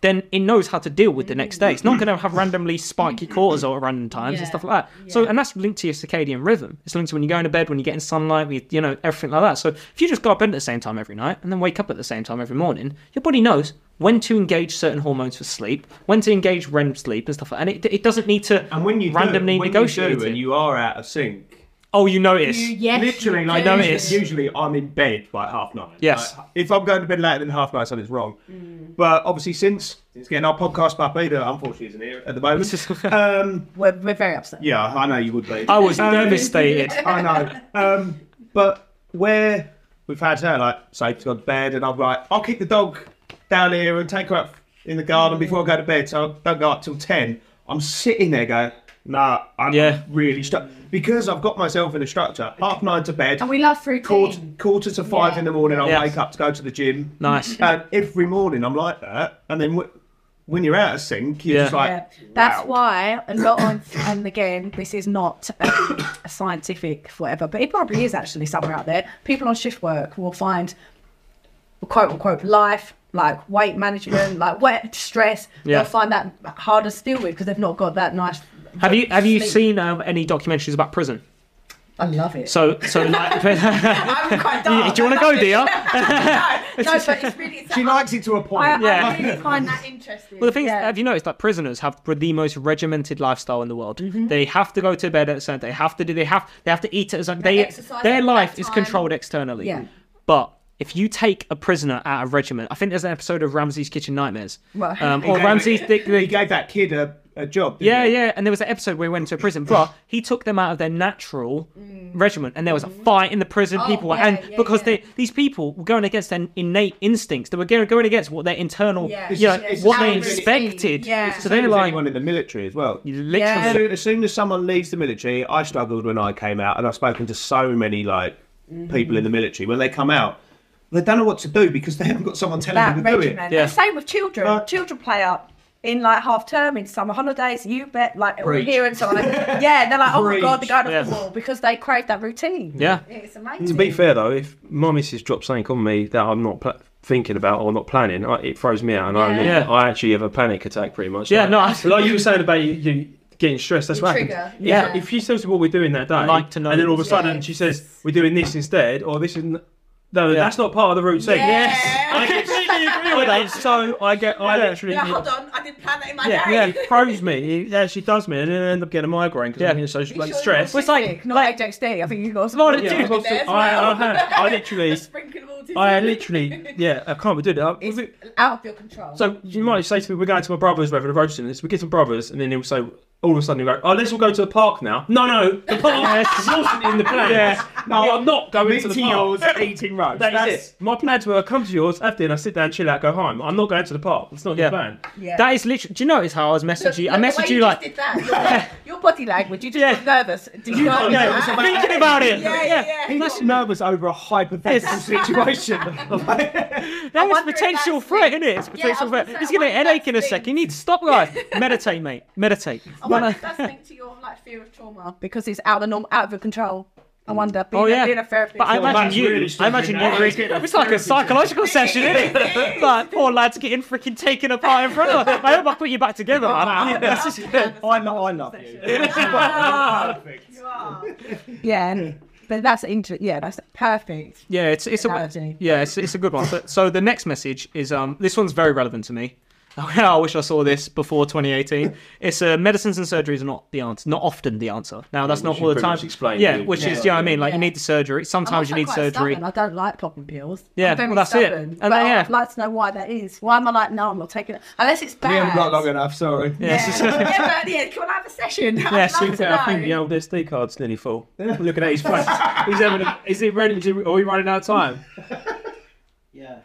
Speaker 2: then it knows how to deal with the next day. It's not mm. going to have randomly spike your mm. cortisol at random times and stuff like that. So, and that's linked to your circadian rhythm. It's linked to when you're going to bed, when you're getting sunlight, you, you know, everything like that. So, if you just go to bed at the same time every night and then wake up at the same time every morning, your body knows when to engage certain hormones for sleep, when to engage REM sleep and stuff like that. And it, it doesn't need to
Speaker 5: And when you
Speaker 2: randomly
Speaker 5: do, when
Speaker 2: negotiate
Speaker 5: you do,
Speaker 2: it.
Speaker 5: and you are out of sync,
Speaker 2: Oh, you notice.
Speaker 3: yes.
Speaker 5: literally,
Speaker 3: you
Speaker 5: like
Speaker 3: do.
Speaker 2: notice.
Speaker 5: usually I'm in bed by half nine.
Speaker 2: Yes.
Speaker 5: Like, if I'm going to bed later than half nine, something's wrong.
Speaker 3: Mm.
Speaker 5: But obviously, since it's getting our podcast puppy that unfortunately isn't here at the moment. um,
Speaker 3: We're, we're very upset.
Speaker 5: yeah, I know you would be.
Speaker 2: I was devastated.
Speaker 5: I know. Um, but where we've had her, like, say, to go to bed, and I'm like, I'll keep the dog down here and take her up in the garden before I go to bed, so I don't go up till 10. I'm sitting there going, nah, I'm
Speaker 2: Yeah.
Speaker 5: really stuck. Because I've got myself in a structure, half nine to bed,
Speaker 3: And we love routine.
Speaker 5: quarter, quarter to five
Speaker 3: Yeah.
Speaker 5: in the morning, I'll
Speaker 2: Yeah.
Speaker 5: wake up to go to the gym.
Speaker 2: Nice.
Speaker 5: And every morning I'm like that. And then w- when you're out of sync, you're
Speaker 2: Yeah.
Speaker 5: just like,
Speaker 3: Yeah, that's
Speaker 5: wow.
Speaker 3: why a lot of, and again, this is not um, a scientific whatever, but it probably is actually somewhere out there. People on shift work will find quote unquote life like weight management, like weight stress,
Speaker 2: Yeah.
Speaker 3: they'll find that harder to deal with because they've not got that nice.
Speaker 2: Have you have you
Speaker 3: sleep.
Speaker 2: seen um, any documentaries about prison?
Speaker 3: I love it.
Speaker 2: So so like.
Speaker 3: I'm quite dark.
Speaker 2: Do you wanna go, dear?
Speaker 3: no, no, but it's really.
Speaker 5: She likes it to a point.
Speaker 3: I,
Speaker 2: Yeah.
Speaker 3: I really find that interesting.
Speaker 2: Well, the thing
Speaker 3: yeah.
Speaker 2: is, have you noticed that prisoners have the most regimented lifestyle in the world?
Speaker 3: Mm-hmm.
Speaker 2: They have to go to bed at a certain. They have to do. They have. They have to eat at a certain. They,
Speaker 3: exercise
Speaker 2: their life is controlled externally.
Speaker 3: Yeah.
Speaker 2: But if you take a prisoner out of regiment, I think there's an episode of Ramsay's Kitchen Nightmares.
Speaker 3: Right.
Speaker 2: Um,
Speaker 5: He
Speaker 2: or
Speaker 5: gave-
Speaker 2: Ramsay's. They,
Speaker 5: He gave that kid a, a job.
Speaker 2: yeah,
Speaker 5: he?
Speaker 2: yeah, and there was an episode where he went into a prison, but he took them out of their natural regiment, and there was a fight in the prison.
Speaker 3: Mm. Oh,
Speaker 2: people, were
Speaker 3: yeah,
Speaker 2: and
Speaker 3: yeah,
Speaker 2: because
Speaker 3: yeah.
Speaker 2: they these people were going against their innate instincts, they were going, against what their internal,
Speaker 3: Yeah.
Speaker 2: you know,
Speaker 3: just-
Speaker 2: what they expected.
Speaker 3: Yeah.
Speaker 2: So they're like,
Speaker 5: anyone in the military as well.
Speaker 2: literally,
Speaker 3: Yeah.
Speaker 5: As soon, as soon as someone leaves the military, I struggled when I came out, and I've spoken to so many like people in the military. When they come out, they don't know what to do because they haven't got someone telling
Speaker 3: that
Speaker 5: them to do it.
Speaker 3: regimen.
Speaker 2: Yeah.
Speaker 3: And same with children.
Speaker 5: Right.
Speaker 3: Children play up in like half term, in summer holidays. You bet, like
Speaker 5: Preach.
Speaker 3: here and so on. yeah, they're like, oh my god, they're going off
Speaker 2: Yeah.
Speaker 3: the wall because they crave that routine.
Speaker 2: yeah.
Speaker 3: It's amazing.
Speaker 1: To be fair though, if my missus drops something on me that I'm not pl- thinking about or not planning, I, it throws me out, and I,
Speaker 2: Yeah.
Speaker 1: I actually have a panic attack pretty much.
Speaker 2: Yeah,
Speaker 1: like,
Speaker 2: no, I-
Speaker 1: like you were saying about you, you getting stressed. That's
Speaker 3: You
Speaker 1: what
Speaker 3: trigger,
Speaker 1: happens.
Speaker 3: yeah.
Speaker 1: If, if she tells me what we're doing that day,
Speaker 2: I like to know.
Speaker 1: and then all of a sudden
Speaker 3: Yeah.
Speaker 1: she says we're doing this instead, or this is. N- No, that's not part of the routine.
Speaker 3: Yeah.
Speaker 1: I completely agree with that. So I get, I literally,
Speaker 3: Yeah, hold on, I didn't plan that in my
Speaker 1: yeah,
Speaker 3: day.
Speaker 1: yeah, it throws me. It actually does me, and then I end up getting a migraine because
Speaker 2: Yeah.
Speaker 1: I'm getting so like
Speaker 3: Sure
Speaker 1: stressed.
Speaker 3: you're
Speaker 2: It's like-
Speaker 3: autistic, not ADHD. I think you got some.
Speaker 2: Not
Speaker 1: Yeah,
Speaker 2: Dude,
Speaker 1: I've got
Speaker 3: there
Speaker 1: I, I,
Speaker 3: well.
Speaker 1: have, I literally,
Speaker 3: A sprinkle of autism.
Speaker 1: I literally, yeah, I can't do that.
Speaker 3: It's out of your control.
Speaker 1: So you might say to me, "We're going to my brother's, whether the roasting this." We get some brothers, and then he'll say, all of a sudden, he'll go, "Oh, let's all go to the park now." No, no, the park wasn't in the plan.
Speaker 5: Yeah.
Speaker 1: no, I'm not going to the
Speaker 5: Meeting
Speaker 1: park.
Speaker 5: yours, eating roast.
Speaker 1: That
Speaker 5: That's
Speaker 1: is it. My plans were: I come to yours, have dinner, I sit down, chill out, go home. I'm not going to the park. It's not
Speaker 2: Yeah.
Speaker 1: your plan.
Speaker 3: yeah.
Speaker 2: That is literally. Do you notice how I was messaging you? I
Speaker 3: Look, the
Speaker 2: messaged
Speaker 3: way
Speaker 2: you
Speaker 3: just
Speaker 2: like,
Speaker 3: did that. Your, your body language. You just
Speaker 2: Yeah.
Speaker 3: got nervous. Did you not?
Speaker 2: yeah, I was thinking about it.
Speaker 3: Yeah, yeah, yeah.
Speaker 5: He was nervous over a hypothetical situation.
Speaker 2: That is
Speaker 3: wonder if
Speaker 2: potential
Speaker 3: that's
Speaker 2: threat,
Speaker 3: linked-
Speaker 2: isn't it? It's
Speaker 3: Yeah, I was
Speaker 2: potential
Speaker 3: gonna
Speaker 2: threat.
Speaker 3: say,
Speaker 2: It's
Speaker 3: I
Speaker 2: gonna
Speaker 3: wonder if
Speaker 2: headache in a
Speaker 3: that's
Speaker 2: sec. You need to stop, guys. Meditate, mate. Meditate.
Speaker 3: I wonder if that's linked to your like fear of trauma because it's out of the norm, out of your control. I wonder. Being,
Speaker 2: Oh yeah,
Speaker 3: being a therapist.
Speaker 2: but I imagine
Speaker 5: that's
Speaker 2: you.
Speaker 5: really
Speaker 2: I imagine
Speaker 5: now.
Speaker 2: you. It's like a psychological session, isn't it? Like poor lads getting freaking taken apart in front of. us. I hope I put you back together. man. That's just-
Speaker 5: I know, I love you.
Speaker 3: yeah, but that's inter- Yeah, that's perfect.
Speaker 2: Yeah, it's it's a yeah, it's, it's a good one. So, so the next message is um this one's very relevant to me. I wish I saw this before 2018. It's uh, medicines and surgeries are not the answer, not often the answer. Now that's
Speaker 1: which
Speaker 2: not all the time.
Speaker 1: much explained,
Speaker 2: yeah,
Speaker 1: you-
Speaker 2: which
Speaker 1: yeah.
Speaker 2: is you know what I mean. Like
Speaker 3: Yeah.
Speaker 2: you need the surgery. Sometimes you need surgery.
Speaker 3: stubborn. I don't like popping pills.
Speaker 2: Yeah, well, that's it. And
Speaker 3: but
Speaker 2: then, yeah.
Speaker 3: I'd like to know why that is. Why am I like, no, I'm not taking it unless it's bad.
Speaker 5: We haven't got long enough, sorry.
Speaker 2: Yeah,
Speaker 3: Yeah,
Speaker 2: it's just-
Speaker 3: yeah, but yeah, can I have a session? I'd
Speaker 2: Yes,
Speaker 3: love
Speaker 2: we
Speaker 3: to
Speaker 1: I think the old SD card's nearly full. Looking at his face. He's having a, is it ready? Are we running out of time?
Speaker 7: Yeah.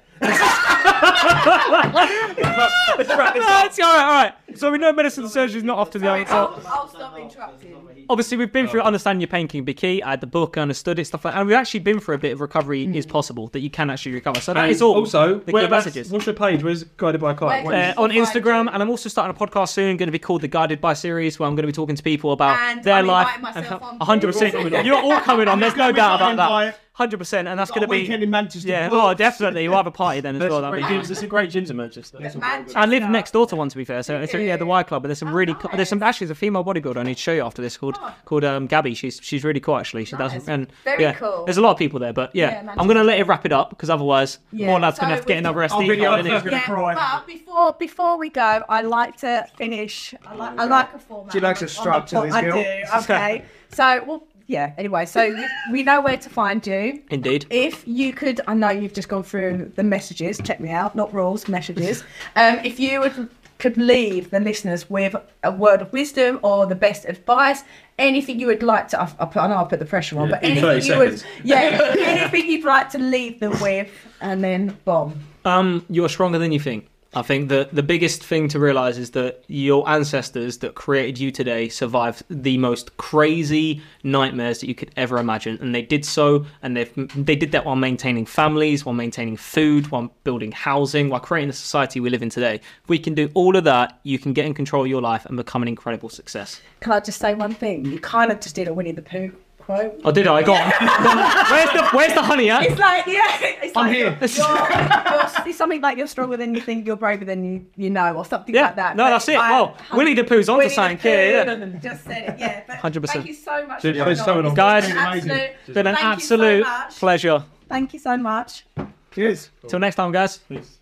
Speaker 2: That's all right, all right. So we know medicine and surgery is not often the answer.
Speaker 3: I'll, I'll stop interrupting.
Speaker 2: Obviously, we've been through understanding your pain can be key. I had the book, I understood it, stuff like that. And we've actually been through a bit of recovery is possible, that you can actually recover. So that
Speaker 1: And
Speaker 2: is all
Speaker 1: Also,
Speaker 2: the
Speaker 1: where
Speaker 2: messages.
Speaker 1: What's your page? Where's Guided by Kai?
Speaker 3: Where-
Speaker 1: Where-
Speaker 2: Uh, on Instagram, and I'm also starting a podcast soon, going to be called the Guided by series, where I'm going to be talking to people about
Speaker 3: And
Speaker 2: their
Speaker 3: I'm
Speaker 2: life.
Speaker 3: inviting myself on
Speaker 2: hundred percent,
Speaker 3: too.
Speaker 2: you're all coming on. There's no doubt about that.
Speaker 5: invite.
Speaker 2: Hundred percent, and that's going to be
Speaker 5: weekend in Manchester.
Speaker 2: yeah.
Speaker 5: booked.
Speaker 2: Oh, definitely. We'll have a party then as well.
Speaker 1: some
Speaker 2: that'd
Speaker 1: great
Speaker 2: be-
Speaker 1: gyms. There's some great gyms in Manchester.
Speaker 3: Manchester.
Speaker 2: I live next door to one, to be fair. So it's yeah, the Y Club. But there's some really co- there's some actually there's a female bodybuilder I need to show you after this called called um, Gabby. She's she's really cool actually. She
Speaker 3: Nice.
Speaker 2: does and
Speaker 3: Very
Speaker 2: yeah,
Speaker 3: cool.
Speaker 2: there's a lot of people there. But yeah,
Speaker 3: Yeah,
Speaker 2: I'm gonna let it wrap it up because otherwise
Speaker 3: Yeah,
Speaker 2: more lads gonna have to get
Speaker 3: we-
Speaker 2: another
Speaker 5: I'll
Speaker 2: SD
Speaker 5: video
Speaker 2: card.
Speaker 5: it
Speaker 2: innit?
Speaker 5: first. gonna
Speaker 3: Yeah,
Speaker 5: cry.
Speaker 3: but before before we go, I like to finish. I like, I like a format.
Speaker 5: She likes a
Speaker 3: on the
Speaker 5: structure,
Speaker 3: pod- I do. Okay. so well, yeah. Anyway, so we, we know where to find you.
Speaker 2: Indeed.
Speaker 3: If you could, I know you've just gone through the messages. Check me out, not rules, messages. Um, if you would could leave the listeners with a word of wisdom or the best advice, anything you would like to, I, I, I know I put the pressure on,
Speaker 1: Yeah,
Speaker 3: but anything
Speaker 1: 30
Speaker 3: you would, yeah, anything you'd like to leave them with, and then bomb.
Speaker 2: Um, you're stronger than you think. I think that the biggest thing to realize is that your ancestors that created you today survived the most crazy nightmares that you could ever imagine, and they did so, and they they did that while maintaining families, while maintaining food, while building housing, while creating the society we live in today. If we can do all of that, you can get in control of your life and become an incredible success.
Speaker 3: Can I just say one thing? You kind of just did a Winnie the Pooh quote.
Speaker 2: Oh, did I? Go on. where's the Where's the honey at?
Speaker 3: It's like, yeah, it's
Speaker 5: I'm
Speaker 3: like
Speaker 5: here.
Speaker 3: You're, you're, it's something like you're stronger than you think, you're braver than you you know, or something
Speaker 2: Yeah,
Speaker 3: like that.
Speaker 2: no,
Speaker 3: But
Speaker 2: that's it.
Speaker 3: I-
Speaker 2: Well, Winnie the Pooh's onto
Speaker 3: Winnie the
Speaker 2: something here.
Speaker 3: Pooh
Speaker 2: Yeah.
Speaker 3: Just said it, yeah. But
Speaker 2: 100%.
Speaker 3: Thank you so much.
Speaker 1: Dude,
Speaker 3: for
Speaker 1: so
Speaker 3: on.
Speaker 2: Guys,
Speaker 3: been an absolute-
Speaker 2: It's been an
Speaker 3: thank you so
Speaker 2: pleasure.
Speaker 3: Thank you so much.
Speaker 5: Cheers.
Speaker 2: Till next time, guys.
Speaker 1: Peace.